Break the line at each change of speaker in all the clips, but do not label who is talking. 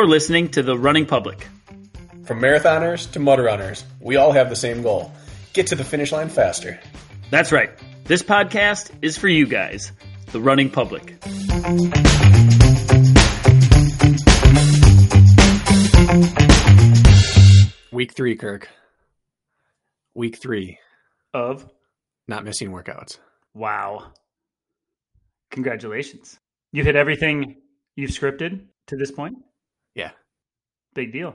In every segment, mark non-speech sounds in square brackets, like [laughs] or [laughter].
You're listening to The Running Public.
From marathoners to mud runners, we all have the same goal get to the finish line faster.
That's right. This podcast is for you guys, the running public.
Week three, Kirk. Week three.
Of?
Not missing workouts.
Wow. Congratulations. You hit everything you've scripted to this point?
Yeah.
Big deal.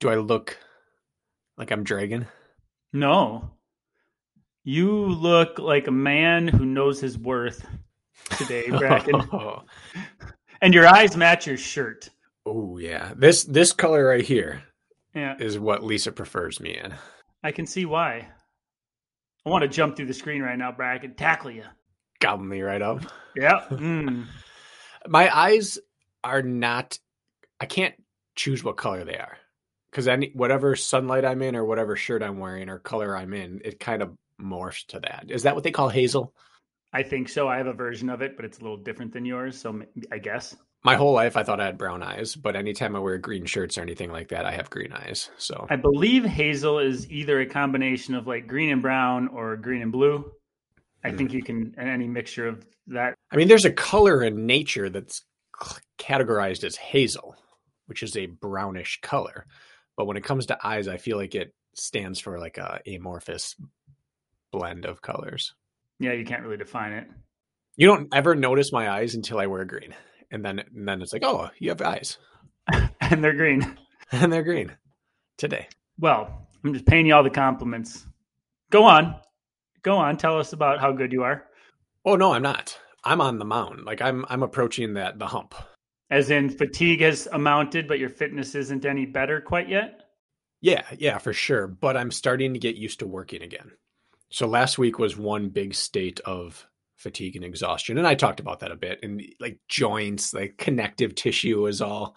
Do I look like I'm dragging?
No. You look like a man who knows his worth today, [laughs] Bracken.
oh. [laughs]
and your eyes match your shirt.
Oh yeah. This this color right here
Yeah.
is what Lisa prefers me in.
I can see why. I want to jump through the screen right now, Bracken. Tackle you.
Gobble me right up.
Yeah. Mm. [laughs]
My eyes are not I can't choose what color they are. Because any whatever sunlight I'm in or whatever shirt I'm wearing or color I'm in, it kind of morphs to that. Is that what they call hazel?
I think so. I have a version of it, but it's a little different than yours. So I guess.
My whole life I thought I had brown eyes, but anytime I wear green shirts or anything like that, I have green eyes. So
I believe hazel is either a combination of like green and brown or green and blue. I
Hmm.
think you can any mixture of that.
I mean, there's a color in nature that's categorized as hazel, which is a brownish color. But when it comes to eyes, I feel like it stands for like a amorphous blend of colors.
Yeah, you can't really define it.
You don't ever notice my eyes until I wear green, and then and then it's like, oh, you have eyes, [laughs]
and they're green. [laughs]
and they're green today.
Well, I'm just paying you all the compliments. Go on. Go on. Tell us about how good you are.
Oh no, I'm not. I'm on the mound. Like I'm I'm approaching that the hump.
As in fatigue has amounted, but your fitness isn't any better quite yet?
Yeah, yeah, for sure. But I'm starting to get used to working again. So last week was one big state of fatigue and exhaustion. And I talked about that a bit. And like joints, like connective tissue is all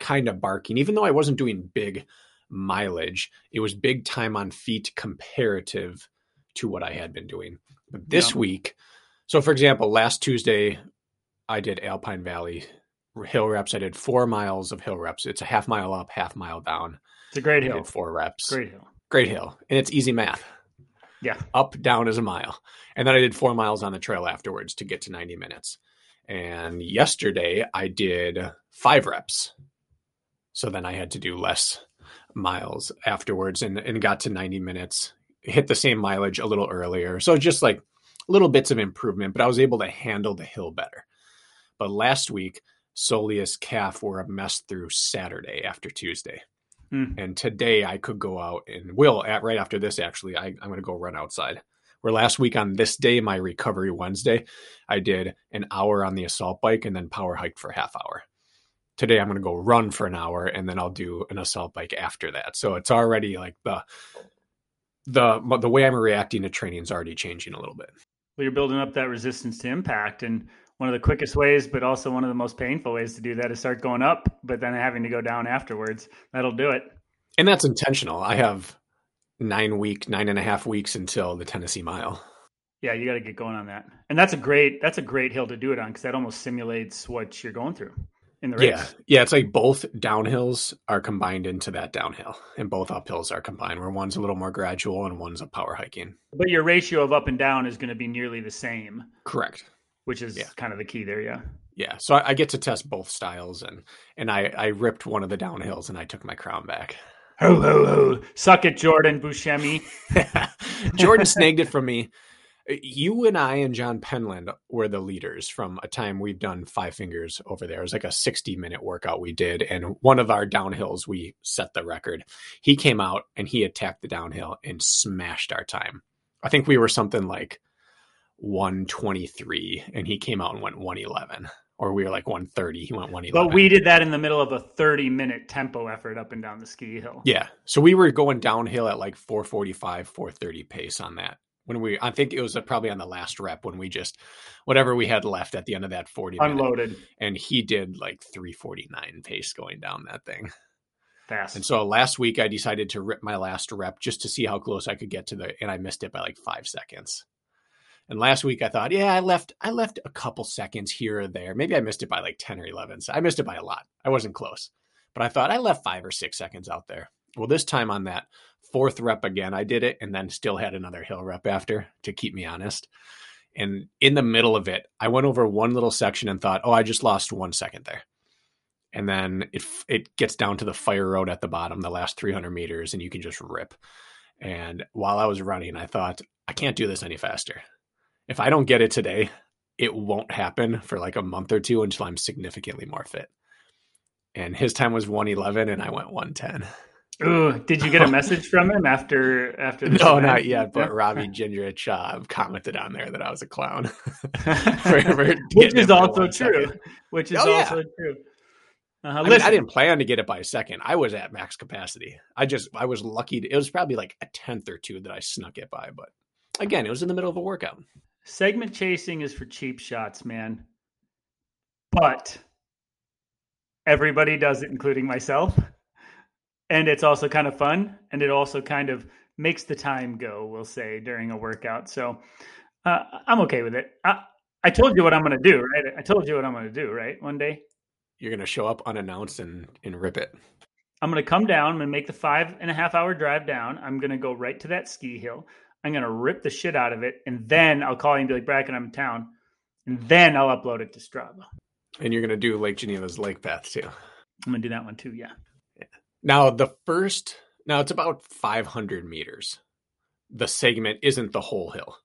kind of barking. Even though I wasn't doing big mileage, it was big time on feet comparative to what I had been doing. But this
Yeah.
week, so for example, last Tuesday, I did Alpine Valley hill reps. I did four miles of hill reps. It's a half mile up, half mile down.
It's a great
I
hill.
did four reps.
Great hill.
Great hill. And it's easy math.
Yeah.
Up, down is a mile. And then I did four miles on the trail afterwards to get to 90 minutes. And yesterday I did five reps. So then I had to do less miles afterwards and, and got to 90 minutes, hit the same mileage a little earlier. So just like little bits of improvement, but I was able to handle the hill better. But last week, soleus calf were a mess through Saturday after Tuesday.
Hmm.
And today I could go out and will at right after this actually I, I'm going to go run outside. Where last week on this day, my recovery Wednesday, I did an hour on the assault bike and then power hiked for a half hour. Today I'm going to go run for an hour and then I'll do an assault bike after that. So it's already like the the the way I'm reacting to training is already changing a little bit.
Well, you're building up that resistance to impact. And one of the quickest ways, but also one of the most painful ways to do that is start going up, but then having to go down afterwards. That'll do it.
And that's intentional. I have nine week, nine and a half weeks until the Tennessee Mile.
Yeah, you got to get going on that. And that's a great that's a great hill to do it on because that almost simulates what you're going through in the race.
Yeah, yeah. It's like both downhills are combined into that downhill, and both uphills are combined. Where one's a little more gradual and one's a power hiking.
But your ratio of up and down is going to be nearly the same,
Correct.
Which is
Yeah.
kind of the key there. Yeah.
Yeah. So I, I get to test both styles, and and I I ripped one of the downhills, and I took my crown back.
Ho ho ho! Suck it, Jordan Buscemi. [laughs]
Jordan snagged it from me. You and I and John Penland were the leaders from a time we've done five fingers over there. It was like a 60 minute workout we did. And one of our downhills, we set the record. He came out and he attacked the downhill and smashed our time. I think we were something like 123 and he came out and went 111 or we were like 130 he went 111
But we did that in the middle of a 30 minute tempo effort up and down the ski hill.
yeah. So we were going downhill at like 445 430 pace on that. When we i think it was probably on the last rep when we just whatever we had left at the end of that 40 minute,
Unloaded.
And he did like 349 pace going down that thing.
Fast.
and so last week i decided to rip my last rep just to see how close i could get to the and i missed it by like five seconds and last week I thought, yeah, I left I left a couple seconds here or there. Maybe I missed it by like 10 or 11. So I missed it by a lot. I wasn't close. But I thought I left five or six seconds out there. Well, this time on that fourth rep again, I did it and then still had another hill rep after to keep me honest. And in the middle of it, I went over one little section and thought, oh, I just lost one second there. And then it it gets down to the fire road at the bottom, the last 300 meters, and you can just rip. And while I was running, I thought, I can't do this any faster. If I don't get it today, it won't happen for like a month or two until I'm significantly more fit. And his time was 111 and I went 110.
Ooh, did you get a [laughs] message from him after after
this No, event? not yet, but Robbie Gingerich uh, commented on there that I was a clown. [laughs] [laughs] for,
for Which is also true. Second. Which is oh, also yeah. true.
Uh, I, mean, I, didn't plan to get it by a second. I was at max capacity. I just I was lucky. To, it was probably like a tenth or two that I snuck it by, but again, it was in the middle of a workout.
Segment chasing is for cheap shots, man. But everybody does it, including myself. And it's also kind of fun. And it also kind of makes the time go, we'll say, during a workout. So uh, I'm okay with it. I, I told you what I'm going to do, right? I told you what I'm going to do, right? One day.
You're going to show up unannounced and, and rip it.
I'm going to come down and make the five and a half hour drive down. I'm going to go right to that ski hill. I'm gonna rip the shit out of it, and then I'll call you and be like, Bracken, I'm in town, and then I'll upload it to Strava.
And you're gonna do Lake Geneva's lake path too.
I'm gonna do that one too. Yeah.
yeah. Now the first, now it's about 500 meters. The segment isn't the whole hill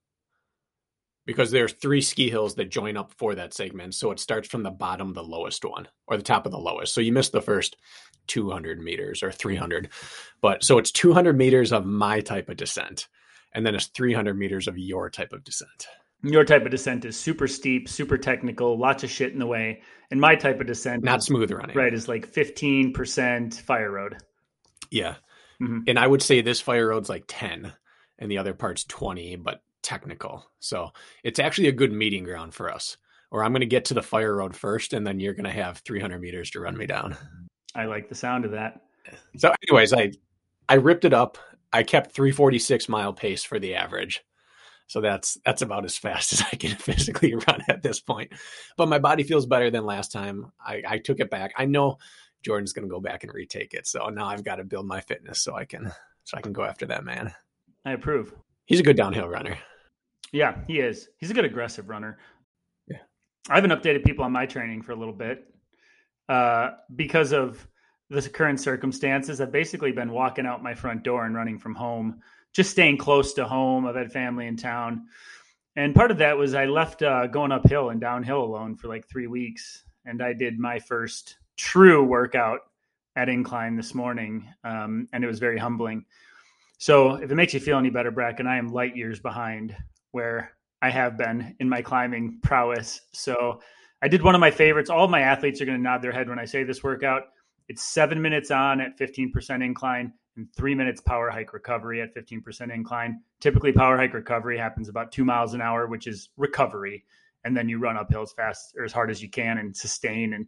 because there's three ski hills that join up for that segment. So it starts from the bottom, the lowest one, or the top of the lowest. So you miss the first 200 meters or 300, but so it's 200 meters of my type of descent and then it's 300 meters of your type of descent.
Your type of descent is super steep, super technical, lots of shit in the way. And my type of descent,
not smooth running,
right, is like 15% fire road.
Yeah. Mm-hmm. And I would say this fire road's like 10 and the other part's 20, but technical. So it's actually a good meeting ground for us. Or I'm going to get to the fire road first, and then you're going to have 300 meters to run me down.
I like the sound of that.
So, anyways, I I ripped it up I kept 346 mile pace for the average. So that's that's about as fast [laughs] as I can physically run at this point. But my body feels better than last time. I, I took it back. I know Jordan's going to go back and retake it. So now I've got to build my fitness so I can so I can go after that man.
I approve.
He's a good downhill runner.
Yeah, he is. He's a good aggressive runner.
Yeah.
I haven't updated people on my training for a little bit uh, because of the current circumstances, I've basically been walking out my front door and running from home, just staying close to home. I've had family in town. And part of that was I left uh, going uphill and downhill alone for like three weeks. And I did my first true workout at Incline this morning. Um, and it was very humbling. So if it makes you feel any better, Bracken, I am light years behind where I have been in my climbing prowess. So I did one of my favorites. All of my athletes are going to nod their head when I say this workout. It's seven minutes on at 15% incline and three minutes power hike recovery at 15% incline. Typically, power hike recovery happens about two miles an hour, which is recovery. And then you run uphill as fast or as hard as you can and sustain. And,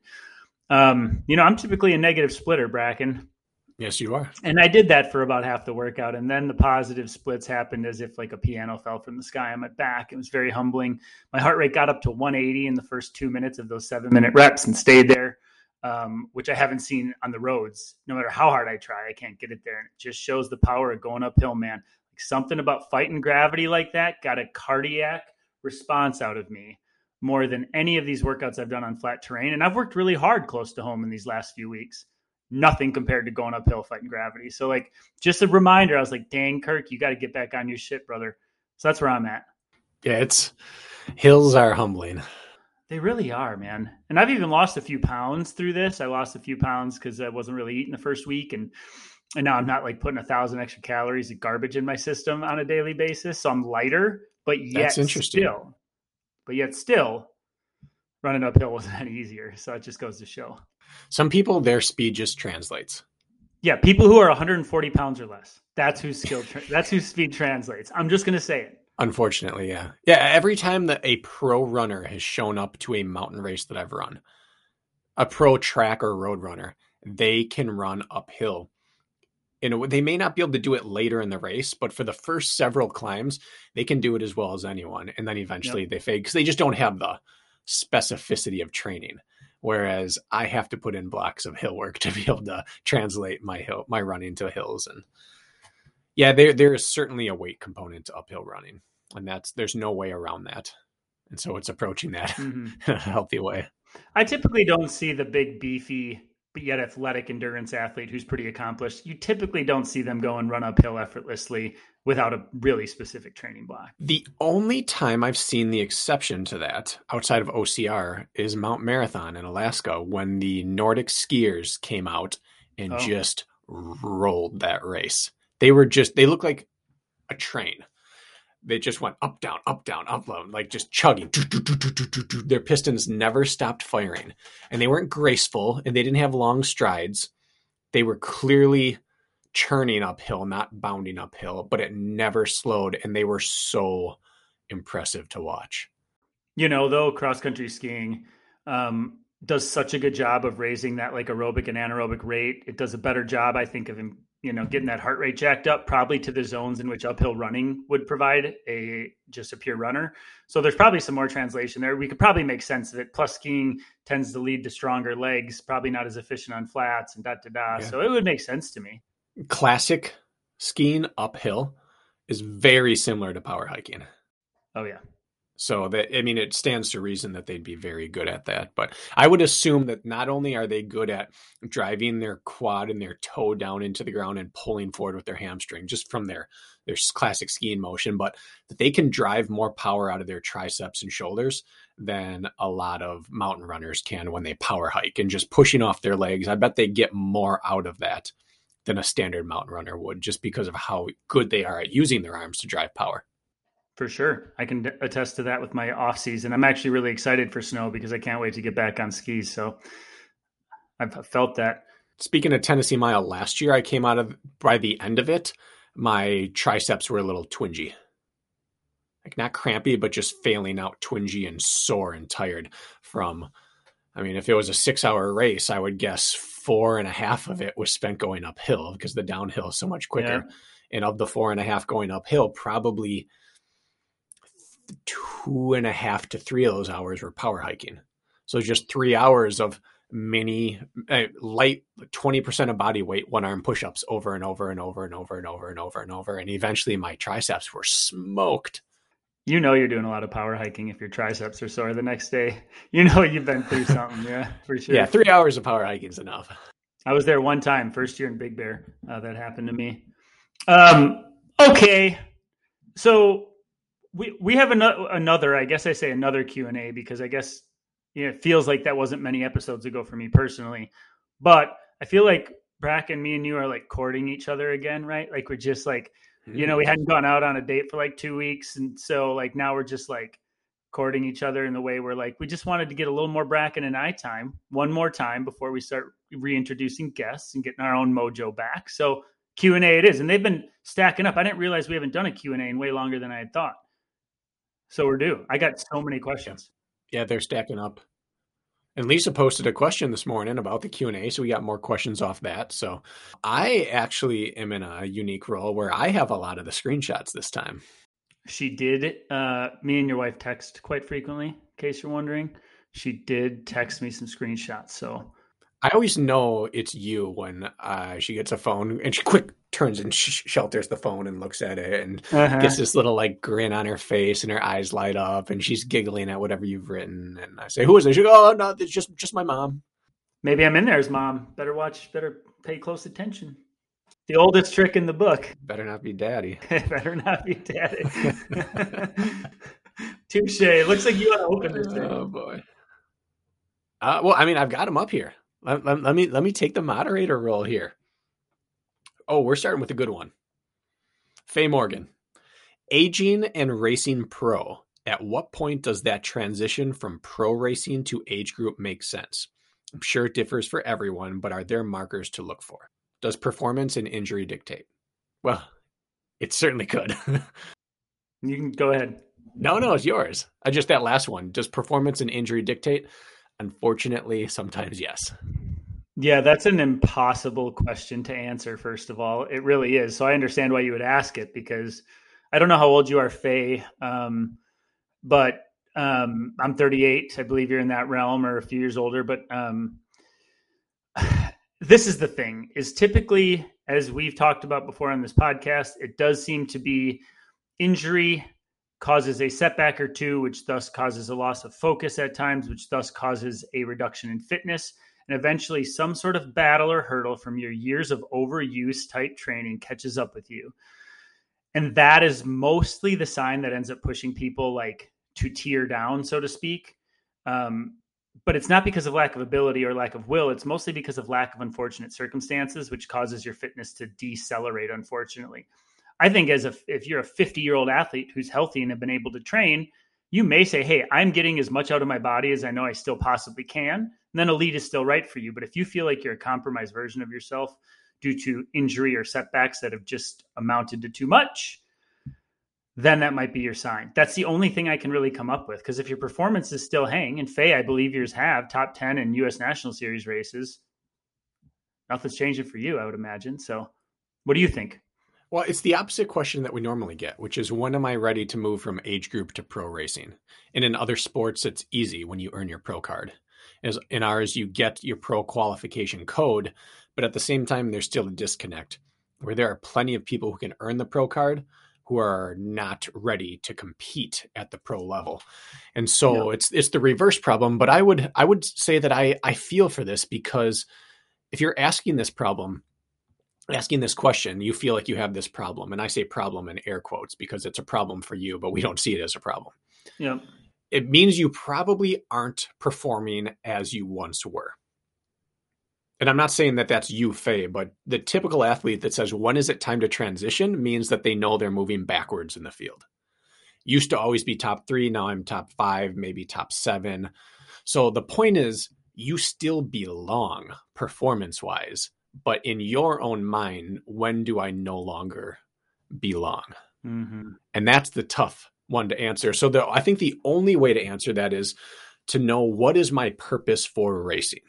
um, you know, I'm typically a negative splitter, Bracken.
Yes, you are.
And I did that for about half the workout. And then the positive splits happened as if like a piano fell from the sky on my back. It was very humbling. My heart rate got up to 180 in the first two minutes of those seven minute reps and stayed there um, which I haven't seen on the roads. No matter how hard I try, I can't get it there. And it just shows the power of going uphill, man. Like something about fighting gravity like that got a cardiac response out of me more than any of these workouts I've done on flat terrain. And I've worked really hard close to home in these last few weeks. Nothing compared to going uphill fighting gravity. So, like, just a reminder, I was like, dang, Kirk, you got to get back on your shit, brother. So that's where I'm at.
Yeah, it's hills are humbling.
They really are, man. And I've even lost a few pounds through this. I lost a few pounds because I wasn't really eating the first week, and and now I'm not like putting a thousand extra calories of garbage in my system on a daily basis. So I'm lighter, but yet still, but yet still, running uphill [laughs] wasn't any easier. So it just goes to show.
Some people, their speed just translates.
Yeah, people who are 140 pounds or less. That's whose skill. Tra- that's whose speed translates. I'm just gonna say it.
Unfortunately, yeah. Yeah, every time that a pro runner has shown up to a mountain race that I've run, a pro track or road runner, they can run uphill. And they may not be able to do it later in the race, but for the first several climbs, they can do it as well as anyone. And then eventually yep. they fade because they just don't have the specificity of training. whereas I have to put in blocks of hill work [laughs] to be able to translate my hill my running to hills and yeah, there there is certainly a weight component to uphill running, and that's there's no way around that, and so it's approaching that mm-hmm. [laughs] in a healthy way.
I typically don't see the big beefy but yet athletic endurance athlete who's pretty accomplished. You typically don't see them go and run uphill effortlessly without a really specific training block.
The only time I've seen the exception to that outside of OCR is Mount Marathon in Alaska when the Nordic skiers came out and oh. just rolled that race. They were just they look like a train. They just went up, down, up, down, up, down, like just chugging. Their pistons never stopped firing. And they weren't graceful and they didn't have long strides. They were clearly churning uphill, not bounding uphill, but it never slowed. And they were so impressive to watch.
You know, though, cross country skiing um, does such a good job of raising that like aerobic and anaerobic rate. It does a better job, I think, of you know getting that heart rate jacked up probably to the zones in which uphill running would provide a just a pure runner. So there's probably some more translation there. We could probably make sense of it. Plus skiing tends to lead to stronger legs probably not as efficient on flats and da da da yeah. so it would make sense to me.
Classic skiing uphill is very similar to power hiking.
Oh yeah
so that I mean, it stands to reason that they'd be very good at that. But I would assume that not only are they good at driving their quad and their toe down into the ground and pulling forward with their hamstring, just from their their classic skiing motion, but that they can drive more power out of their triceps and shoulders than a lot of mountain runners can when they power hike and just pushing off their legs. I bet they get more out of that than a standard mountain runner would, just because of how good they are at using their arms to drive power.
For sure. I can attest to that with my off season. I'm actually really excited for snow because I can't wait to get back on skis. So I've felt that.
Speaking of Tennessee Mile last year, I came out of by the end of it, my triceps were a little twingy. Like not crampy, but just failing out twingy and sore and tired from I mean, if it was a six hour race, I would guess four and a half of it was spent going uphill because the downhill is so much quicker. Yeah. And of the four and a half going uphill, probably two and a half to three of those hours were power hiking. So just three hours of mini uh, light 20% of body weight one arm push-ups over and over and over and over and over and over and over and eventually my triceps were smoked.
You know you're doing a lot of power hiking if your triceps are sore the next day. [laughs] You know you've been through something yeah for sure.
Yeah three hours of power hiking is enough.
I was there one time first year in big bear uh, that happened to me. Um okay so we we have another another I guess I say another Q and A because I guess you know, it feels like that wasn't many episodes ago for me personally, but I feel like Brack and me and you are like courting each other again, right? Like we're just like, you know, we hmm. hadn't gone out on a date for like two weeks, and so like now we're just like courting each other in the way we're like we just wanted to get a little more Bracken and I time one more time before we start reintroducing guests and getting our own mojo back. So Q and A it is, and they've been stacking up. I didn't realize we haven't done a Q and A in way longer than I had thought. So we're due. I got so many questions.
Yeah, they're stacking up. And Lisa posted a question this morning about the Q&A, so we got more questions off that. So I actually am in a unique role where I have a lot of the screenshots this time.
She did uh, me and your wife text quite frequently, in case you're wondering. She did text me some screenshots, so
I always know it's you when uh, she gets a phone and she quick turns and sh- shelters the phone and looks at it and uh-huh. gets this little like grin on her face and her eyes light up and she's giggling at whatever you've written. And I say, "Who is it?" She goes, "Oh no, it's just just my mom."
Maybe I'm in there as mom. Better watch. Better pay close attention. The oldest trick in the book.
Better not be daddy. [laughs]
Better not be daddy. [laughs] Touche. Looks like you want to open this. Thing.
Oh boy. Uh, well, I mean, I've got him up here. Let, let, let, me let me take the moderator role here. Oh, we're starting with a good one. Faye Morgan, aging and racing pro. At what point does that transition from pro racing to age group make sense? I'm sure it differs for everyone, but are there markers to look for? Does performance and injury dictate? Well, it certainly could. [laughs]
you can go ahead.
No, no, it's yours. I just that last one. Does performance and injury dictate? Unfortunately, sometimes yes.
Yeah, that's an impossible question to answer, first of all. It really is. So I understand why you would ask it because I don't know how old you are, Faye, um, but Um, I'm 38. I believe you're in that realm or a few years older, but um, [sighs] this is the thing is typically as we've talked about before on this podcast, it does seem to be injury causes a setback or two, which thus causes a loss of focus at times, which thus causes a reduction in fitness. And eventually, some sort of battle or hurdle from your years of overuse type training catches up with you. And that is mostly the sign that ends up pushing people like to tear down, so to speak. Um, but it's not because of lack of ability or lack of will. It's mostly because of lack of unfortunate circumstances, which causes your fitness to decelerate, unfortunately. I think as a, if you're a 50 year old athlete who's healthy and have been able to train, you may say, Hey, I'm getting as much out of my body as I know I still possibly can. And then elite is still right for you. But if you feel like you're a compromised version of yourself due to injury or setbacks that have just amounted to too much, then that might be your sign. That's the only thing I can really come up with. Because if your performance is still hanging, and Faye, I believe yours have top 10 in US National Series races, nothing's changing for you, I would imagine. So, what do you think?
Well, it's the opposite question that we normally get, which is when am I ready to move from age group to pro racing? And in other sports, it's easy when you earn your pro card. As in ours, you get your pro qualification code, but at the same time, there's still a disconnect where there are plenty of people who can earn the pro card, who are not ready to compete at the pro level. And so it's it's the reverse problem, but I would I would say that I I feel for this because if you're asking this problem, asking this question, you feel like you have this problem. And I say problem in air quotes because it's a problem for you, but we don't see it as a problem.
Yeah.
It means you probably aren't performing as you once were and I'm not saying that that's you, Faye, but the typical athlete that says, when is it time to transition means that they know they're moving backwards in the field. Used to always be top three. Now I'm top five, maybe top seven. So the point is, you still belong performance wise, but in your own mind, when do I no longer belong? Mm-hmm. And that's the tough one to answer. So the, I think the only way to answer that is to know what is my purpose for racing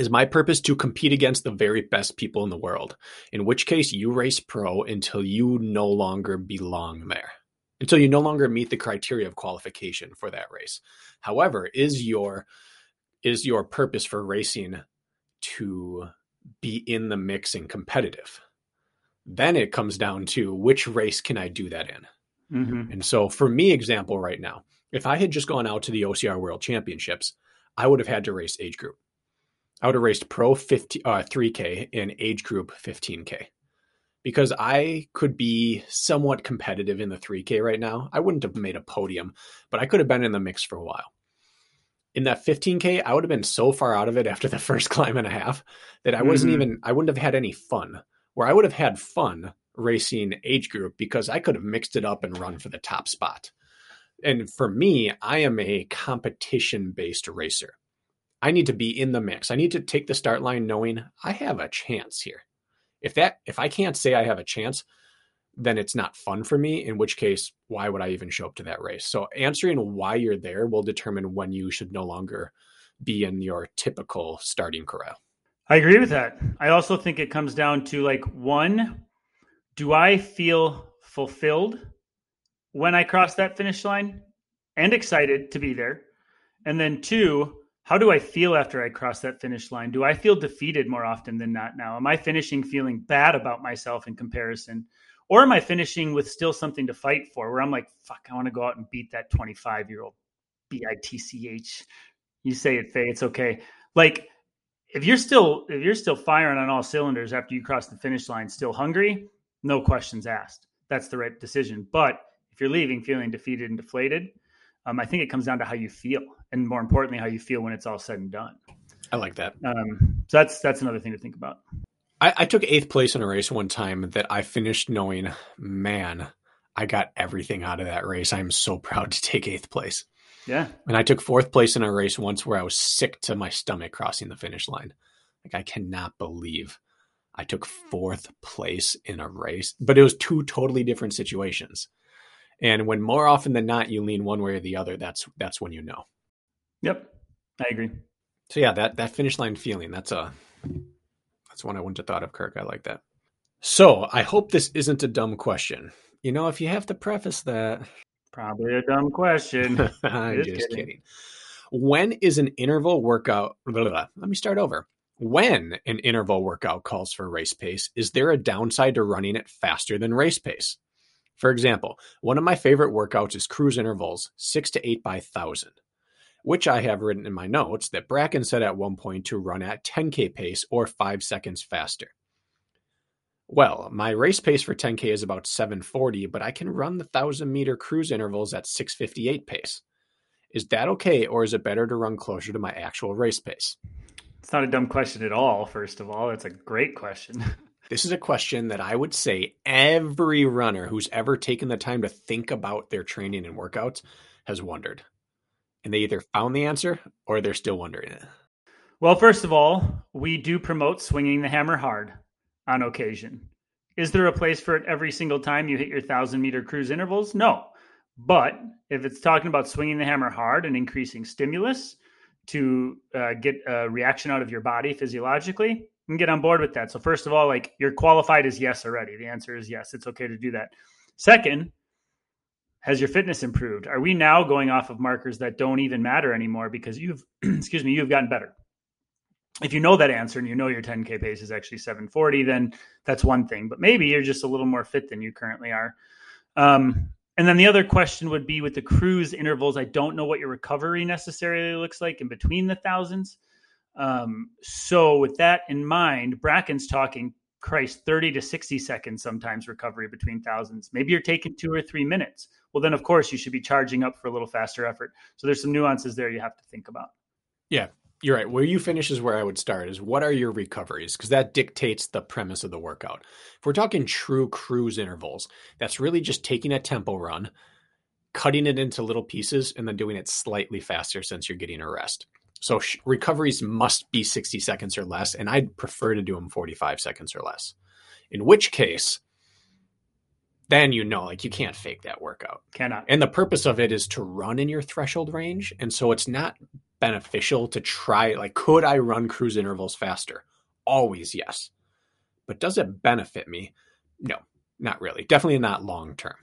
is my purpose to compete against the very best people in the world. In which case, you race pro until you no longer belong there, until you no longer meet the criteria of qualification for that race. However, is your is your purpose for racing to be in the mix and competitive? Then it comes down to which race can I do that in? Mm-hmm. And so, for me, example right now, if I had just gone out to the OCR World Championships, I would have had to race age group. I would have raced pro 50, uh, 3K in age group 15K because I could be somewhat competitive in the 3K right now. I wouldn't have made a podium, but I could have been in the mix for a while. In that 15K, I would have been so far out of it [laughs] after the first [laughs] climb and a half that I wasn't mm-hmm. even, I wouldn't have had any fun. Where I would have had fun racing age group because I could have mixed it up and run for the top spot. And for me, I am a competition based racer. I need to be in the mix. I need to take the start line knowing I have a chance here. If that if I can't say I have a chance, then it's not fun for me, in which case why would I even show up to that race? So answering why you're there will determine when you should no longer be in your typical starting corral.
I agree with that. I also think it comes down to like one, do I feel fulfilled when I cross that finish line and excited to be there? And then two, how do I feel after I cross that finish line? Do I feel defeated more often than not now? Am I finishing feeling bad about myself in comparison? Or am I finishing with still something to fight for where I'm like, fuck, I want to go out and beat that 25 year old B I T C H. You say it, Faye, it's okay. Like, if you're still if you're still firing on all cylinders after you cross the finish line, still hungry, no questions asked. That's the right decision. But if you're leaving feeling defeated and deflated, um, I think it comes down to how you feel, and more importantly, how you feel when it's all said and done.
I like that.
Um, so that's that's another thing to think about.
I, I took eighth place in a race one time that I finished knowing, man, I got everything out of that race. I'm so proud to take eighth place.
Yeah.
And I took fourth place in a race once where I was sick to my stomach crossing the finish line. Like I cannot believe I took fourth place in a race, but it was two totally different situations. And when more often than not you lean one way or the other, that's that's when you know.
Yep, I agree.
So yeah, that that finish line feeling that's a that's one I wouldn't have thought of, Kirk. I like that. So I hope this isn't a dumb question. You know, if you have to preface that,
Probably a dumb question. [laughs]
I'm just, just kidding. kidding. When is an interval workout? Blah, blah, blah. Let me start over. When an interval workout calls for race pace, is there a downside to running it faster than race pace? For example, one of my favorite workouts is cruise intervals, six to eight by thousand, which I have written in my notes that Bracken said at one point to run at 10K pace or five seconds faster. Well, my race pace for 10K is about 740, but I can run the 1000 meter cruise intervals at 658 pace. Is that okay, or is it better to run closer to my actual race pace?
It's not a dumb question at all, first of all. It's a great question. [laughs]
This is a question that I would say every runner who's ever taken the time to think about their training and workouts has wondered. And they either found the answer or they're still wondering it.
Well, first of all, we do promote swinging the hammer hard on occasion. Is there a place for it every single time you hit your 1,000 meter cruise intervals? No. But if it's talking about swinging the hammer hard and increasing stimulus to uh, get a reaction out of your body physiologically, can get on board with that. So first of all, like you're qualified as yes already. The answer is yes. It's okay to do that. Second, has your fitness improved? Are we now going off of markers that don't even matter anymore because you've [clears throat] excuse me, you've gotten better? If you know that answer and you know your 10k pace is actually 740, then that's one thing. But maybe you're just a little more fit than you currently are. Um, and then the other question would be with the cruise intervals. I don't know what your recovery necessarily looks like in between the thousands. Um, so with that in mind, Bracken's talking Christ 30 to 60 seconds sometimes recovery between thousands. Maybe you're taking two or three minutes. Well, then of course you should be charging up for a little faster effort. So there's some nuances there you have to think about.
Yeah, you're right. Where you finish is where I would start is what are your recoveries? Because that dictates the premise of the workout. If we're talking true cruise intervals, that's really just taking a tempo run, cutting it into little pieces, and then doing it slightly faster since you're getting a rest. So sh- recoveries must be 60 seconds or less, and I'd prefer to do them 45 seconds or less. In which case, then you know, like you can't fake that workout.
Cannot.
And the purpose of it is to run in your threshold range. And so it's not beneficial to try, like, could I run cruise intervals faster? Always yes. But does it benefit me? No, not really. Definitely not long term.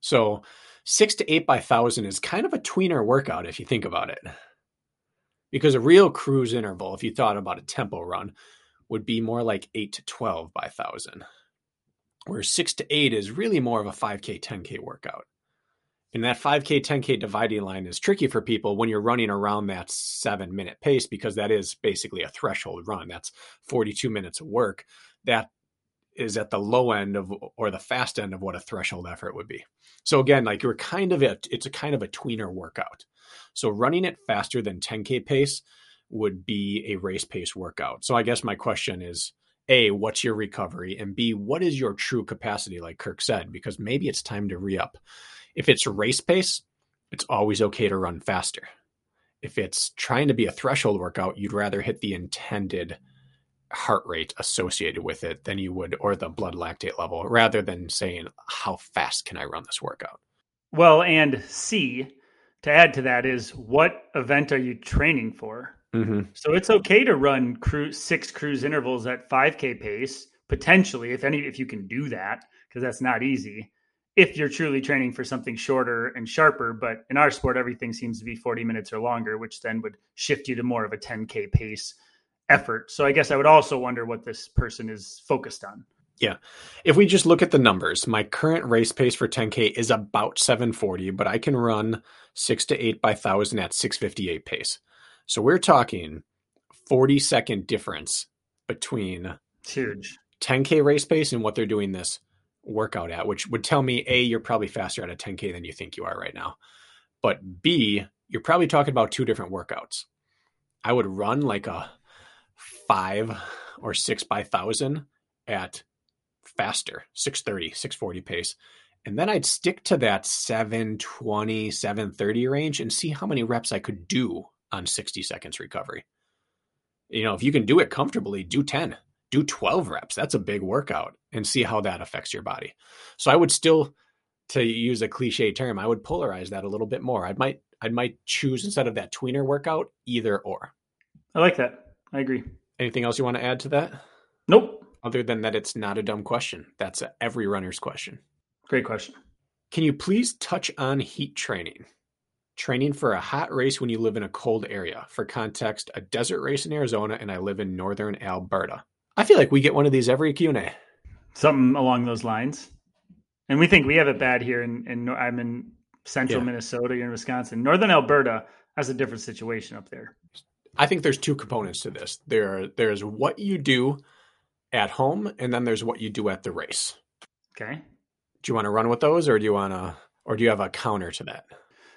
So six to eight by thousand is kind of a tweener workout if you think about it because a real cruise interval, if you thought about a tempo run, would be more like 8 to 12 by 1,000, where 6 to 8 is really more of a 5K, 10K workout. And that 5K, 10K dividing line is tricky for people when you're running around that seven minute pace because that is basically a threshold run. That's 42 minutes of work. That is at the low end of or the fast end of what a threshold effort would be. So again, like you're kind of it, it's a kind of a tweener workout. So running it faster than 10K pace would be a race pace workout. So I guess my question is A, what's your recovery? And B, what is your true capacity, like Kirk said? Because maybe it's time to re up. If it's race pace, it's always okay to run faster. If it's trying to be a threshold workout, you'd rather hit the intended heart rate associated with it than you would, or the blood lactate level, rather than saying, how fast can I run this workout?
Well, and C, to add to that is what event are you training for? Mm-hmm. So it's okay to run cruise, six cruise intervals at 5K pace, potentially, if any, if you can do that, because that's not easy. If you're truly training for something shorter and sharper, but in our sport, everything seems to be 40 minutes or longer, which then would shift you to more of a 10K pace effort. So I guess I would also wonder what this person is focused on.
Yeah. If we just look at the numbers, my current race pace for 10K is about 740, but I can run six to eight by thousand at 658 pace. So we're talking 40 second difference between
it's huge
10K race pace and what they're doing this workout at, which would tell me A, you're probably faster at a 10K than you think you are right now. But B, you're probably talking about two different workouts. I would run like a five or six by thousand at faster, 630, 640 pace. And then I'd stick to that 720, 730 range and see how many reps I could do on 60 seconds recovery. You know, if you can do it comfortably, do 10, do 12 reps. That's a big workout and see how that affects your body. So I would still, to use a cliche term, I would polarize that a little bit more. I might, I might choose instead of that tweener workout, either or.
I like that. I agree.
Anything else you want to add to that?
Nope.
Other than that, it's not a dumb question. That's every runner's question.
Great question.
Can you please touch on heat training? Training for a hot race when you live in a cold area. For context, a desert race in Arizona, and I live in northern Alberta. I feel like we get one of these every Q and A.
Something along those lines. And we think we have it bad here. In, in I'm in central yeah. Minnesota, you're in Wisconsin. Northern Alberta has a different situation up there.
I think there's two components to this. There, there's what you do at home, and then there's what you do at the race.
Okay.
Do you want to run with those, or do you want to, or do you have a counter to that?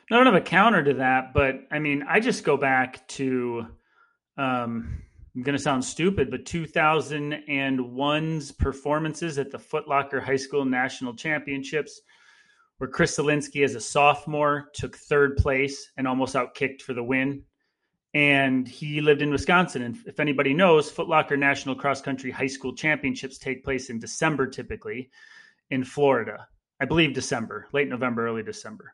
No, I don't have a counter to that, but I mean, I just go back to, um, I'm going to sound stupid, but 2001's performances at the Footlocker High School National Championships, where Chris Solinsky, as a sophomore, took third place and almost outkicked for the win and he lived in Wisconsin. And if anybody knows, Footlocker National Cross Country High School Championships take place in December typically in Florida. I believe December, late November, early December.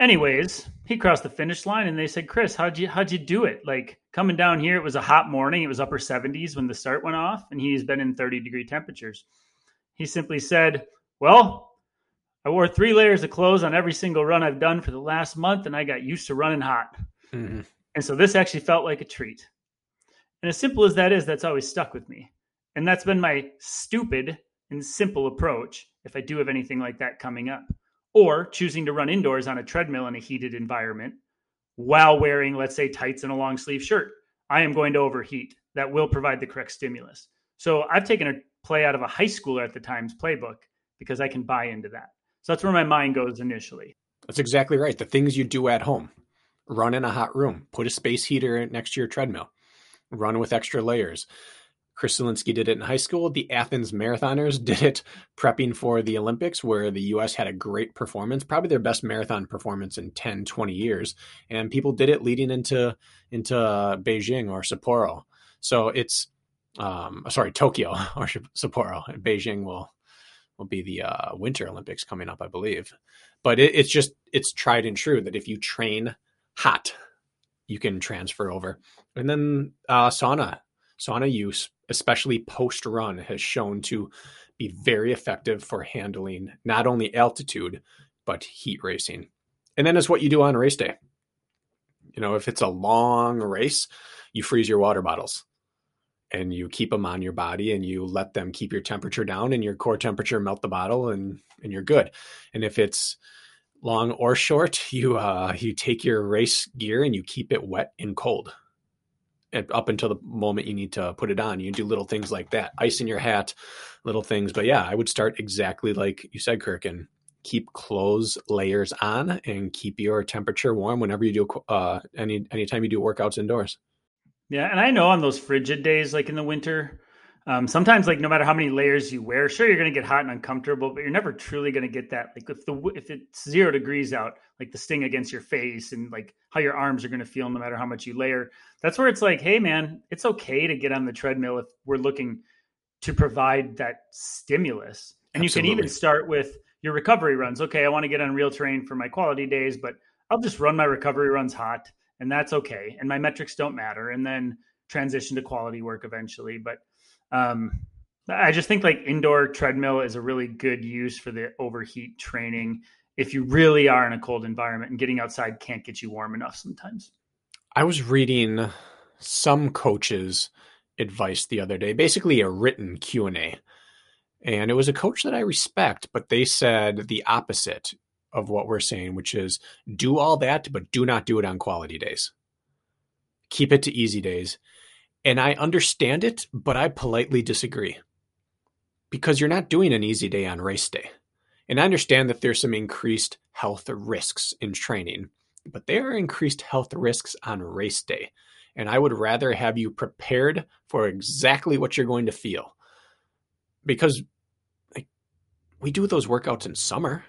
Anyways, he crossed the finish line and they said, Chris, how'd you how'd you do it? Like coming down here, it was a hot morning, it was upper 70s when the start went off, and he's been in 30 degree temperatures. He simply said, Well, I wore three layers of clothes on every single run I've done for the last month, and I got used to running hot. Mm-hmm. And so this actually felt like a treat. And as simple as that is, that's always stuck with me. And that's been my stupid and simple approach if I do have anything like that coming up. Or choosing to run indoors on a treadmill in a heated environment while wearing, let's say, tights and a long sleeve shirt. I am going to overheat. That will provide the correct stimulus. So I've taken a play out of a high schooler at the Times playbook because I can buy into that. So that's where my mind goes initially.
That's exactly right. The things you do at home run in a hot room, put a space heater next to your treadmill, run with extra layers. Chris Solinsky did it in high school. The Athens Marathoners [laughs] did it prepping for the Olympics, where the U.S. had a great performance, probably their best marathon performance in 10, 20 years. And people did it leading into, into Beijing or Sapporo. So it's, um, sorry, Tokyo [laughs] or Sapporo. Beijing will, will be the uh, Winter Olympics coming up, I believe. But it, it's just, it's tried and true that if you train – hot, you can transfer over. And then uh, sauna, sauna use, especially post run, has shown to be very effective for handling not only altitude but heat racing. And then it's what you do on race day. You know, if it's a long race, you freeze your water bottles and you keep them on your body and you let them keep your temperature down and your core temperature melt the bottle and and you're good. And if it's long or short, [laughs] you uh, you take your race gear and you keep it wet and cold up until the moment you need to put it on. You do little things like that, ice in your hat, little things. But yeah, I would start exactly like you said, Kirk, and keep clothes layers on and keep your temperature warm whenever you do uh, any anytime you do workouts indoors.
Yeah, and I know on those frigid days, like in the winter, um, sometimes, like no matter how many layers you wear, sure you're going to get hot and uncomfortable, but you're never truly going to get that. Like if the if it's zero degrees out, like the sting against your face and like how your arms are going to feel no matter how much you layer. That's where it's like, hey man, it's okay to get on the treadmill if we're looking to provide that stimulus. And Absolutely. you can even start with your recovery runs. Okay, I want to get on real terrain for my quality days, but I'll just run my recovery runs hot, and that's okay. And my metrics don't matter. And then transition to quality work eventually, but um, I just think like indoor treadmill is a really good use for the overheat training if you really are in a cold environment and getting outside can't get you warm enough sometimes.
I was reading some coaches advice the other day, basically a written Q&A. And it was a coach that I respect, but they said the opposite of what we're saying, which is do all that, but do not do it on quality days. Keep it to easy days. And I understand it, but I politely disagree. Because you're not doing an easy day on race day. And I understand that there's some increased health risks in training, but there are increased health risks on race day. And I would rather have you prepared for exactly what you're going to feel. Because like, we do those workouts in summer,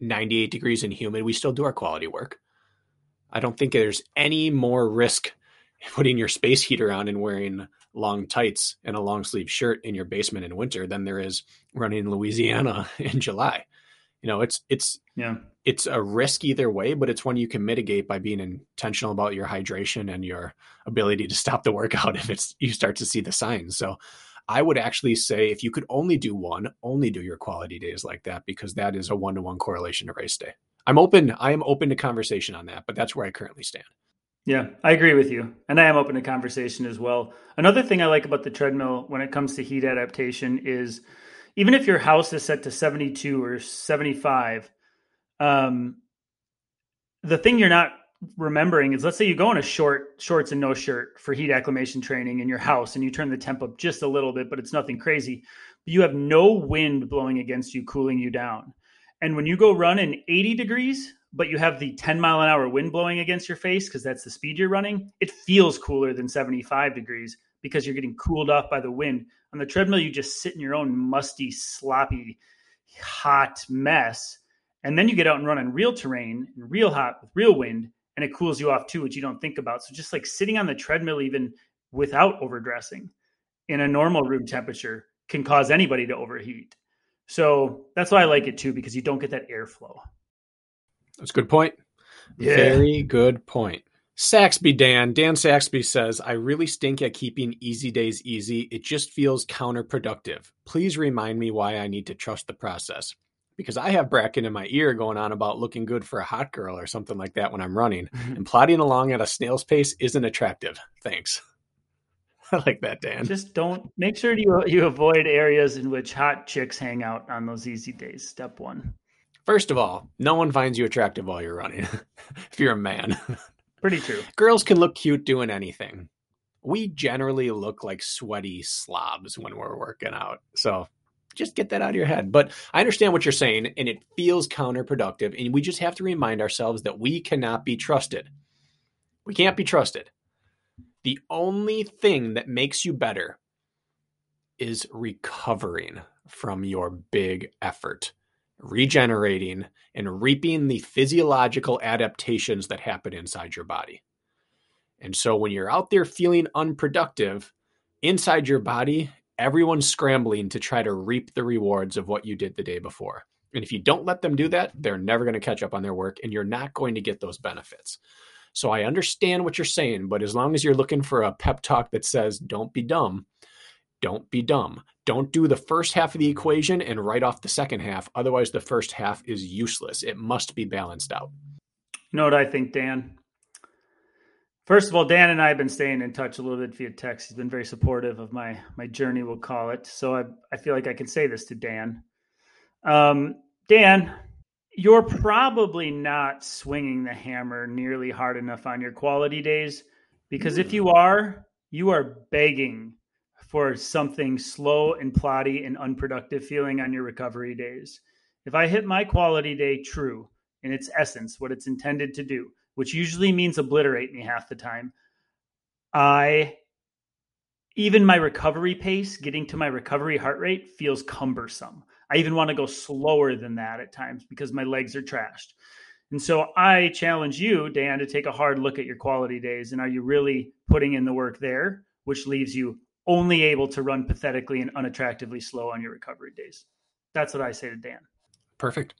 98 degrees and humid, we still do our quality work. I don't think there's any more risk [laughs] putting your space heater on and wearing long tights and a long sleeve shirt in your basement in winter than there is running in Louisiana [laughs] in July. You know, it's it's
yeah,
it's a risk either way, but it's one you can mitigate by being intentional about your hydration and your ability to stop the workout [laughs] if it's you start to see the signs. So I would actually say if you could only do one, only do your quality days like that because that is a one to one correlation to race day. I'm open. I am open to conversation on that, but that's where I currently stand.
Yeah, I agree with you. And I am open to conversation as well. Another thing I like about the treadmill when it comes to heat adaptation is even if your house is set to 72 or 75, um, the thing you're not remembering is let's say you go in a short shorts and no shirt for heat acclimation training in your house and you turn the temp up just a little bit, but it's nothing crazy. You have no wind blowing against you, cooling you down. And when you go run in 80 degrees, but you have the 10 mile an hour wind blowing against your face because that's the speed you're running, it feels cooler than 75 degrees because you're getting cooled off by the wind. On the treadmill, you just sit in your own musty, sloppy, hot mess. And then you get out and run on real terrain and real hot with real wind, and it cools you off too, which you don't think about. So just like sitting on the treadmill, even without overdressing in a normal room temperature, can cause anybody to overheat. So that's why I like it too, because you don't get that airflow.
That's a good point. Yeah. Very good point. Saxby Dan, Dan Saxby says, I really stink at keeping easy days easy. It just feels counterproductive. Please remind me why I need to trust the process. Because I have Bracken in my ear going on about looking good for a hot girl or something like that when I'm running. Mm-hmm. and plodding along at a snail's pace isn't attractive. Thanks. [laughs] I like that, Dan.
Just don't make sure you you avoid areas in which hot chicks hang out on those easy days. Step one.
First of all, no one finds you attractive while you're running. [laughs] if you're a man. [laughs]
Pretty true.
Girls can look cute doing anything. We generally look like sweaty slobs when we're working out. So just get that out of your head. But I understand what you're saying, and it feels counterproductive. And we just have to remind ourselves that we cannot be trusted. We can't be trusted. The only thing that makes you better is recovering from your big effort, regenerating, and reaping the physiological adaptations that happen inside your body. And so when you're out there feeling unproductive, inside your body, everyone's scrambling to try to reap the rewards of what you did the day before. And if you don't let them do that, they're never going to catch up on their work and you're not going to get those benefits. So I understand what you're saying, but as long as you're looking for a pep talk that says, don't be dumb, don't be dumb. Don't do the first half of the equation and write off the second half. Otherwise, the first half is useless. It must be balanced out.
You know what I think, Dan? First of all, Dan and I have been staying in touch a little bit via text. He's been very supportive of my my journey, we'll call it. So I I feel like I can say this to Dan. Um, Dan, you're probably not swinging the hammer nearly hard enough on your quality days because if you are, you are begging for something slow and plotty and unproductive feeling on your recovery days. If I hit my quality day true in its essence, what it's intended to do, which usually means obliterate me half the time, I even my recovery pace, getting to my recovery heart rate feels cumbersome. I even want to go slower than that at times because my legs are trashed. And so I challenge you, Dan, to take a hard look at your quality days. And are you really putting in the work there, which leaves you only able to run pathetically and unattractively slow on your recovery days? That's what I say to Dan.
Perfect.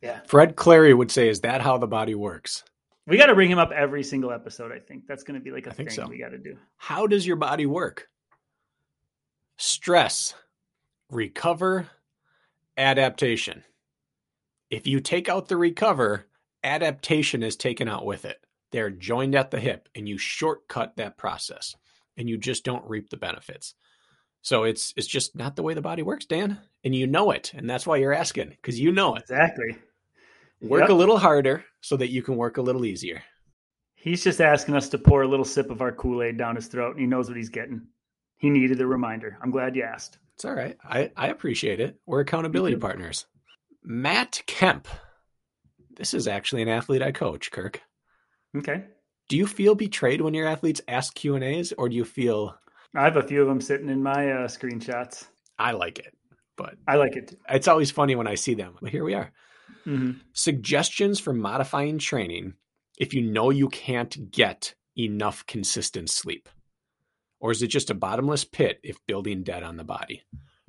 Yeah.
Fred Clary would say, Is that how the body works?
We got to bring him up every single episode, I think. That's going to be like a I thing so. we got to do.
How does your body work? Stress recover, adaptation. If you take out the recover, adaptation is taken out with it. They're joined at the hip and you shortcut that process and you just don't reap the benefits. So it's it's just not the way the body works, Dan, and you know it, and that's why you're asking because you know it.
Exactly.
Work yep. a little harder so that you can work a little easier.
He's just asking us to pour a little sip of our Kool-Aid down his throat and he knows what he's getting. He needed a reminder. I'm glad you asked.
It's all right. I, I appreciate it. We're accountability partners. Matt Kemp. This is actually an athlete I coach, Kirk.
Okay.
Do you feel betrayed when your athletes ask Q and A's, or do you feel?
I have a few of them sitting in my uh, screenshots.
I like it, but
I like it. Too.
It's always funny when I see them. But here we are. Mm-hmm. Suggestions for modifying training if you know you can't get enough consistent sleep. Or is it just a bottomless pit if building debt on the body?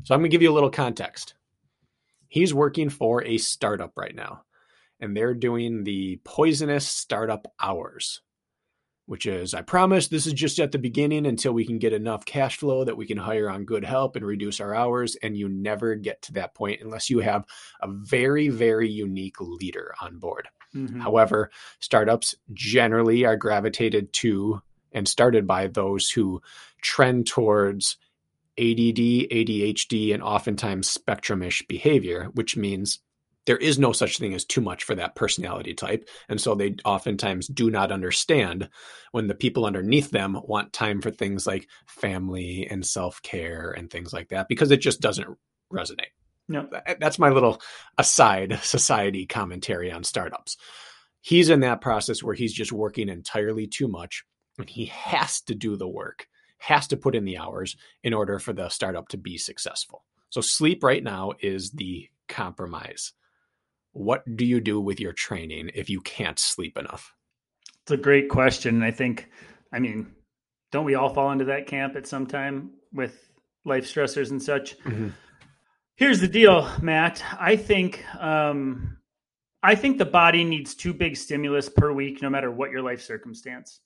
So I'm going to give you a little context. He's working for a startup right now, and they're doing the poisonous startup hours. Which is I promise this is just at the beginning until we can get enough cash flow that we can hire on good help and reduce our hours. And you never get to that point unless you have a very, very unique leader on board. Mm-hmm. However, startups generally are gravitated to and started by those who trend towards ADD, ADHD, and oftentimes spectrumish behavior, which means there is no such thing as too much for that personality type. And so they oftentimes do not understand when the people underneath them want time for things like family and self care and things like that because it just doesn't resonate. No, eh, that's my little aside [laughs] society commentary on startups. He's in that process where he's just working entirely too much and he has to do the work, has to put in the hours in order for the startup to be successful. So sleep right now is the compromise what do you do with your training if you can't sleep enough?
It's a great question. I think, I mean, don't we all fall into that camp at some time with life stressors and such? Mm-hmm. Here's the deal, Matt. I think, um, I think the body needs two big stimulus per week, no matter what your life circumstance.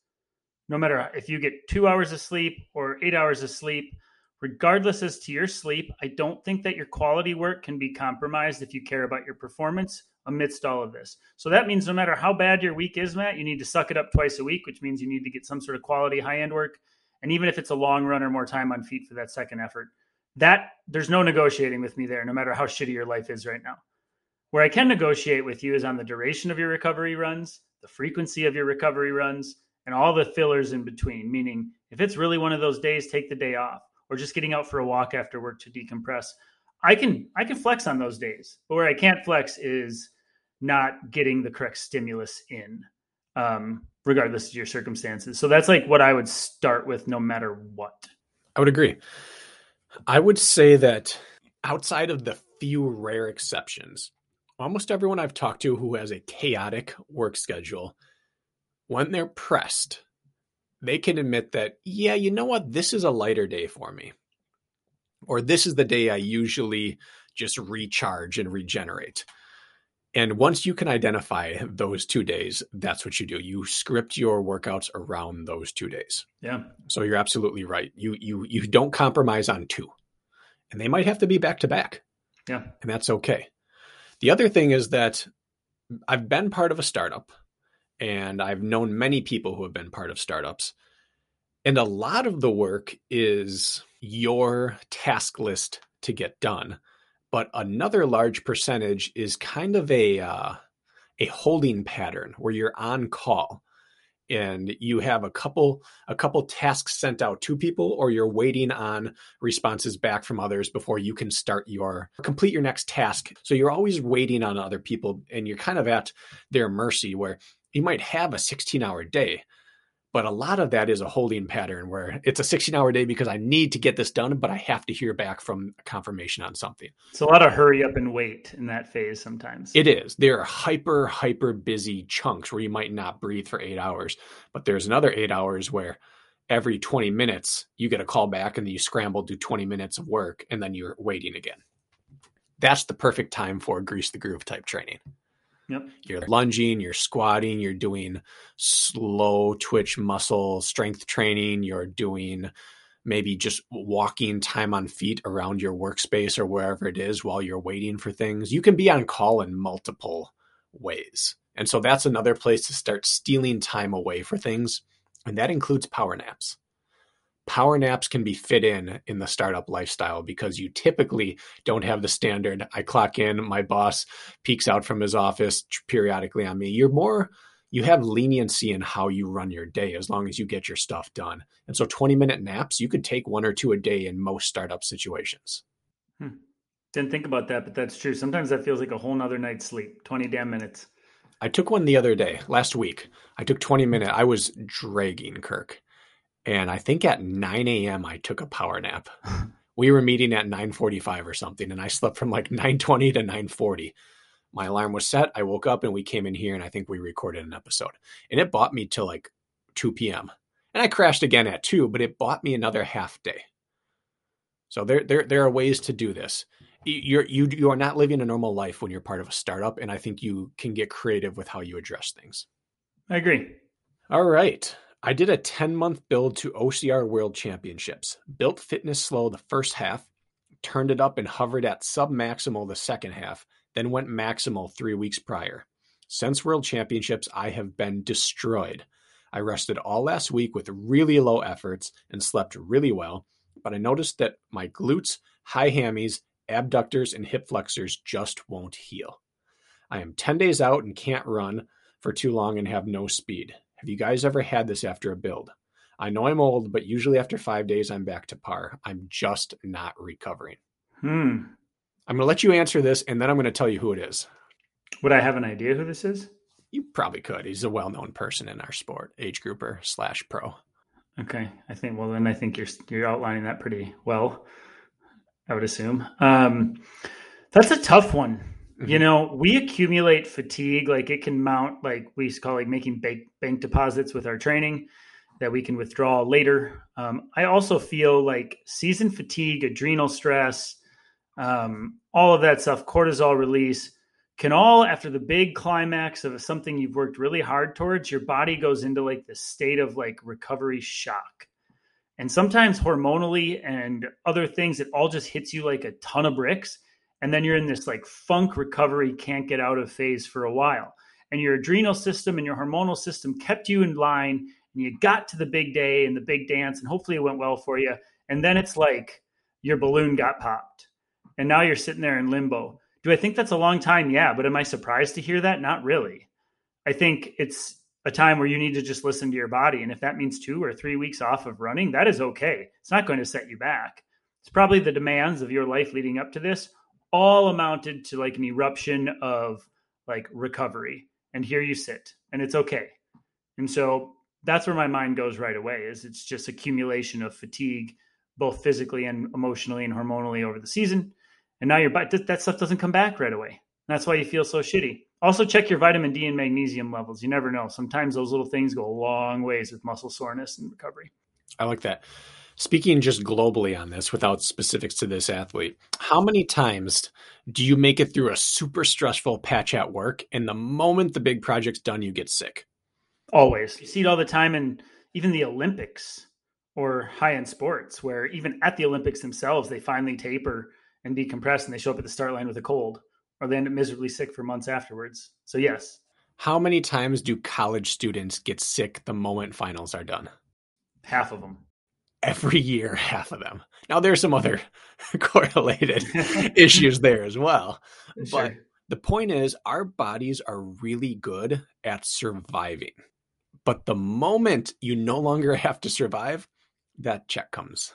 No matter if you get two hours of sleep or eight hours of sleep, regardless as to your sleep, I don't think that your quality work can be compromised if you care about your performance amidst all of this. So that means no matter how bad your week is, Matt, you need to suck it up twice a week, which means you need to get some sort of quality high end work. And even if it's a long run or more time on feet for that second effort, that there's no negotiating with me there, no matter how shitty your life is right now. Where I can negotiate with you is on the duration of your recovery runs, the frequency of your recovery runs, and all the fillers in between. Meaning, if it's really one of those days, take the day off or just getting out for a walk after work to decompress. I can I can flex on those days, but where I can't flex is not getting the correct stimulus in, um, regardless of your circumstances. So that's like what I would start with, no matter what.
I would agree. I would say that outside of the few rare exceptions, almost everyone I've talked to who has a chaotic work schedule, when they're pressed, they can admit that, yeah, you know what? This is a lighter day for me. Or this is the day I usually just recharge and regenerate. And once you can identify those two days, that's what you do. You script your workouts around those two days.
Yeah.
So you're absolutely right. You you you don't compromise on two. And they might have to be back to back.
Yeah.
And that's okay. The other thing is that I've been part of a startup and I've known many people who have been part of startups. And a lot of the work is your task list to get done. But another large percentage is kind of a uh, a holding pattern where you're on call and you have a couple a couple tasks sent out to people or you're waiting on responses back from others before you can start your complete your next task so you're always waiting on other people and you're kind of at their mercy where you might have a 16 hour day but a lot of that is a holding pattern where it's a 16 hour day because I need to get this done, but I have to hear back from confirmation on something.
It's a lot of hurry up and wait in that phase sometimes.
It is. There are hyper, hyper busy chunks where you might not breathe for eight hours, but there's another eight hours where every 20 minutes you get a call back and then you scramble, do 20 minutes of work, and then you're waiting again. That's the perfect time for grease the groove type training.
Yep.
You're lunging, you're squatting, you're doing slow twitch muscle strength training, you're doing maybe just walking time on feet around your workspace or wherever it is while you're waiting for things. You can be on call in multiple ways. And so that's another place to start stealing time away for things. And that includes power naps power naps can be fit in in the startup lifestyle because you typically don't have the standard i clock in my boss peeks out from his office periodically on me. You're more you have leniency in how you run your day as long as you get your stuff done. And so 20 minute naps you could take one or two a day in most startup situations.
Hmm. didn't think about that but that's true. Sometimes that feels like a whole nother night's sleep 20 damn minutes.
I took one the other day last week. I took 20 minutes i was dragging kirk and I think at 9 a.m. I took a power nap. [laughs] we were meeting at 9:45 or something, and I slept from like 9:20 to 9:40. My alarm was set. I woke up and we came in here, and I think we recorded an episode. And it bought me till like 2 p.m. And I crashed again at 2, but it bought me another half day. So there, there, there are ways to do this. You're you you are not living a normal life when you're part of a startup, and I think you can get creative with how you address things.
I agree.
All right. I did a 10 month build to OCR World Championships. Built fitness slow the first half, turned it up and hovered at sub maximal the second half, then went maximal three weeks prior. Since World Championships, I have been destroyed. I rested all last week with really low efforts and slept really well, but I noticed that my glutes, high hammies, abductors, and hip flexors just won't heal. I am 10 days out and can't run for too long and have no speed. Have you guys ever had this after a build? I know I'm old, but usually after five days, I'm back to par. I'm just not recovering.
Hmm.
I'm going to let you answer this, and then I'm going to tell you who it is.
Would I have an idea who this is?
You probably could. He's a well-known person in our sport, age grouper slash pro.
Okay, I think. Well, then I think you're you're outlining that pretty well. I would assume. Um, that's a tough one. Mm-hmm. You know, we accumulate fatigue, like it can mount, like we call like making bank, bank deposits with our training that we can withdraw later. Um, I also feel like season fatigue, adrenal stress, um, all of that stuff, cortisol release can all, after the big climax of something you've worked really hard towards, your body goes into like the state of like recovery shock. And sometimes hormonally and other things, it all just hits you like a ton of bricks and then you're in this like funk recovery can't get out of phase for a while. And your adrenal system and your hormonal system kept you in line and you got to the big day and the big dance and hopefully it went well for you. And then it's like your balloon got popped and now you're sitting there in limbo. Do i think that's a long time? Yeah but am i surprised to hear that? Not really. I think it's a time where you need to just listen to your body and if that means two or three weeks off of running that is okay. It's not going to set you back. It's probably the demands of your life leading up to this all amounted to like an eruption of like recovery. And here you sit, and it's okay. And so that's where my mind goes right away is it's just accumulation of fatigue both physically and emotionally and hormonally over the season. And now your body that stuff doesn't come back right away. That's why you feel so shitty. Also check your vitamin d and magnesium levels. You never know. Sometimes those little things go a long ways with muscle soreness and recovery.
I like that Speaking just globally on this without specifics to this athlete, how many times do you make it through a super stressful patch at work and the moment the big project's done, you get sick?
Always. You see it all the time in even the Olympics or high end sports, where even at the Olympics themselves, they finally taper and decompress and they show up at the start line with a cold or they end up miserably sick for months afterwards. So, yes.
How many times do college students get sick the moment finals are done?
Half of them
every year, half of them. Now there's some other [laughs] correlated [laughs] issues there as well. Sure. But the point is our bodies are really good at surviving. But the moment you no longer have to survive, that check comes.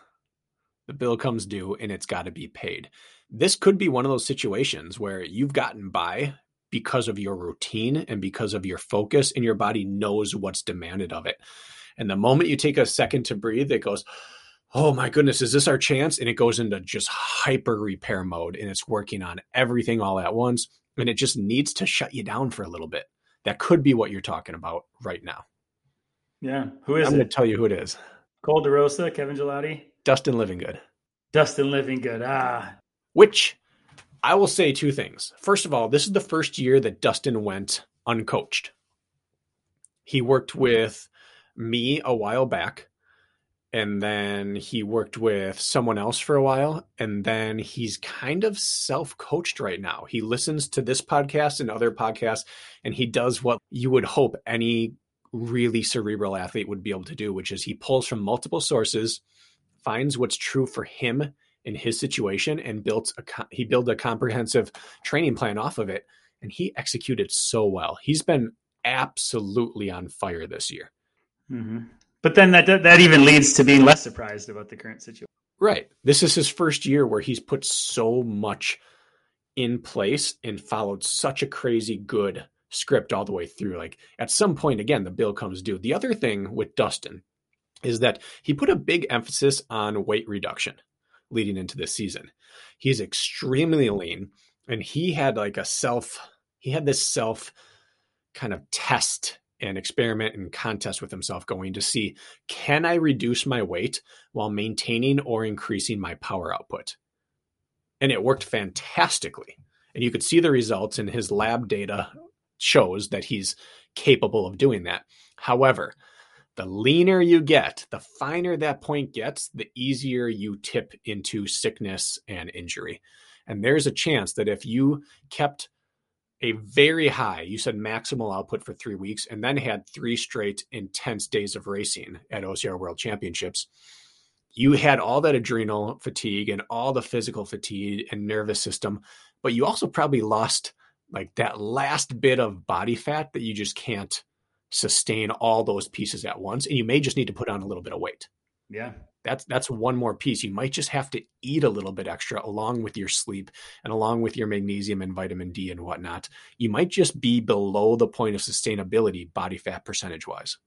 The bill comes due and it's got to be paid. This could be one of those situations where you've gotten by because of your routine and because of your focus, and your body knows what's demanded of it. And the moment you take a second to breathe, it goes, oh my goodness, is this our chance? And it goes into just hyper repair mode and it's working on everything all at once. And it just needs to shut you down for a little bit. That could be what you're talking about right now.
Yeah. Who is
I'm
it?
I'm going to tell you who it is.
Cole DeRosa, Kevin Gelati?
Dustin Livingood.
Dustin Livingood. Ah.
Which I will say two things. First of all, this is the first year that Dustin went uncoached. He worked with me a while back and then he worked with someone else for a while and then he's kind of self-coached right now. He listens to this podcast and other podcasts and he does what you would hope any really cerebral athlete would be able to do which is he pulls from multiple sources finds what's true for him in his situation and built a he built a comprehensive training plan off of it and he executed so well. He's been absolutely on fire this year
Mm-hmm. But then that that even leads to being less surprised about the current situation.
Right. This is his first year where he's put so much in place and followed such a crazy good script all the way through. Like at some point, again, the bill comes due. The other thing with Dustin is that he put a big emphasis on weight reduction leading into this season. He's extremely lean and he had like a self, he had this self kind of test and experiment and contest with himself going to see can I reduce my weight while maintaining or increasing my power output? And it worked fantastically. And you could see the results in his lab data shows that he's capable of doing that. However, The leaner you get, the finer that point gets, the easier you tip into sickness and injury. And there's a chance that if you kept a very high, you said maximal output for three weeks, and then had three straight intense days of racing at OCR World Championships, you had all that adrenal fatigue and all the physical fatigue and nervous system, but you also probably lost like that last bit of body fat that you just can't sustain all those pieces at once and you may just need to put on a little bit of weight
yeah.
That's that's one more piece. You might just have to eat a little bit extra along with your sleep and along with your magnesium and vitamin d and whatnot. You might just be below the point of sustainability body fat percentage wise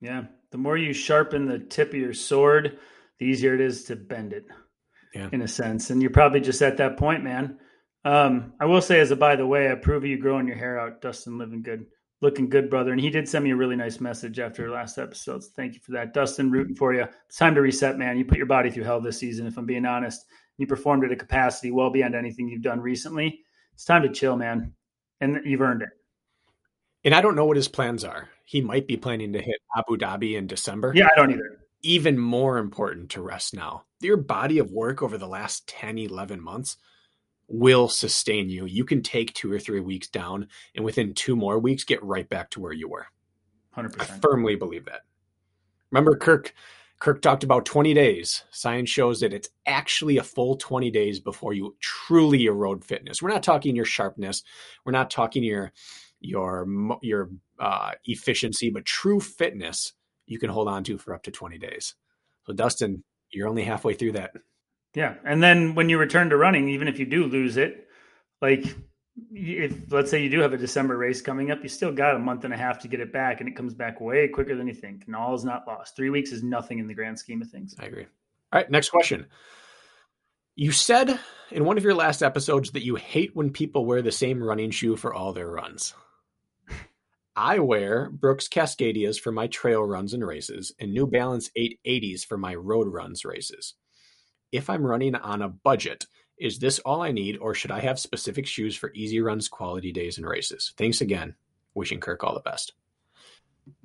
yeah. The more you sharpen the tip of your sword the easier it is to bend it yeah. in a sense. And you're probably just at that point man. Um, I will say, as a by the way, I approve of you growing your hair out, Dustin. Living good, looking good, brother. And he did send me a really nice message after last episode. So thank you for that, Dustin. Rooting for you. It's time to reset, man. You put your body through hell this season. If I'm being honest, you performed at a capacity well beyond anything you've done recently. It's time to chill, man, and you've earned it.
And I don't know what his plans are. He might be planning to hit Abu Dhabi in December.
Yeah, I don't either.
Even more important to rest now. Your body of work over the last 10, 11 months will sustain you. You can take two or three weeks down and within two more weeks get right back to where you were.
100%.
I firmly believe that. Remember Kirk Kirk talked about 20 days. Science shows that it's actually a full 20 days before you truly erode fitness. We're not talking your sharpness, we're not talking your your your uh, efficiency, but true fitness you can hold on to for up to 20 days. So Dustin, you're only halfway through that.
Yeah, and then when you return to running, even if you do lose it, like if let's say you do have a December race coming up, you still got a month and a half to get it back, and it comes back way quicker than you think. And all is not lost. Three weeks is nothing in the grand scheme of things.
I agree. All right, next question. You said in one of your last episodes that you hate when people wear the same running shoe for all their runs. I wear Brooks Cascadias for my trail runs and races, and New Balance 880s for my road runs races if I'm running on a budget, is this all I need, or should I have specific shoes for easy runs, quality days, and races? Thanks again. Wishing Kirk all the best.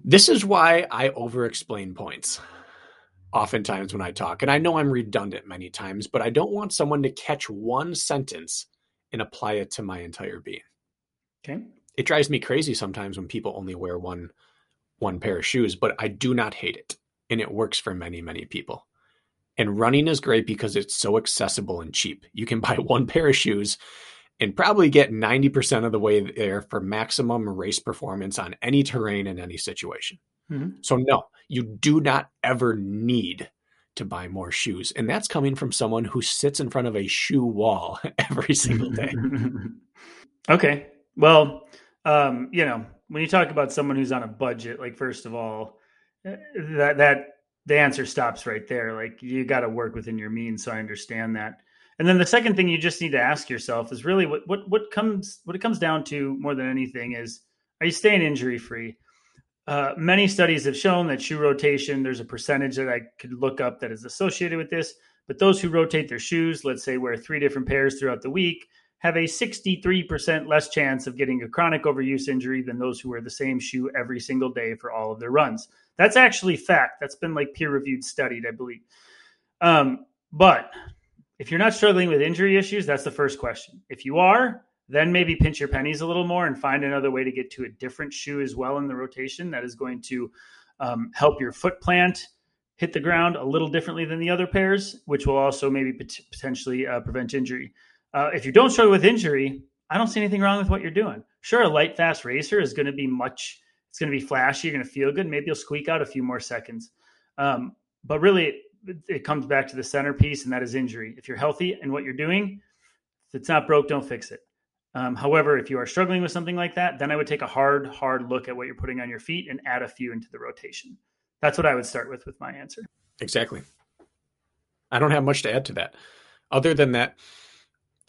This is why I over explain points oftentimes when I talk. And I know I'm redundant many times, but I don't want someone to catch one sentence and apply it to my entire being.
Okay.
It drives me crazy sometimes when people only wear one one pair of shoes, but I do not hate it. And it works for many, many people. And running is great because it's so accessible and cheap. You can [laughs] buy one pair of shoes and probably get 90% of the way there for maximum race performance on any terrain in any situation. Mm-hmm. So, no, you do not ever need to buy more shoes. And that's coming from someone who sits in front of a shoe wall [laughs] every single day. [laughs]
okay. Well, um, you know, when you talk about someone who's on a budget, like, first of all, eh, that, that, the answer stops right there. Like you got to work within your means. So I understand that. And then the second thing you just need to ask yourself is really what what what comes what it comes down to more than anything is are you staying injury free? Uh, many studies have shown that shoe rotation. There's a percentage that I could look up that is associated with this. But those who rotate their shoes, let's say wear three different pairs throughout the week, have a 63% less chance of getting a chronic overuse injury than those who wear the same shoe every single day for all of their runs. That's actually fact. That's been like peer reviewed, studied, I believe. Um, but if you're not struggling with injury issues, that's the first question. If you are, then maybe pinch your pennies a little more and find another way to get to a different shoe as well in the rotation that is going to um, help your foot plant hit the ground a little differently than the other pairs, which will also maybe pot- potentially uh, prevent injury. Uh, if you don't struggle with injury, I don't see anything wrong with what you're doing. Sure, a light, fast racer is going to be much it's going to be flashy. You're going to feel good. Maybe you'll squeak out a few more seconds. Um, but really, it, it comes back to the centerpiece, and that is injury. If you're healthy and what you're doing, if it's not broke, don't fix it. Um, however, if you are struggling with something like that, then I would take a hard, hard look at what you're putting on your feet and add a few into the rotation. That's what I would start with with my answer.
Exactly. I don't have much to add to that. Other than that,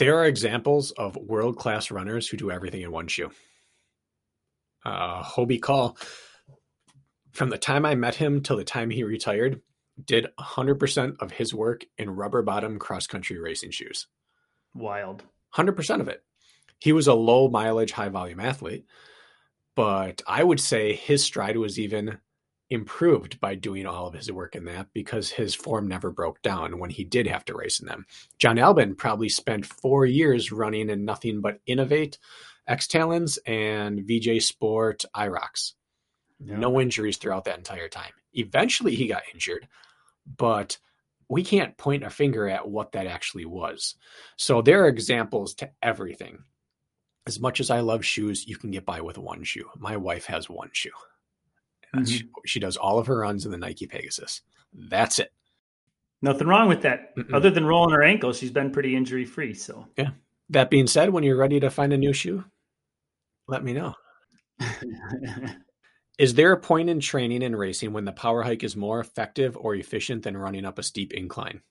there are examples of world class runners who do everything in one shoe uh, Hobie Call, from the time I met him till the time he retired, did 100% of his work in rubber bottom cross country racing shoes.
Wild.
100% of it. He was a low mileage, high volume athlete, but I would say his stride was even improved by doing all of his work in that because his form never broke down when he did have to race in them. Jon Albon probably spent four years running in nothing but Inov-8, X Talons, and VJ Sport iRocks. Yeah. No injuries throughout that entire time. Eventually, he got injured, but we can't point a finger at what that actually was. So there are examples to everything. As much as I love shoes, you can get by with one shoe. My wife has one shoe. Mm-hmm. She, she, does all of her runs in the Nike Pegasus. That's it.
Nothing wrong with that. Mm-mm. Other than rolling her ankle, she's been pretty injury free. So
yeah. That being said, when you're ready to find a new shoe, let me know. [laughs] is there a point in training and racing when the power hike is more effective or efficient than running up a steep incline?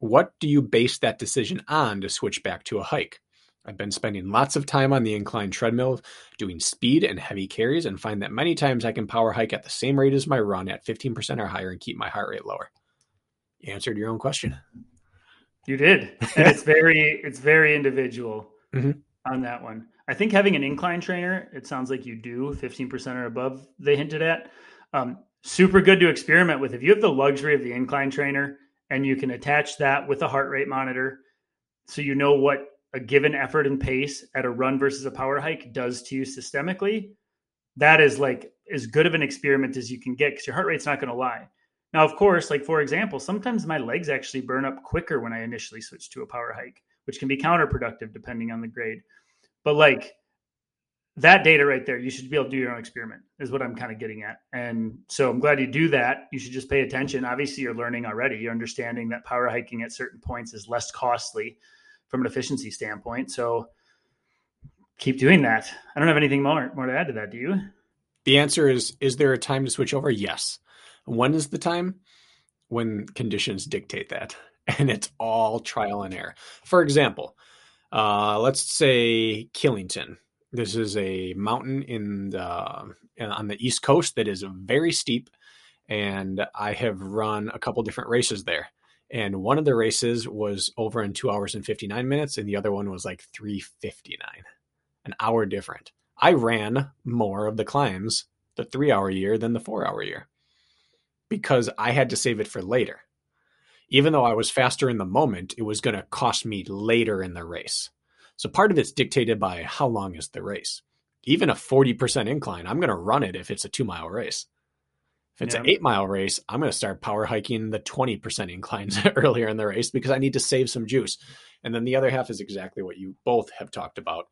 What do you base that decision on to switch back to a hike? I've been spending lots of time on the incline treadmill doing speed and heavy carries and find that many times I can power hike at the same rate as my run at 15% or higher and keep my heart rate lower. You answered your own question.
You did. And it's [laughs] very it's very individual mm-hmm. on that one. I think having an incline trainer, it sounds like you do 15% or above they hinted at. Um, super good to experiment with. If you have the luxury of the incline trainer and you can attach that with a heart rate monitor so you know what a given effort and pace at a run versus a power hike does to you systemically, that is like as good of an experiment as you can get because your heart rate's not going to lie. Now, of course, like for example, sometimes my legs actually burn up quicker when I initially switch to a power hike, which can be counterproductive depending on the grade. But like that data right there, you should be able to do your own experiment, is what I'm kind of getting at. And so I'm glad you do that. You should just pay attention. Obviously, you're learning already. You're understanding that power hiking at certain points is less costly from an efficiency standpoint. So keep doing that. I don't have anything more more to add to that. Do you?
The answer is is there a time to switch over? Yes. When is the time? When conditions dictate that. [laughs] And it's all trial and error. For example, uh, let's say Killington. This is a mountain in the on the east coast that is very steep, and I have run a couple different races there and one of the races was over in two hours and 59 minutes and the other one was like 359 an hour different. I ran more of the climbs the three hour year than the four hour year because i had to save it for later. Even though i was faster in the moment it was going to cost me later in the race. So part of it's dictated by how long is the race. Even a 40% incline i'm going to run it if it's a two mile race if it's yeah. an eight mile race, I'm going to start power hiking the 20% inclines [laughs] earlier in the race because I need to save some juice. And then the other half is exactly what you both have talked about.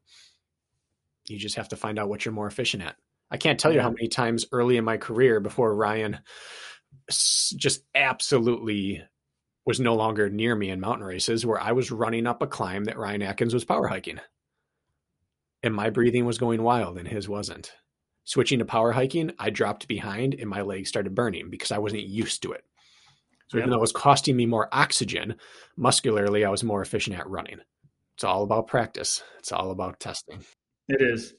You just have to find out what you're more efficient at. I can't tell you how many times early in my career before Ryan just absolutely was no longer near me in mountain races where I was running up a climb that Ryan Atkins was power hiking. And my breathing was going wild and his wasn't. Switching to power hiking, I dropped behind and my legs started burning because I wasn't used to it. So yep. even though it was costing me more oxygen, muscularly, I was more efficient at running. It's all about practice. It's all about testing.
It is.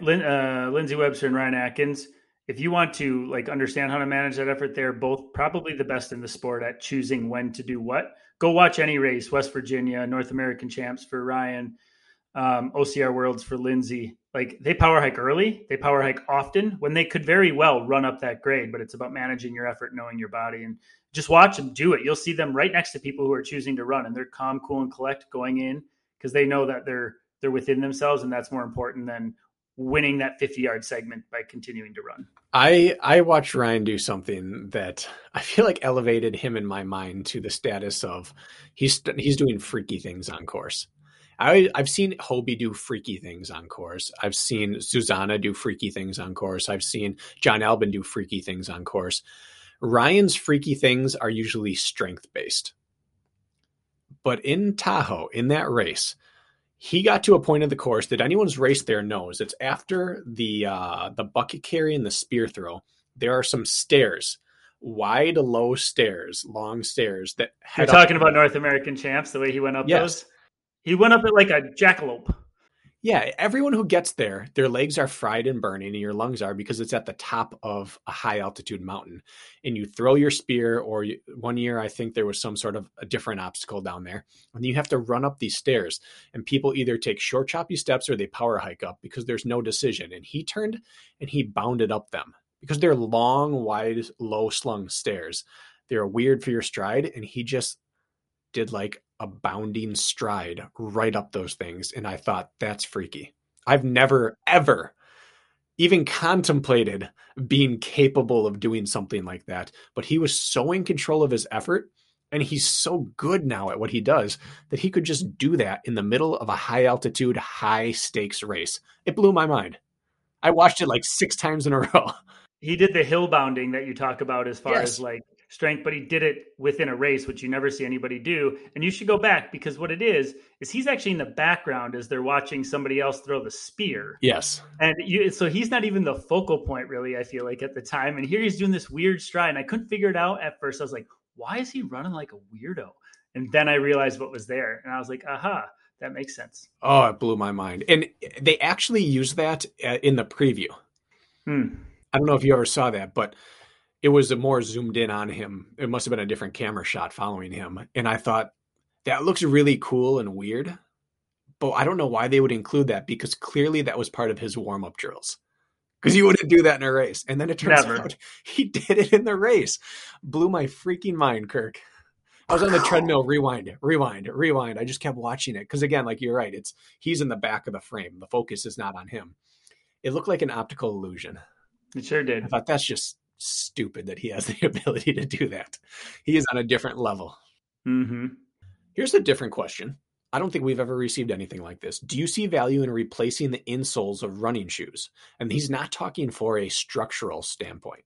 Lin, uh, Lindsey Webster and Ryan Atkins. If you want to like understand how to manage that effort, they're both probably the best in the sport at choosing when to do what. Go watch any race, West Virginia, North American champs for Ryan, um, OCR Worlds for Lindsey like they power hike early, they power hike often when they could very well run up that grade, but it's about managing your effort, knowing your body, and just watch them do it. You'll see them right next to people who are choosing to run, and they're calm, cool, and collect going in because they know that they're they're within themselves, and that's more important than winning that 50 yard segment by continuing to run.
I I watched Ryan do something that [laughs] I feel like elevated him in my mind to the status of he's he's doing freaky things on course. I, I've seen Hobie do freaky things on course. I've seen Susanna do freaky things on course. I've seen Jon Albon do freaky things on course. Ryan's freaky things are usually strength based. But in Tahoe, in that race, he got to a point of the course that anyone's raced there knows. It's after the uh, the bucket carry and the spear throw. There are some stairs, wide, low stairs, long stairs that.
You're talking about North American champs, the way he went up yes. those. He went up it like a jackalope.
Yeah, everyone who gets there, their legs are fried and burning, and your lungs are because it's at the top of a high altitude mountain. And you throw your spear, or you, one year I think there was some sort of a different obstacle down there, and you have to run up these stairs. And people either take short, choppy steps or they power hike up because there's no decision. And he turned and he bounded up them because they're long, wide, low slung stairs. They're weird for your stride. And he just did like a bounding stride right up those things. And I thought, that's freaky. I've never, ever even contemplated being capable of doing something like that. But he was so in control of his effort and he's so good now at what he does that he could just do that in the middle of a high altitude, high stakes race. It blew my mind. I watched it like six times in a [laughs] row.
He did the hill bounding that you talk about as far yes. as like strength, but he did it within a race, which you never see anybody do. And you should go back because what it is is he's actually in the background as they're watching somebody else throw the spear.
Yes,
and you, so he's not even the focal point really. I feel like at the time, and here he's doing this weird stride, and I couldn't figure it out at first. I was like, why is he running like a weirdo? And then I realized what was there, and I was like, aha. That makes sense.
Oh, it blew my mind. And they actually used that uh, in the preview.
Hmm.
I don't know if you ever saw that, but it was a more zoomed in on him. It must have been a different camera shot following him. And I thought that looks really cool and weird. But I don't know why they would include that because clearly that was part of his warm up drills. Because you wouldn't do that in a race. And then it turns Never. out [laughs] he did it in the race. Blew my freaking mind, Kirk. I was on the treadmill, rewind, rewind, rewind. I just kept watching it. Because again, like you're right, it's he's in the back of the frame. The focus is not on him. It looked like an optical illusion.
It sure did.
I thought that's just stupid that he has the [laughs] ability to do that. He is on a different level.
Mm-hmm.
Here's a different question. I don't think we've ever received anything like this. Do you see value in replacing the insoles of running shoes? And he's not talking for a structural standpoint.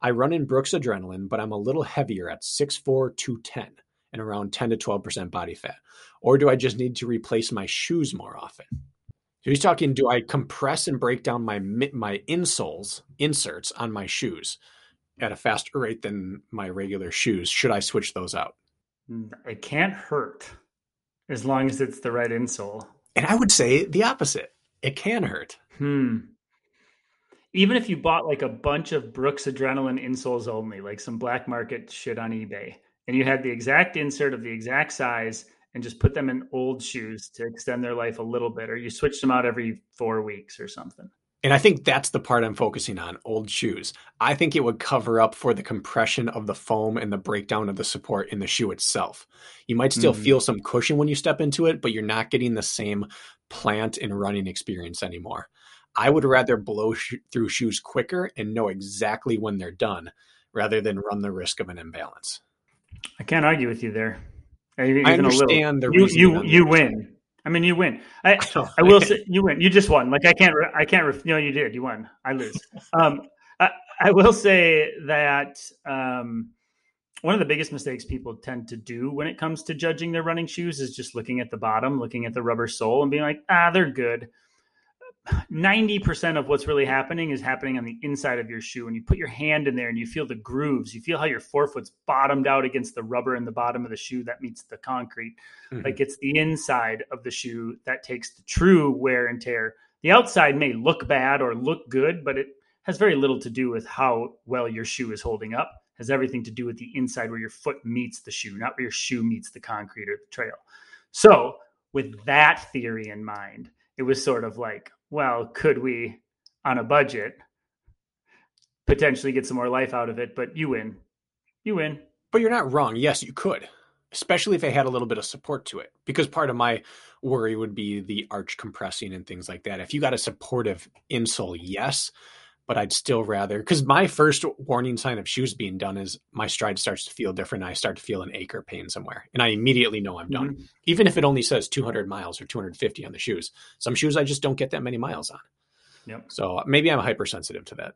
I run in Brooks Adrenaline, but I'm a little heavier at 6'4, 210 and around 10 to 12% body fat. Or do I just need to replace my shoes more often? So he's talking, do I compress and break down my my insoles, inserts on my shoes at a faster rate than my regular shoes? Should I switch those out?
It can't hurt as long as it's the right insole.
And I would say the opposite. It can hurt.
Hmm. Even if you bought like a bunch of Brooks Adrenaline insoles only, like some black market shit on eBay, and you had the exact insert of the exact size and just put them in old shoes to extend their life a little bit, or you switch them out every four weeks or something.
And I think that's the part I'm focusing on old shoes. I think it would cover up for the compression of the foam and the breakdown of the support in the shoe itself. You might still mm-hmm. feel some cushion when you step into it, but you're not getting the same plant and running experience anymore. I would rather blow sh- through shoes quicker and know exactly when they're done rather than run the risk of an imbalance.
I can't argue with you there.
Even I understand the
you you, you win. I mean, you win. I [laughs] I will say you win. You just won. Like I can't I can't. You know, you did. You won. I lose. [laughs] Um, I, I will say that um, one of the biggest mistakes people tend to do when it comes to judging their running shoes is just looking at the bottom, looking at the rubber sole, and being like, ah, they're good. 90% of what's really happening is happening on the inside of your shoe. And you put your hand in there and you feel the grooves. You feel how your forefoot's bottomed out against the rubber in the bottom of the shoe that meets the concrete. Mm-hmm. Like it's the inside of the shoe that takes the true wear and tear. The outside may look bad or look good, but it has very little to do with how well your shoe is holding up. It has everything to do with the inside where your foot meets the shoe, not where your shoe meets the concrete or the trail. So, with that theory in mind, it was sort of like, well, could we, on a budget, potentially get some more life out of it? But you win. You win.
But you're not wrong. Yes, you could, especially if they had a little bit of support to it. Because part of my worry would be the arch compressing and things like that. If you got a supportive insole, yes, but I'd still rather because my first warning sign of shoes being done is my stride starts to feel different. I start to feel an ache or pain somewhere, and I immediately know I'm done, mm-hmm. even if it only says 200 miles or 250 on the shoes. Some shoes I just don't get that many miles on.
Yep.
So maybe I'm hypersensitive to that.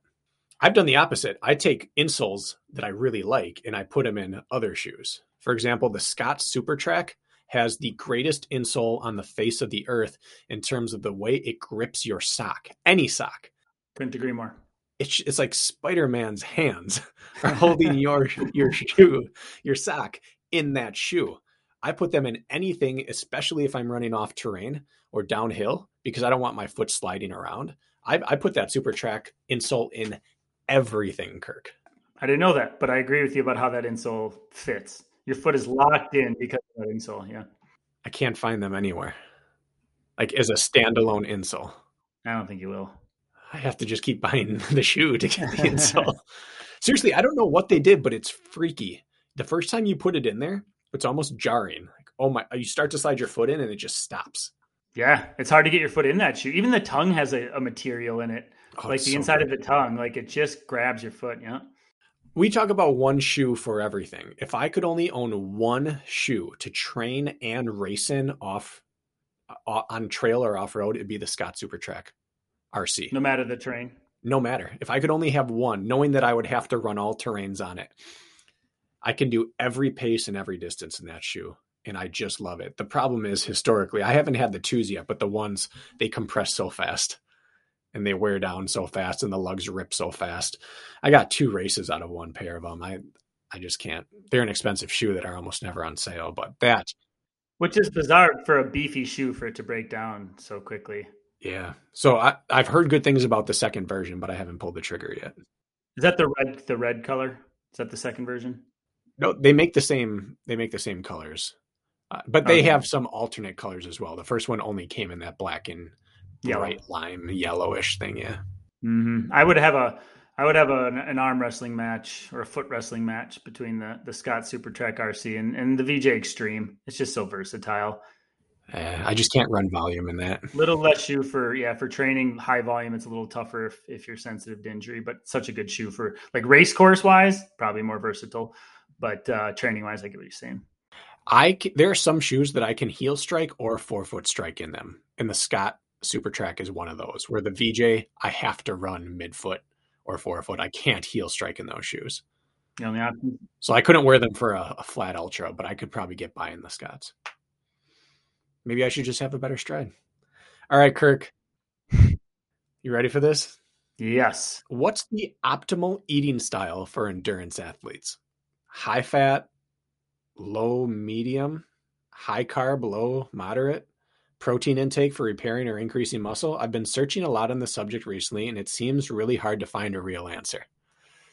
I've done the opposite. I take insoles that I really like and I put them in other shoes. For example, the Scott Super Track has the greatest insole on the face of the earth in terms of the way it grips your sock, any sock.
Couldn't agree more
it's it's like Spider-Man's hands [laughs] are holding your your shoe, your sock in that shoe. I put them in anything, especially if I'm running off terrain or downhill, because I don't want my foot sliding around. I, I put that super track insole in everything, Kirk.
I didn't know that, but I agree with you about how that insole fits. Your foot is locked in because of that insole. Yeah.
I can't find them anywhere. Like as a standalone insole.
I don't think you will.
I have to just keep buying [laughs] the shoe to get the insole. [laughs] Seriously, I don't know what they did, but it's freaky. The first time you put it in there, it's almost jarring. Like, oh my, you start to slide your foot in and it just stops.
Yeah, it's hard to get your foot in that shoe. Even the tongue has a, a material in it,
Oh,
like the
so
inside
good.
of the tongue, like it just grabs your foot. Yeah.
We talk about one shoe for everything. If I could only own one shoe to train and race in off uh, on trail or off road, it'd be the Scott Super Track RC.
No matter the terrain.
no matter. If I could only have one, knowing that I would have to run all terrains on it, I can do every pace and every distance in that shoe. And I just love it. The problem is historically, I haven't had the twos yet, but the ones they compress so fast and they wear down so fast and the lugs rip so fast. I got two races out of one pair of them. I I just can't. They're an expensive shoe that are almost never on sale, but that
Which is bizarre for a beefy shoe for it to break down so quickly.
Yeah. So I I've heard good things about the second version, but I haven't pulled the trigger yet.
Is that the red the red color? Is that the second version?
No, they make the same. They make the same colors, uh, but they
Okay.
have some alternate colors as well. The first one only came in that black and
Yellow.
bright lime yellowish thing. Yeah,
hmm I would have a I would have a, an arm wrestling match or a foot wrestling match between the the Scott Supertrac RC and, and the VJ Extreme. It's just so versatile.
Uh, I just can't run volume in that.
Little less shoe for yeah for training high volume. It's a little tougher if, if you're sensitive to injury, but such a good shoe for like race course wise. Probably more versatile, but uh, training wise, I get what you're saying.
I c- there are some shoes that I can heel strike or forefoot strike in them, and the Scott Supertrac is one of those. Where the VJ, I have to run midfoot or forefoot. I can't heel strike in those shoes.
The only option.
So I couldn't wear them for a, a flat ultra, but I could probably get by in the Scotts. Maybe I should just have a better stride. All right, Kirk. You ready for this?
Yes.
What's the optimal eating style for endurance athletes? High fat, low medium, high carb, low moderate, protein intake for repairing or increasing muscle? I've been searching a lot on the subject recently and it seems really hard to find a real answer.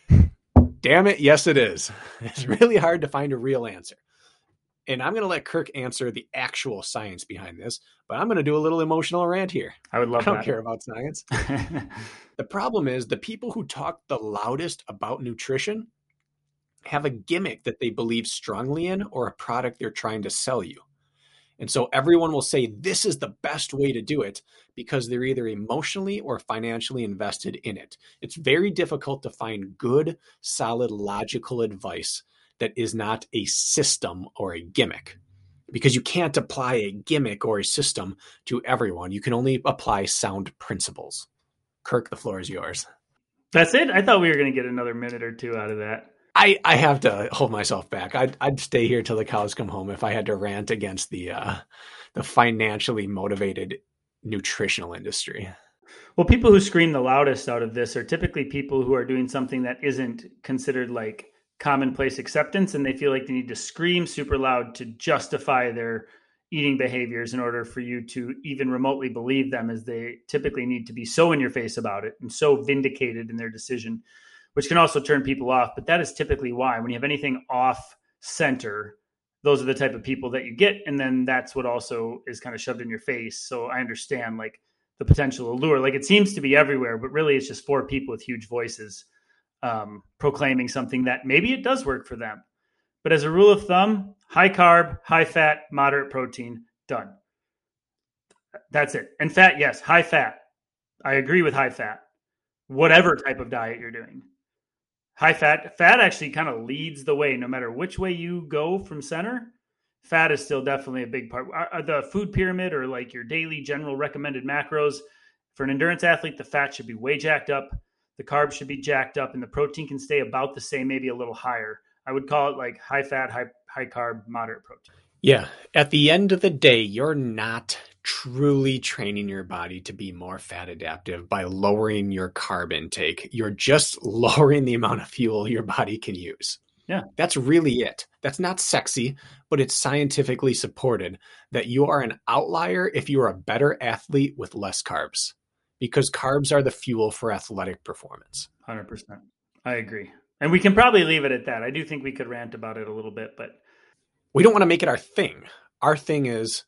[laughs] Damn it, yes it is. [laughs] It's really hard to find a real answer. And I'm going to let Kirk answer the actual science behind this, but I'm going to do a little emotional rant here.
I would love I
don't
that.
care about science. [laughs] The problem is the people who talk the loudest about nutrition have a gimmick that they believe strongly in or a product they're trying to sell you. And so everyone will say this is the best way to do it because they're either emotionally or financially invested in it. It's very difficult to find good, solid, logical advice that is not a system or a gimmick because you can't apply a gimmick or a system to everyone. You can only apply sound principles. Kirk, the floor is yours.
That's it. I thought we were going to get another minute or two out of that.
I, I have to hold myself back. I'd, I'd stay here till the cows come home if I had to rant against the uh, the financially motivated nutritional industry.
Well, people who scream the loudest out of this are typically people who are doing something that isn't considered like commonplace acceptance, and they feel like they need to scream super loud to justify their eating behaviors in order for you to even remotely believe them, as they typically need to be so in your face about it and so vindicated in their decision, which can also turn people off. But that is typically why when you have anything off center, those are the type of people that you get, and then that's what also is kind of shoved in your face. So I understand like the potential allure. Like it seems to be everywhere, but really it's just four people with huge voices um, proclaiming something that maybe it does work for them. But as a rule of thumb, high carb, high fat, moderate protein, done. That's it. And fat, yes, high fat. I agree with high fat. Whatever type of diet you're doing. High fat, fat actually kind of leads the way no matter which way you go from center fat is still definitely a big part. The food pyramid or like your daily general recommended macros for an endurance athlete, the fat should be way jacked up, the carbs should be jacked up, and the protein can stay about the same, maybe a little higher. I would call it like high fat, high high carb, moderate protein.
Yeah. At the end of the day, you're not truly training your body to be more fat adaptive by lowering your carb intake. You're just [laughs] lowering the amount of fuel your body can use.
Yeah.
That's really it. That's not sexy, but it's scientifically supported that you are an outlier if you are a better athlete with less carbs because carbs are the fuel for athletic performance.
100%. I agree. And we can probably leave it at that. I do think we could rant about it a little bit, but
We don't want to make it our thing. Our thing is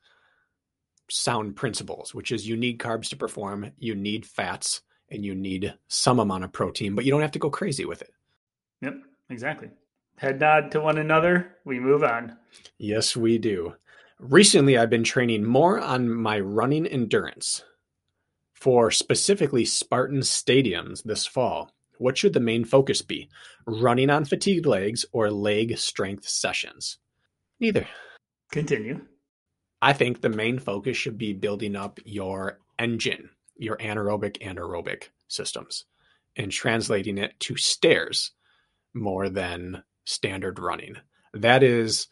sound principles, which is you need carbs to perform, you need fats, and you need some amount of protein, but you don't have to go crazy with it.
Yep, exactly. Head nod to one another. We move on.
Yes, we do. Recently, I've been training more on my running endurance for specifically Spartan stadiums this fall. What should the main focus be? Running on fatigued legs or leg strength sessions? Neither.
Continue.
I think the main focus should be building up your engine, your anaerobic and aerobic systems, and translating it to stairs more than standard running. That is,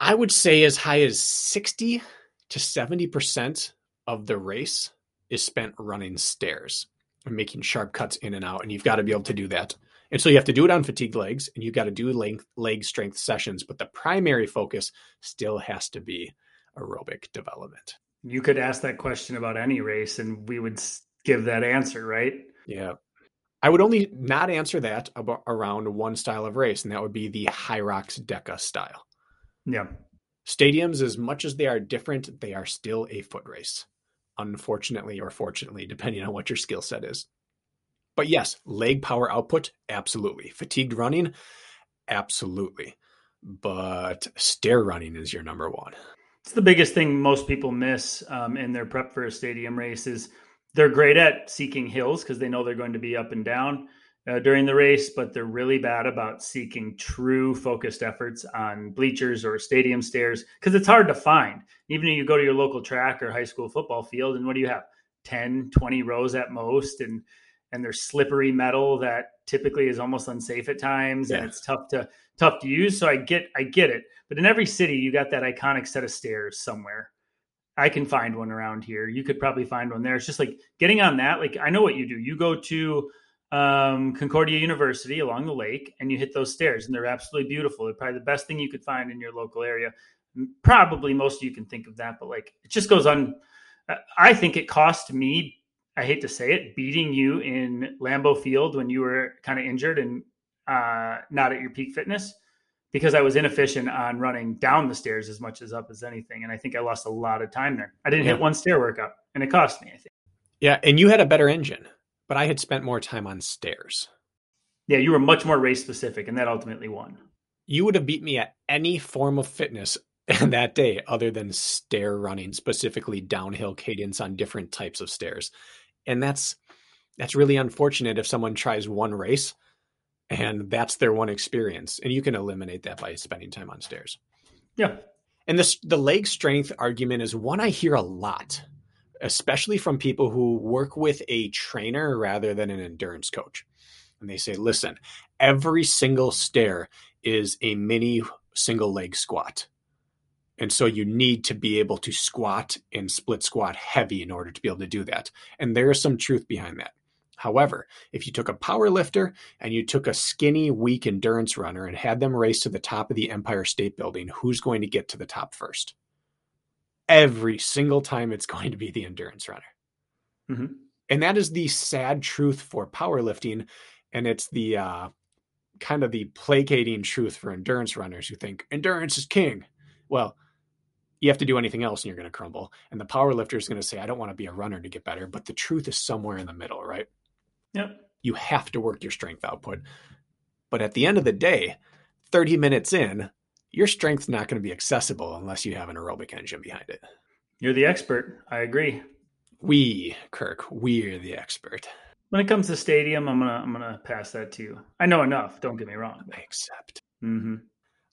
I would say, as high as 60 to 70% of the race is spent running stairs and making sharp cuts in and out. And you've got to be able to do that. And so you have to do it on fatigued legs and you've got to do leg, leg strength sessions. But the primary focus still has to be aerobic development.
You could ask that question about any race and we would give that answer, right?
Yeah. I would only not answer that about around one style of race, and that would be the Hyrox Deka style.
Yeah.
Stadiums, as much as they are different, they are still a foot race, unfortunately or fortunately, depending on what your skill set is. But yes, leg power output, absolutely. Fatigued running, absolutely. But stair running is your number one.
It's the biggest thing most people miss um, in their prep for a stadium race is they're great at seeking hills because they know they're going to be up and down uh, during the race, but they're really bad about seeking true focused efforts on bleachers or stadium stairs because it's hard to find. Even if you go to your local track or high school football field, and what do you have? 10, 20 rows at most. And and there's slippery metal that typically is almost unsafe at times yeah. and it's tough to tough to use so i get i get it but in every city you got that iconic set of stairs somewhere I can find one around here. You could probably find one there. It's just like getting on that. Like I know what you do. You go to um, Concordia University along the lake and you hit those stairs, and they're absolutely beautiful. They're probably the best thing you could find in your local area. Probably most of you can think of that, but like it just goes on. I think it cost me. I hate to say it, beating you in Lambeau Field when you were kind of injured and uh, not at your peak fitness because I was inefficient on running down the stairs as much as up as anything. And I think I lost a lot of time there. I didn't yeah. hit one stair workout and it cost me, I think.
Yeah. And you had a better engine, but I had spent more time on stairs.
Yeah. You were much more race specific and that ultimately won.
You would have beat me at any form of fitness [laughs] that day other than stair running, specifically downhill cadence on different types of stairs. And that's, that's really unfortunate if someone tries one race and that's their one experience and you can eliminate that by spending time on stairs
yeah
and this the leg strength argument is one i hear a lot especially from people who work with a trainer rather than an endurance coach and they say listen every single stair is a mini single leg squat and so you need to be able to squat and split squat heavy in order to be able to do that. And there is some truth behind that. However, if you took a power lifter and you took a skinny, weak endurance runner and had them race to the top of the Empire State Building, who's going to get to the top first? Every single time it's [laughs] going to be the endurance runner. Mm-hmm. And that is the sad truth for powerlifting. And it's the uh, kind of the placating truth for endurance runners who think endurance is king. Well, you have to do anything else and you're going to crumble. And the power lifter is going to say, I don't want to be a runner to get better. But the truth is somewhere in the middle, right?
Yep.
You have to work your strength output. But at the end of the day, 30 minutes in, your strength's not going to be accessible unless you have an aerobic engine behind it.
You're the expert. I agree.
We, Kirk, we're the expert.
When it comes to stadium, I'm gonna I'm gonna pass that to you. I know enough. Don't get me wrong.
I accept.
Mm-hmm.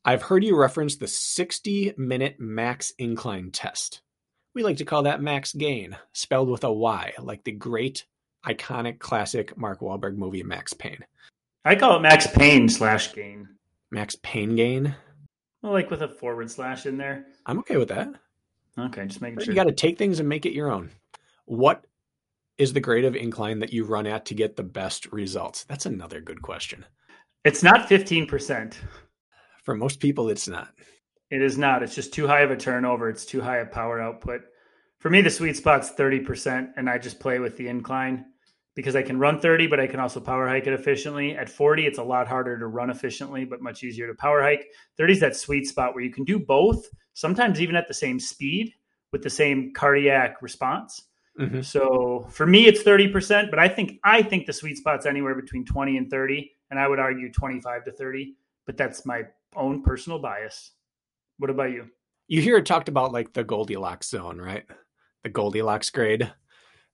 I've heard you reference the 60 minute max incline test. We like to call that max gain, spelled with a Y, like the great iconic classic Mark Wahlberg movie Max Payne.
I call it Max Payne slash gain.
Max Payne gain?
Well, like with a forward slash in there.
I'm okay with that.
Okay, just making sure.
You got to take things and make it your own. What is the grade of incline that you run at to get the best results? That's another good question.
It's not 15%.
For most people, it's not.
It is not. It's just too high of a turnover. It's too high a power output. For me, the sweet spot's 30%, and I just play with the incline because I can run 30, but I can also power hike it efficiently. At 40, it's a lot harder to run efficiently, but much easier to power hike. 30 is that sweet spot where you can do both, sometimes even at the same speed with the same cardiac response. Mm-hmm. So for me, it's 30%, but I think, I think the sweet spot's anywhere between 20 and 30. And I would argue 25 to 30, but that's my own personal bias. What about you?
You hear it talked about like the Goldilocks zone, right? The Goldilocks grade.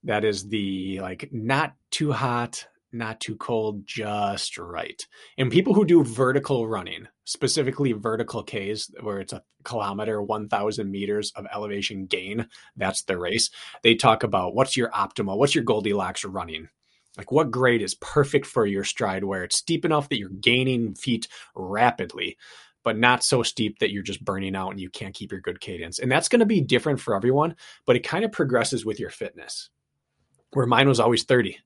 That is the like not too hot, not too cold, just right. And people who do vertical running, specifically vertical Ks, where it's a kilometer, 1,000 meters of elevation gain, that's the race. They talk about what's your optimal, what's your Goldilocks running. Like what grade is perfect for your stride where it's steep enough that you're gaining feet rapidly, but not so steep that you're just burning out and you can't keep your good cadence. And that's going to be different for everyone, but it kind of progresses with your fitness. Where mine was always 30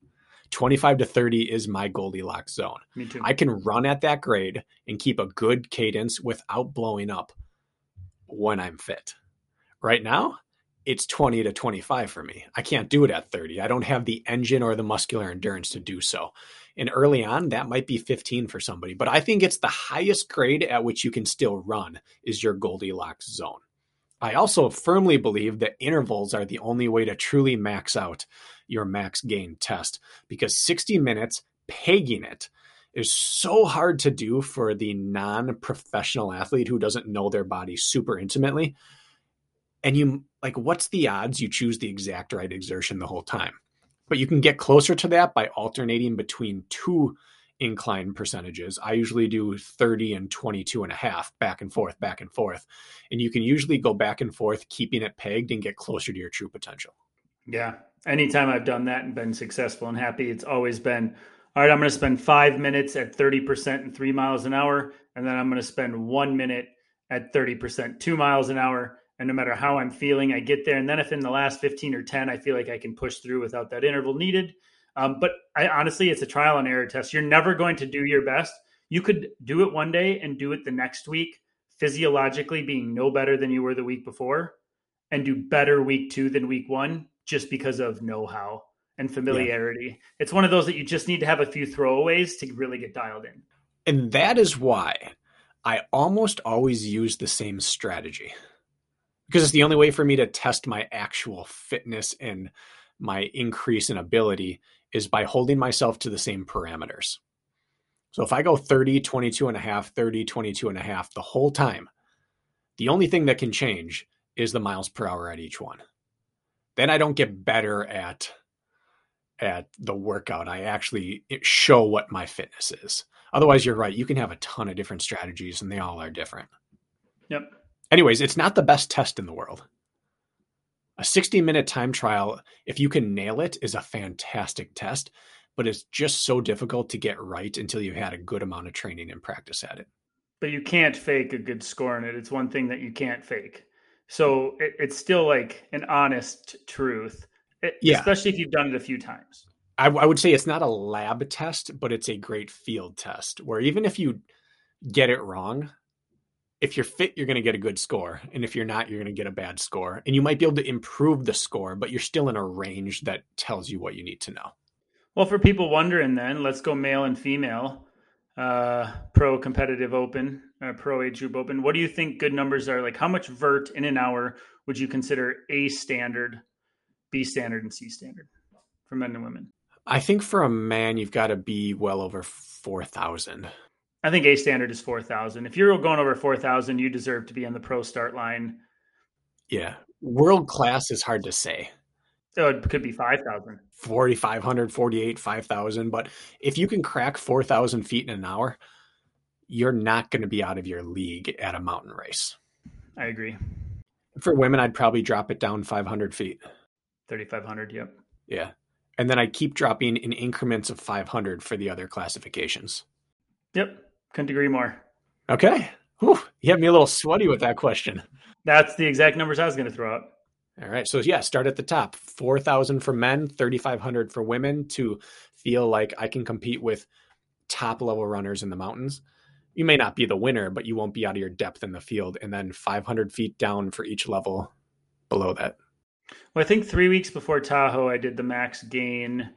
25 to 30 is my Goldilocks zone.
Me too.
I can run at that grade and keep a good cadence without blowing up when I'm fit. Right now, it's 20 to 25 for me. I can't do it at 30. I don't have the engine or the muscular endurance to do so. And early on, that might be 15 for somebody, but I think it's the highest grade at which you can still run is your Goldilocks zone. I also firmly believe that intervals are the only way to truly max out your max gain test because 60 minutes pegging it is so hard to do for the non professional athlete who doesn't know their body super intimately. And you like, what's the odds you choose the exact right exertion the whole time? But you can get closer to that by alternating between two incline percentages. I usually do 30 and 22 and a half back and forth, back and forth. And you can usually go back and forth, keeping it pegged and get closer to your true potential.
Yeah. Anytime I've done that and been successful and happy, it's always been all right, I'm going to spend five minutes at 30% and three miles an hour. And then I'm going to spend one minute at 30%, two miles an hour. And no matter how I'm feeling, I get there. And then if in the last 15 or 10, I feel like I can push through without that interval needed. Um, but I honestly, it's a trial and error test. You're never going to do your best. You could do it one day and do it the next week, physiologically being no better than you were the week before, and do better week two than week one just because of know how and familiarity. Yeah. It's one of those that you just need to have a few throwaways to really get dialed in.
And that is why I almost always use the same strategy because it's the only way for me to test my actual fitness and my increase in ability is by holding myself to the same parameters. So if I go 30, 22 and a half, 30, 22 and a half the whole time, the only thing that can change is the miles per hour at each one then I don't get better at at the workout. I actually eh, show what my fitness is. Otherwise, you're right. You can have a ton of different strategies and they all are different.
Yep.
Anyways, it's not the best test in the world. A 60 minute time trial, if you can nail it, is a fantastic test, but it's just so difficult to get right until you've had a good amount of training and practice at it.
But you can't fake a good score in it. It's one thing that you can't fake. So it, it's still like an honest truth, yeah. especially if you've done it a few times.
I, I would say it's not a lab test, but it's a great field test where even if you get it wrong, if you're fit, you're going to get a good score. And if you're not, you're going to get a bad score. And you might be able to improve the score, but you're still in a range that tells you what you need to know.
Well, for people wondering, then let's go male and female uh, pro competitive open, uh, pro age group open. What do you think good numbers are? Like how much vert in an hour would you consider A standard, B standard, and C standard for men and women?
I think for a man, you've got to be well over 4,000.
I think A standard is 4,000. If you're going over 4,000, you deserve to be on the pro start line.
Yeah. World class is hard to say.
So it could be 5,000.
4,500, 48, 5,000. But if you can crack 4,000 feet in an hour, you're not going to be out of your league at a mountain race.
I agree.
For women, I'd probably drop it down 500 feet.
3,500, yep.
Yeah. And then I keep dropping in increments of 500 for the other classifications.
Yep. Couldn't agree more.
Okay. Whew. You have me a little sweaty with that question.
That's the exact numbers I was going to throw out.
All right. So yeah, start at the top. 4,000 for men, 3,500 for women to feel like I can compete with top level runners in the mountains. You may not be the winner, but you won't be out of your depth in the field. And then 500 feet down for each level below that.
Well, I think three weeks before Tahoe, I did the max gain.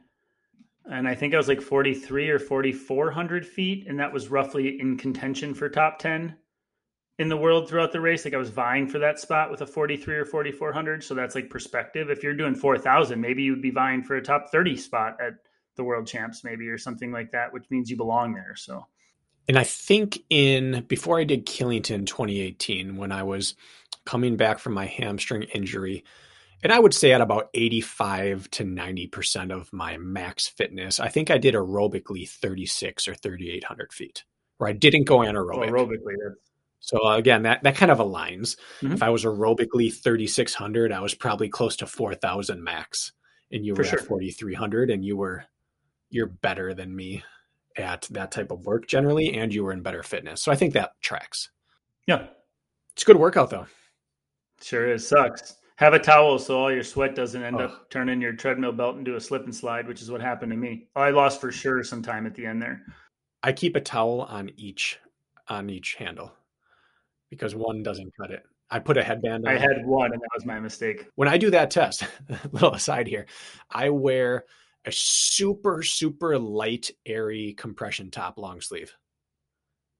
And I think I was like 43 or 4,400 feet. And that was roughly in contention for top 10 in the world throughout the race. Like I was vying for that spot with a 43 or 4400. So that's like perspective. If you're doing 4000, maybe you would be vying for a top 30 spot at the world champs, maybe, or something like that, which means you belong there. So,
and I think in before I did Killington 2018, when I was coming back from my hamstring injury, and I would say at about 85 to 90% of my max fitness, I think I did aerobically 36 or 3,800 feet, where I didn't go anaerobic.
Well, aerobically,
so uh, again, that that kind of aligns. Mm-hmm. If I was aerobically 3600, I was probably close to 4000 max, and you were sure. at 4300, and you were you're better than me at that type of work generally, and you were in better fitness. So I think that tracks.
Yeah,
it's a good workout though.
Sure is. Sucks. Have a towel so all your sweat doesn't end oh. up turning your treadmill belt into a slip and slide, which is what happened to me. I lost for sure some time at the end there.
I keep a towel on each on each handle because one doesn't cut it. I put a headband
on. I had one and that was my mistake.
When I do that test, [laughs] little aside here, I wear a super, super light, airy compression top long sleeve.